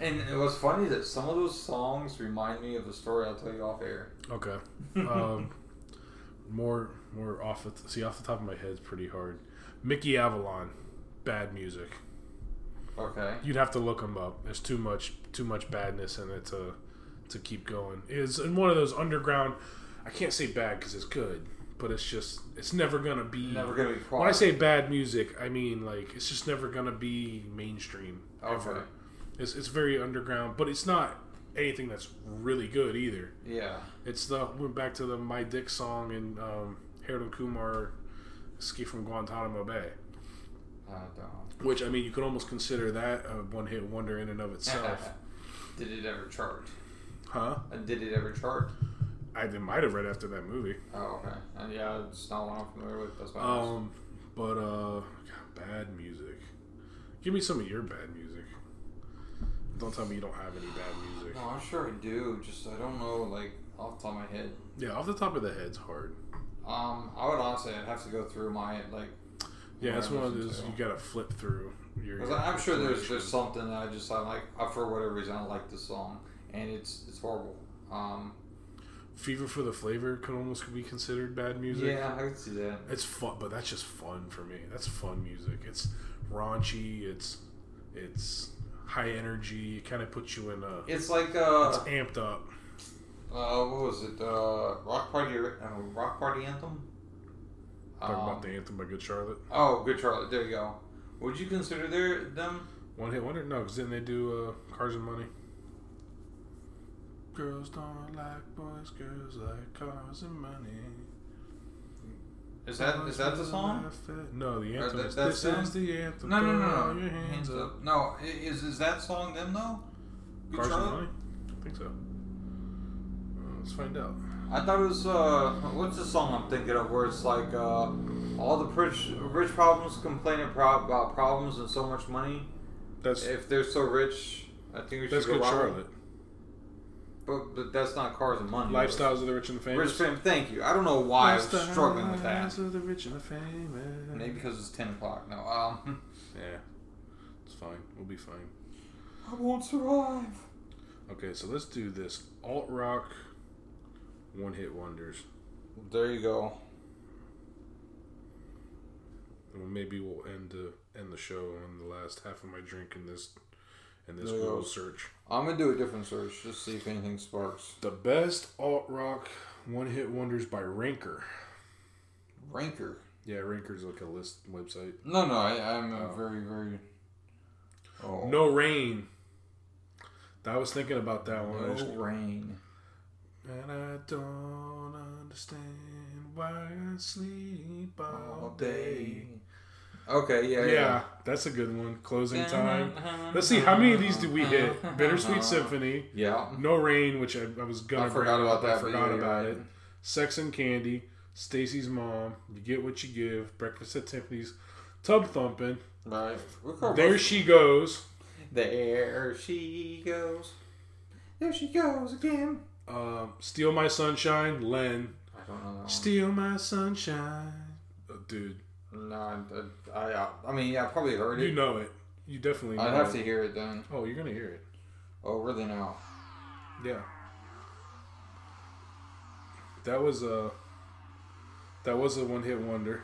And it was funny that some of those songs remind me of a story I'll tell you off air. okay. Um, more, more off. The, see, off the top of my head, it's pretty hard. Mickey Avalon, bad music. Okay. You'd have to look them up. There's too much, too much badness in it to, to keep going. Is in one of those underground. I can't say bad because it's good, but it's just it's never gonna be. Never gonna be When I say bad music, I mean like it's just never gonna be mainstream ever. It's it's very underground, but it's not anything that's really good either. Yeah. It's the went back to the My Dick song and um, Harold and Kumar Escape from Guantanamo Bay, I don't which I mean you could almost consider that a one hit wonder in and of itself, did it ever chart? huh? Uh, Did it ever chart? I might have read after that movie. Oh, okay. And yeah, it's not one I'm familiar with. That's why. Um, but uh, God, bad music. Give me some of your bad music. Don't tell me you don't have any bad music. no, I'm sure I do. Just I don't know, like off the top of my head. Yeah, off the top of the head's hard. Um, I would honestly, I'd have to go through my like. Yeah, that's one of those you gotta flip through. Your, I'm sure there's there's something that I just I like for whatever reason I like this song and it's it's horrible. Um, Fever for the Flavor could almost be considered bad music. yeah, I can see that. It's fun, but that's just fun for me. That's fun music. It's raunchy. It's it's high energy. It kind of puts you in a. It's like uh, It's amped up. uh what was it? Uh, rock party uh, rock party anthem. Talking Um, about the anthem by Good Charlotte. Oh, good Charlotte. There you go. Would you consider their them? One hit wonder? No, because then they do uh, Cars and Money. Girls don't like boys, girls like cars and money. Is that is that the song? No, the anthem that- is that's This them? is the anthem. No, no, no, no. your hands up. No, is is that song them though? Good Cars and Charlotte? Money? I think so. Uh, let's find out. I thought it was uh, what's the song I'm thinking of where it's like uh, all the rich rich problems complaining pro- about problems and so much money. That's If they're so rich, I think we should that's go Good. Charlotte. But but that's not cars and money. Lifestyles of the rich and the famous. Rich famous. fam. Thank you. I don't know why I was struggling with that. Lifestyles of the rich and the famous. Maybe because it's ten o'clock. No. Um. Yeah, it's fine. We'll be fine. I won't survive. Okay, so let's do this alt rock one hit wonders. There you go. And maybe we'll end the end the show on the last half of my drink in this in this Google search. I'm gonna do a different search just see if anything sparks. The best alt rock one hit wonders by Ranker. Ranker. Yeah, Ranker's like a list website. No, no. I, I'm a Oh. very very. Oh. No rain. I was thinking about that one. No just- rain. And I don't understand why I sleep all All day. day. Okay. Yeah. Yeah, Yeah. that's a good one. Closing time. Let's see, how many of these did we hit? Bittersweet Symphony, Yeah. No Rain, which I, I was gonna I bring forgot up, about that. I forgot yeah, about right. it. Sex and Candy, Stacy's Mom, You Get What You Give, Breakfast at Tiffany's, Tub Thumping, Right. There She Goes, There she goes. There she goes again. um, Steal My Sunshine, Len, I don't know. Steal My Sunshine. Oh, dude, No, I, I, I mean, yeah, I probably heard it. you know it. You definitely know I'd have it. to hear it then. Oh, you're gonna hear it. Oh, really now? Yeah. That was a that was a one hit wonder.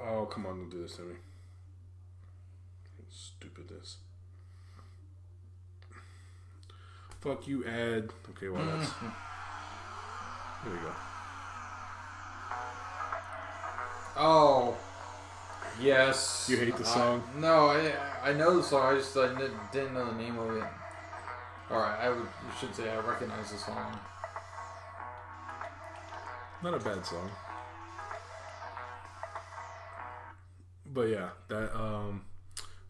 Oh come on, don't do this to me. Stupidness. Fuck you, ad. Okay, well that's here we go. Oh, yes. You hate the I- song? no, I I know the song. I just I didn't didn't know the name of it. All right, I would you should say I recognize the song. Not a bad song. But yeah, that um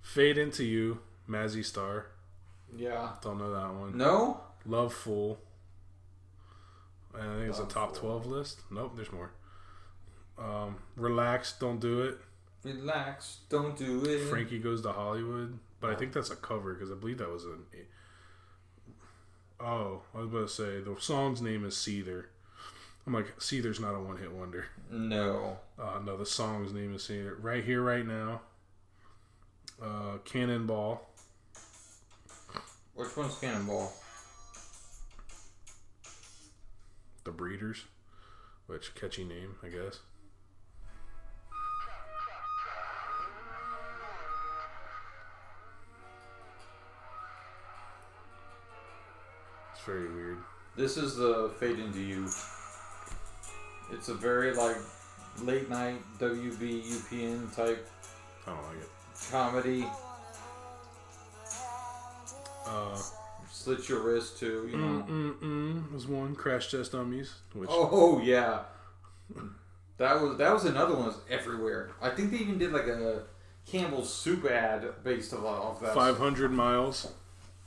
Fade Into You, Mazzy Star. Yeah. Don't know that one. No. Love Fool. I think it's a top Fool. 12 list. Nope, there's more. Um, Relax, Don't Do It. Relax. Don't do it. Frankie Goes to Hollywood. But I think that's a cover because I believe that was an. Oh, I was about to say the song's name is Seether. I'm like, Seether's not a one hit wonder. No. Uh, no, the song's name is Seether. Right here, right now. Uh, Cannonball. Which one's Cannonball? The Breeders. Which, catchy name, I guess. Very weird. This is the Fade into You. It's a very like late night WB UPN type I don't like it. comedy. Uh, Slit your wrist too, you know. mm, mm, mm, was one Crash Test Dummies, which Oh yeah, that was that was another one. That was everywhere. I think they even did like a Campbell's soup ad based off that. 500 miles.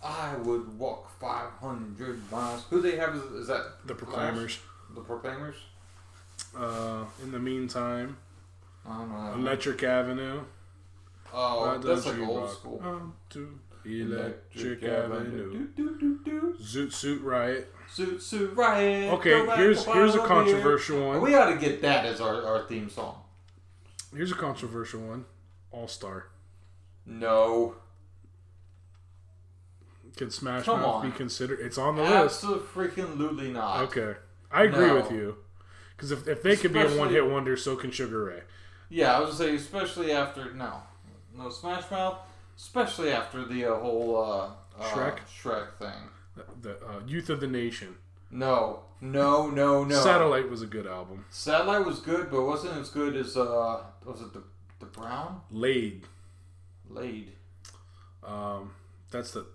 I would walk 500 miles. Who they have is, is that The Proclaimers. The Proclaimers. Uh, in the meantime, I don't. Electric Avenue. oh, Why that's like old school. on to Electric Avenue. Do, do, do, do. Zoot Suit Riot. Suit, suit, riot. Okay, back here's here's a controversial Beer. one. We ought to get that as our, our theme song. Here's a controversial one. All Star. No. Can Smash Come Mouth on. be considered? It's on the list. Absolutely not. Okay, I agree No. with you. Because if, if they could be a one hit wonder, so can Sugar Ray. Yeah, I was gonna say, especially after no, no Smash Mouth, especially after the uh, whole uh, uh, Shrek? Shrek thing. The, the uh, Youth of the Nation. No, no, no, no. Satellite was a good album. Satellite was good, but wasn't as good as uh, was it the the Brown Laid. Laid? Um, that's the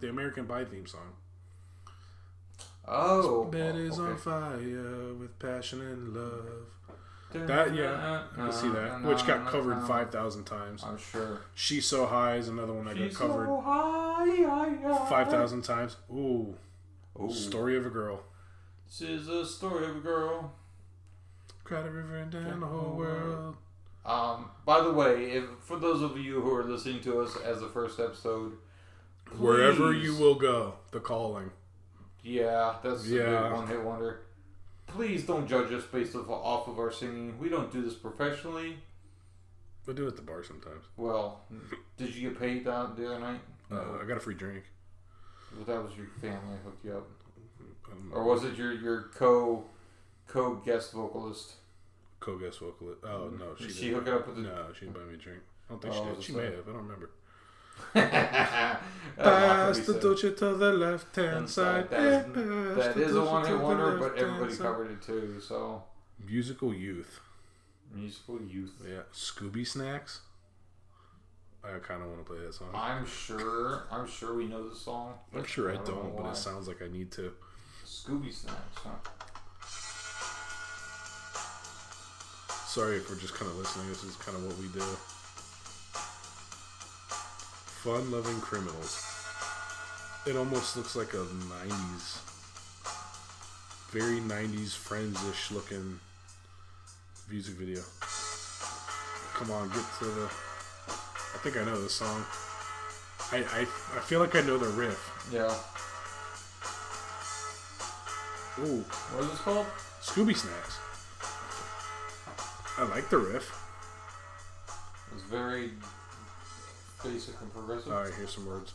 the American Pie theme song. Oh, Bed is on fire with passion and love. That yeah, I see that. Which got covered five thousand times. I'm sure. She's so high is another one that got covered so high. five thousand times. Ooh, Ooh. story of a girl. This is a story of a girl. Cried a river and down the whole world. Um, by the way, if for those of you who are listening to us as the first episode, Wherever you will go, the calling. yeah, that's a Yeah. one hit wonder. Please don't judge us based off, off of our singing. We don't do this professionally. I do it at the bar sometimes. Well, did you get paid that the other night? Uh, I got a free drink. Well, that was your family hooked you up, Um, or was it your your co co guest vocalist? Co-guest vocalist. Oh no, she Did didn't. she hook it up with the- No, she didn't buy me a drink. I don't think Oh, she did. She may have. I don't remember. Pass the be. Dolce to the left hand side. That is, Pass that the a one to hit wonder, but everybody covered it too. So Musical youth. musical youth. Yeah, Scooby Snacks. I kind of want to play that song. I'm sure. I'm sure we know the song. I'm sure I know don't, but it sounds like I need to. Scooby Snacks. Huh? Sorry if we're just kind of listening. This is kind of what we do. Fun loving criminals. It almost looks like a 90s, very 90s Friends ish looking music video. Come on, get to the. I think I know this song. I, I, I feel like I know the riff. Yeah. Ooh, What is this called? Scooby Snacks. I like the riff. It's very basic and progressive. Alright, here's some words.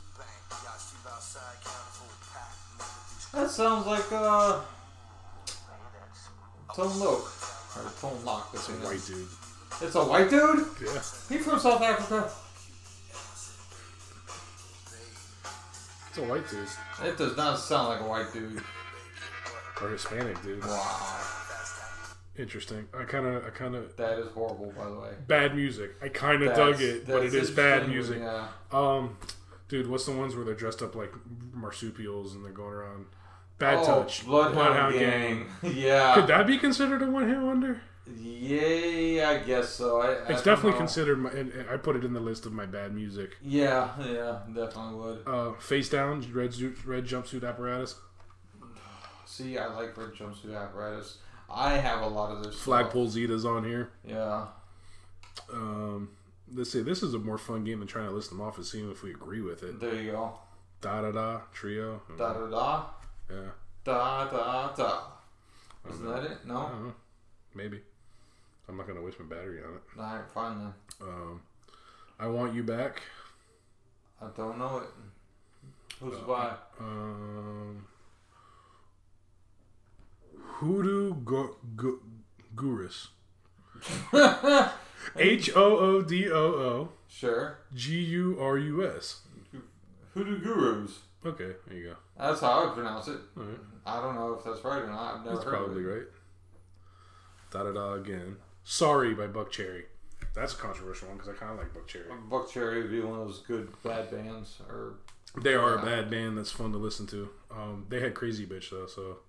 That sounds like uh, Tone Loc or Tone Lock. It's a white dude. It's a white dude. Yeah. He from South Africa. It's a white dude. It does not sound like a white dude. Or Hispanic dude. Wow, Interesting. I kind of, I kind of that is horrible. By the way, bad music. I kind of dug it, but it is bad music. Yeah. Um, dude, what's the ones where they're dressed up like marsupials and they're going around? Bad oh, Touch, Bloodhound, Gang. yeah. Could that be considered a one hit wonder? Yeah, I guess so. I, I It's definitely know. considered. My, and and I put it in the list of my bad music. Yeah, yeah, definitely would. Uh, face down, red suit, red jumpsuit apparatus, See, I like red jumpsuit apparatus. I have a lot of this. flagpole Sittas on here. Yeah. Um, let's see. This is a more fun game than trying to list them off and seeing if we agree with it. There you go. Da da da trio. Da da da. Yeah. Da da da. Isn't that it? No? Maybe. I'm not gonna waste my battery on it. Alright, fine then. Um, I want you back. I don't know it. Who's Uh, by? Um, Hoodoo Gu- Gu- Gurus. H O O D O O Sure. G U R U S. Hoodoo Gurus. Okay, there you go. That's how I would pronounce it. All right. I don't know if that's right or not. I've never That's heard probably of it. right. Da da da again. Sorry by Buckcherry. That's a controversial one because I kind of like Buckcherry. Buck Cherry would be one of those good bad bands, or They are a bad band that's fun to listen to. Um, they had Crazy Bitch though, so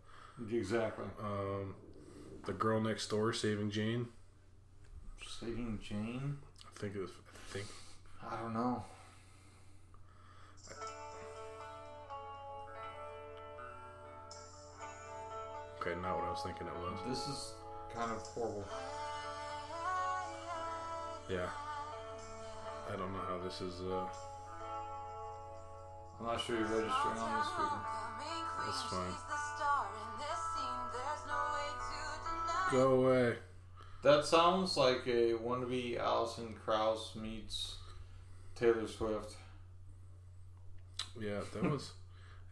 exactly. um, the girl next door, Saving Jane. Saving Jane. I think it was. I think I don't know. okay, not what I was thinking it was. This is kind of horrible. Yeah. I don't know how this is. Uh, I'm not sure you're registering on this speaker. That's fine. Go away. That sounds like a wannabe Alison Krauss meets Taylor Swift. Yeah, that was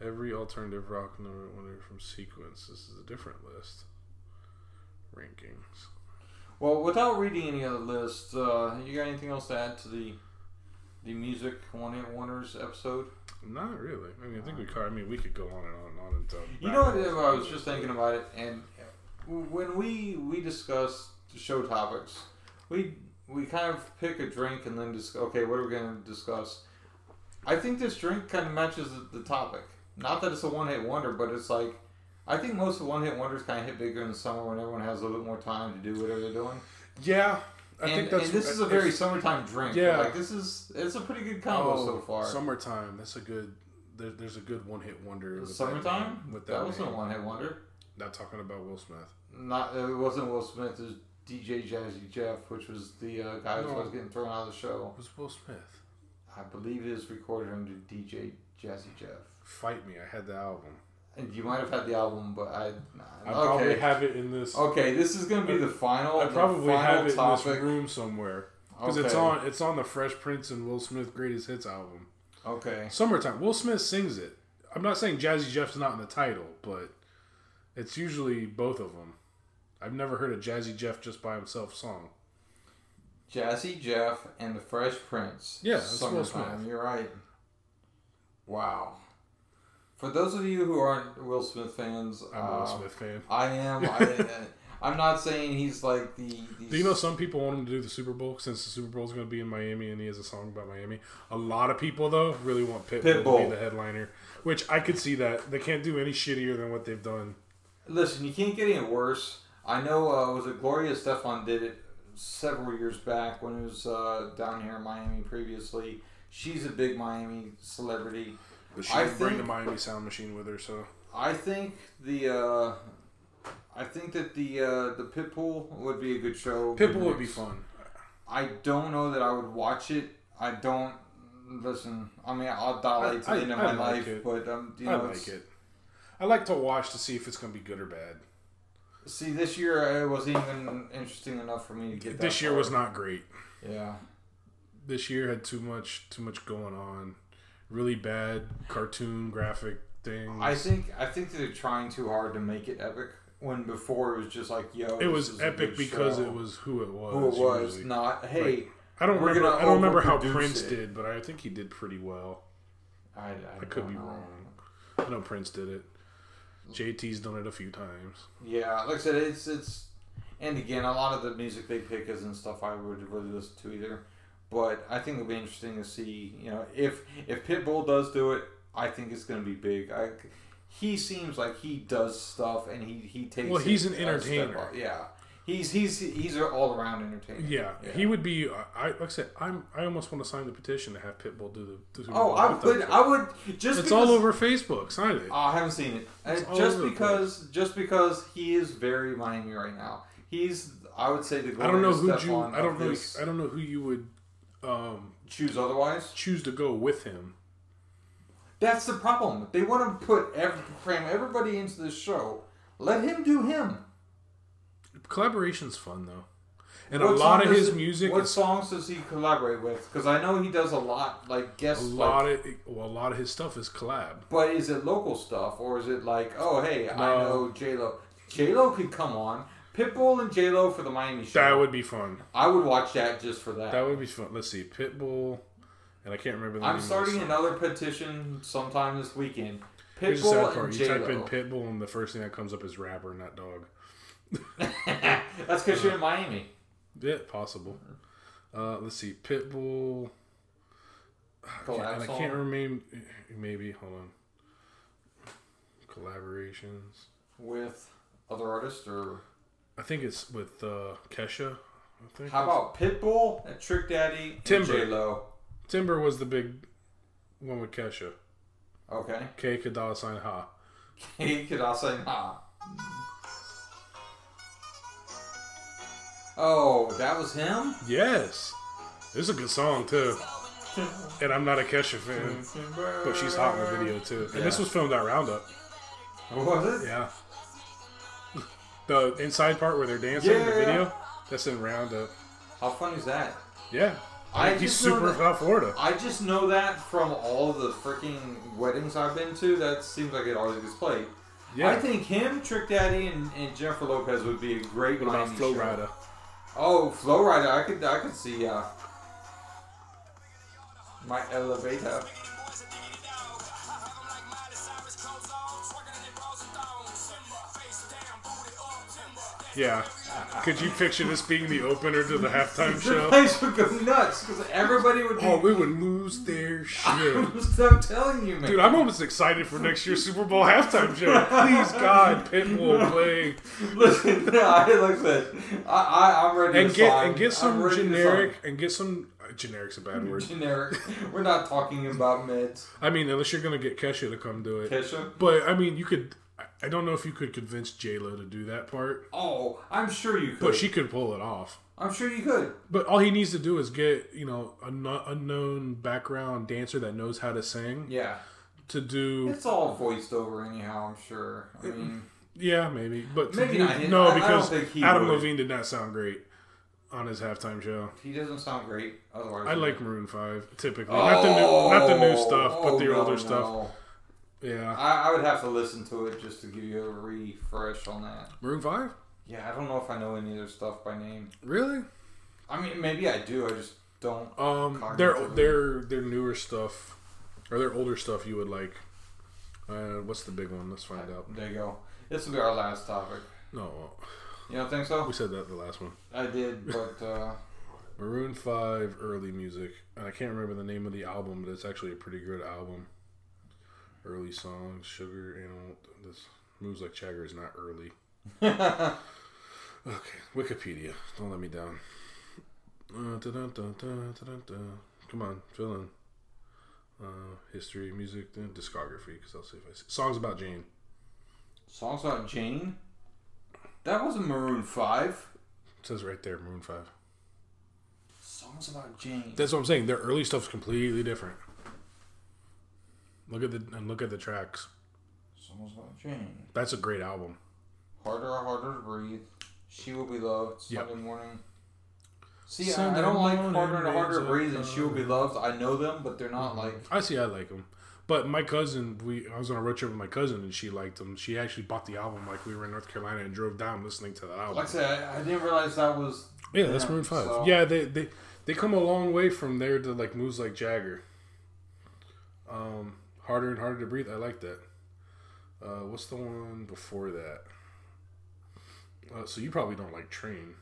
every alternative rock number one from Sequence. This is a different list. Rankings. Well, without reading any other lists, uh, you got anything else to add to the the music one hit wonders episode? Not really. I mean, I think we could. I mean, we could go on and on and on until. You know what? I was just thinking about it, and when we we discuss show topics, we we kind of pick a drink and then just okay, what are we going to discuss? I think this drink kind of matches the, the topic. Not that it's a one hit wonder, but it's like I think most of one hit wonders kind of hit bigger in the summer when everyone has a little bit more time to do whatever they're doing. Yeah, I and, think that's. and this is a uh, very summertime drink. Yeah. like this is it's a pretty good combo oh, so far. Summertime. That's a good. There, there's a good one hit wonder. with that Summertime? name- with that, that, wasn't a one hit wonder. Not talking about Will Smith. Not it wasn't Will Smith. It was DJ Jazzy Jeff, which was the uh, guy who No. was getting thrown out of the show. It was Will Smith. I believe it is recorded under DJ Jazzy Jeff. Fight me. I had the album. And you might have had the album, but I. I okay. probably have it in this. okay, this is gonna be the final. I probably final have it in this room somewhere because it's on. It's on the Fresh Prince and Will Smith Greatest Hits album. Okay. Summertime. Will Smith sings it. I'm not saying Jazzy Jeff's not in the title, but it's usually both of them. I've never heard a Jazzy Jeff just by himself song. Jazzy Jeff and the Fresh Prince. Yeah, Summertime. Smith. You're right. Wow. For those of you who aren't Will Smith fans, I'm a Will uh, Smith fan. I am. I, I'm not saying he's like the. the Do you know some people want him to do the Super Bowl since the Super Bowl is going to be in Miami and he has a song about Miami? A lot of people though really want Pitbull, to be the headliner, which I could see that they can't do any shittier than what they've done. Listen, you can't get any worse. I know. Uh, was it Gloria Estefan did it several years back when it was uh, down here in Miami previously. She's a big Miami celebrity. But she I didn't bring the Miami Sound Machine with her, so I think the. Uh, I think that the uh, the Pitbull would be a good show. Pitbull would be fun. I don't know that I would watch it. I don't listen. I mean, I'll dilate to I- the end of I my like life, it. but um, you I know, like it's- it. I like to watch to see if it's going to be good or bad. See, this year it wasn't even interesting enough for me to get. That This year far. was not great. Yeah. This year had too much too much going on. Really bad cartoon graphic things. I think I think they're trying too hard to make it epic. When before it was just like, yo, it was epic because show. it was who it was. who it was, usually. not hey. Right. I don't remember. I don't remember how Prince it. did, but I think he did pretty well. I, I, I could be know. wrong. I know Prince did it. JT's done it a few times. Yeah, like I said, it's it's, and again, a lot of the music they pick isn't stuff I would really listen to either. But I think it'll be interesting to see, you know, if if Pitbull does do it, I think it's going to be big. I, he seems like he does stuff and he he takes. Well, he's an entertainer. Yeah, He's he's he's an all around entertainer. Yeah, he would be. I like I said, I'm. I almost want to sign the petition to have Pitbull do the. Do Oh, I would I would just It's because, all over Facebook. Sign it. Oh, I haven't seen it. All just because just because he is very Miami right now. He's I would say the I don't know who you. I don't know. this- I don't know who you would um, choose otherwise. choose to go with him. That's the problem. They want to put every, cram everybody into this show. Let him do him. Collaboration's fun though, and What a lot of his music What is songs does he collaborate with? Because I know he does a lot, like a guest. lot like, of well, a lot of his stuff is collab. but is it local stuff or is it like, oh hey, I know J Lo. J Lo could come on. Pitbull and J Lo for the Miami show. That would be fun. I would watch that just for that. That would be fun. Let's see, Pitbull, and I can't remember. The I'm name starting of the song. another petition sometime this weekend. Here's the sad Pitbull and You J type in Lo. Pitbull, and the first thing that comes up is rapper, not dog. That's because you're in Miami. Yeah, possible. Uh, let's see, Pitbull. Collab and I can't remember. Maybe hold on. Collaborations. with other artists or I think it's with uh, Kesha. I think how about Pitbull and Trick Daddy and Timber. J Lo? Timber was the big one with Kesha. Okay. K Kadala sign Ha. Could also say Oh, that was him? Yes, it's a good song too. And I'm not a Kesha fan, but she's hot in the video too. And this was filmed at Roundup. Was it? Yeah. The inside part where they're dancing in the Yeah. video, that's in Roundup. How funny is that? Yeah. I He's just super that- Florida. I just know that from all the freaking weddings I've been to. That seems like it always gets played. Yeah. I think him, Trick Daddy, and, and Jennifer Lopez would be a great what about Flo show. Oh, Flo Rida, I could I could see uh my elevator. Yeah. Could you picture this being the opener to the halftime show? The place would go nuts because everybody would be. Oh, we would lose their shit. I'm telling you, man. Dude, I'm almost excited for next year's Super Bowl halftime show. Please, God, Pitbull play Listen, I, like said, I, I, I'm ready and to get sign. and get some generic and get some uh, generic's a bad word. Generic. We're not talking about meds. I mean, unless you're gonna get Kesha to come do it. Kesha? But I mean, you could. I- don't know if you could convince J Lo to do that part, Oh, I'm sure you could. but she could pull it off. I'm sure you could. But all he needs to do is get you know a no- unknown background dancer that knows how to sing Yeah. to do. It's all voiced over anyhow, I'm sure. I mean, Yeah, maybe, but Maybe not. No, I- I don't because think he Adam would. Levine did not sound great on his halftime show. he doesn't sound great otherwise. I like Maroon Five typically, not the new, not the new oh, stuff, but Oh, the older no. stuff. Yeah, I, I would have to listen to it just to give you a refresh on that. Maroon Five. Yeah, I don't know if I know any of their stuff by name. Really? I mean, maybe I do. I just don't. Um, their their their newer stuff or their older stuff you would like. Uh, what's the big one? Let's find out. There you go. This will be our last topic. No, You don't think so? we said that the last one. I did, but uh, Maroon Five early music, and I can't remember the name of the album, but it's actually a pretty good album. Early songs, Sugar Animal. This moves like Jagger is not early. Okay, Wikipedia. Don't let me down. Uh, dun, dun, dun, dun, dun. Come on, fill in. Uh, history, music, then discography, because I'll see if I see. Songs about Jane. songs about Jane. That wasn't Maroon Five. It says right there, Maroon 5. Songs about Jane. That's what I'm saying. Their early stuff's completely different. Look at the and look at the tracks. songs about Jane. That's a great album. Harder, or harder to breathe. She will be loved. Yep. Sunday morning. See, I- Sunday I don't like morning harder and harder to breathe and she will be loved. I know them, but they're Mm-hmm. not like. I see. I like them. But my cousin, we I was on a road trip with my cousin, and she liked them. She actually bought the album like we were in North Carolina and drove down listening to that album. Like I said, I, I didn't realize that was. Yeah, that's Yeah, Maroon Five. so- Yeah, they, they they come a long way from there to like moves like Jagger. Um, harder and harder to breathe. I like that. Uh, what's the one before that? Uh, so you probably don't like Train.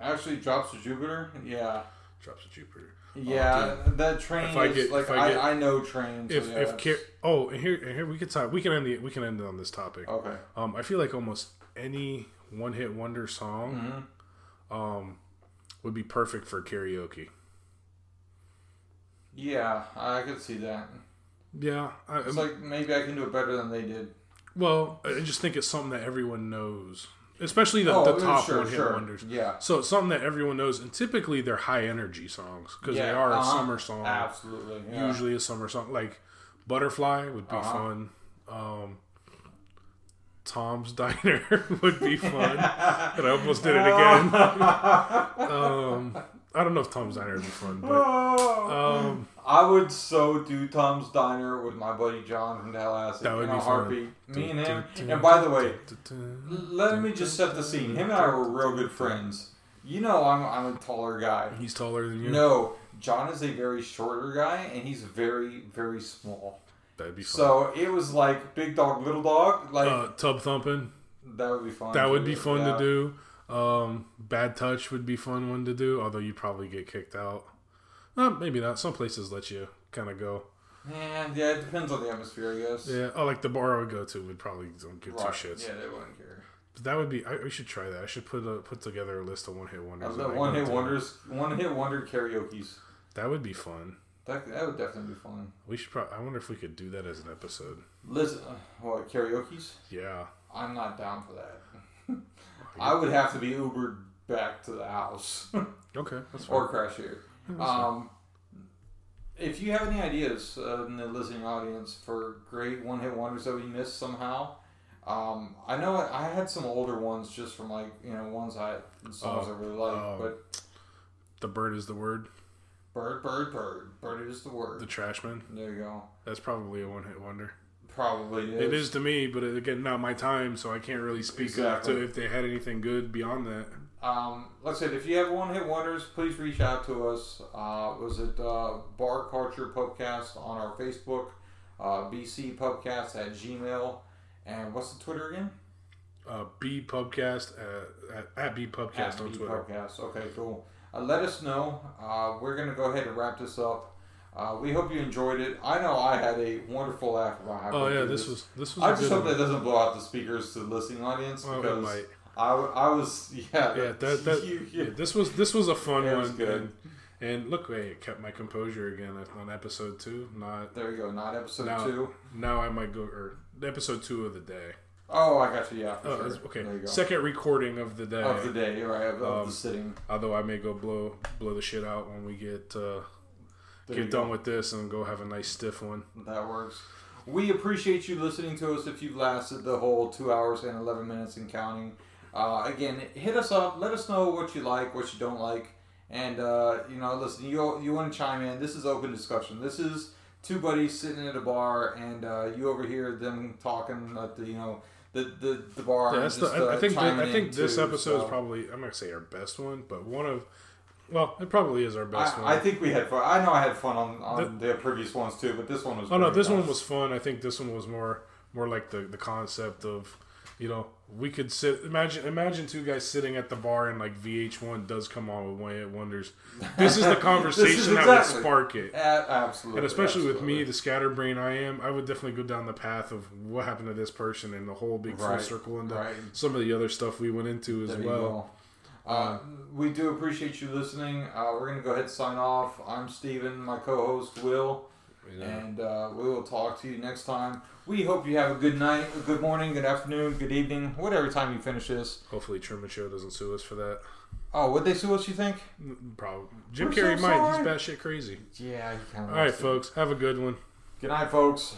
Actually, drops to Jupiter. Yeah, Drops of Jupiter. yeah. that train If I is get- like if I I, get- I, know train. So If yeah, if Car- oh and here and here we could talk we can end the we can end it on this topic. okay, Um, I feel like almost any one hit wonder song um, would be perfect for karaoke. Yeah, I could see that. Yeah, I, It's like maybe I can do it better than they did. well, I just think it's something that everyone knows, especially the, Oh, the top sure, one hit sure. wonders. Yeah. So it's something that everyone knows, and typically they're high energy songs because they are a uh-huh. summer song. Absolutely. Yeah. Usually a summer song, like Butterfly would be Uh-huh. fun. Um, Tom's Diner would be fun. and I almost did it again. um, I don't know if Tom's Diner would be fun, but um, I would so do Tom's Diner with my buddy John from Tallahassee That would in be a fun. heartbeat. Me and him. And by the way, let me just set the scene. Him and I were real good friends. You know, I'm I'm a taller guy. he's taller than you. No, John is a very shorter guy, and he's very very small. That'd be fun. So it was like big dog, little dog. Like uh, tub thumping. that would be fun. That would be fun Yeah. to do. Um, bad touch would be fun one to do. Although you probably get kicked out. Uh, maybe not. Some places let you kind of go. Yeah, yeah, it depends on the atmosphere, I guess. Yeah. Oh, like the bar I would go to would probably don't give Right. two shits. Yeah, they wouldn't care. But that would be. I, we should try that. I should put a, put together a list of one hit wonders. that one hit wonders, one hit wonder karaoke's. That would be fun. That, that would definitely be fun. We should. Probably, I wonder if we could do that as an episode. Listen, uh, what karaoke's? Yeah. I'm not down for that. I would have to be Ubered back to the house Okay. That's fine. or crash here. Um, if you have any ideas uh, in the listening audience for great one hit wonders that we missed somehow, um, I know I had some older ones just from like you know ones I songs Oh, I really like, oh. but the bird is the word. bird, bird, bird, bird is the word. The Trashmen. there you go. That's probably a one hit wonder. Probably is. It is to me, but again, not my time, so I can't really speak Exactly. to if they had anything good beyond that. Um, like I said, if you have one hit wonders, please reach out to us. Uh, was it uh, Bar Culture Pubcast on our Facebook, uh, BC Pubcast at Gmail, and what's the Twitter again? Uh, B Pubcast at, at, at B Pubcast on B Twitter. Pubcast. Okay, cool. Uh, let us know. Uh, we're gonna go ahead and wrap this up. Uh, we hope you enjoyed it. I know I had a wonderful laugh about how. Oh yeah, this was this was. I just hope one. that doesn't blow out the speakers to the listening audience Well, it because might. I, I was yeah Yeah, that, that you- yeah, this was this was a fun It one. was good. And, and look, hey, it kept my composure again on episode two. Not there you go. Not episode now. two. Now I might go or episode two of the day. Oh, I got you. Yeah, Oh, sure. okay. There you go. Second recording of the day. of the day, right? Of, of Um, the sitting. Although I may go blow blow the shit out when we get uh, get done go. with this and go have a nice stiff one. That works. We appreciate you listening to us. If you've lasted the whole two hours and eleven minutes and counting, uh, again, hit us up. Let us know what you like, what you don't like, and uh, you know, listen. You you want to chime in? This is open discussion. This is two buddies sitting at a bar, and uh, you overhear them talking at the you know the the, the bar. Yeah, that's the, just, I, uh, think the, I think this too, episode is probably I'm gonna say our best one, but one of well, it probably is our best I, one. I think we had fun. I know I had fun on, on the, previous ones too, but this one was. Oh no, this one was fun. I think this one was more more like the the concept of you know we could sit imagine imagine two guys sitting at the bar and like VH1 does come on with One Hit Wonders. This is the conversation that exactly- would spark it. Absolutely, And especially with me, the scatterbrain I am, I would definitely go down the path of what happened to this person and the whole big full circle and right. some of the other stuff we went into as you well. go. Uh, we do appreciate you listening. Uh, we're gonna go ahead and sign off. I'm Steven, my co-host Will, You know. and uh, we will talk to you next time. We hope you have a good night, a good morning, good afternoon, good evening, whatever time you finish this. Hopefully, Truman Show doesn't sue us for that. Oh, would they sue us? You think? Probably. Jim We're Carrey so might. sorry. He's batshit crazy. Yeah, he. All right, folks. Have a good one. Good night, folks.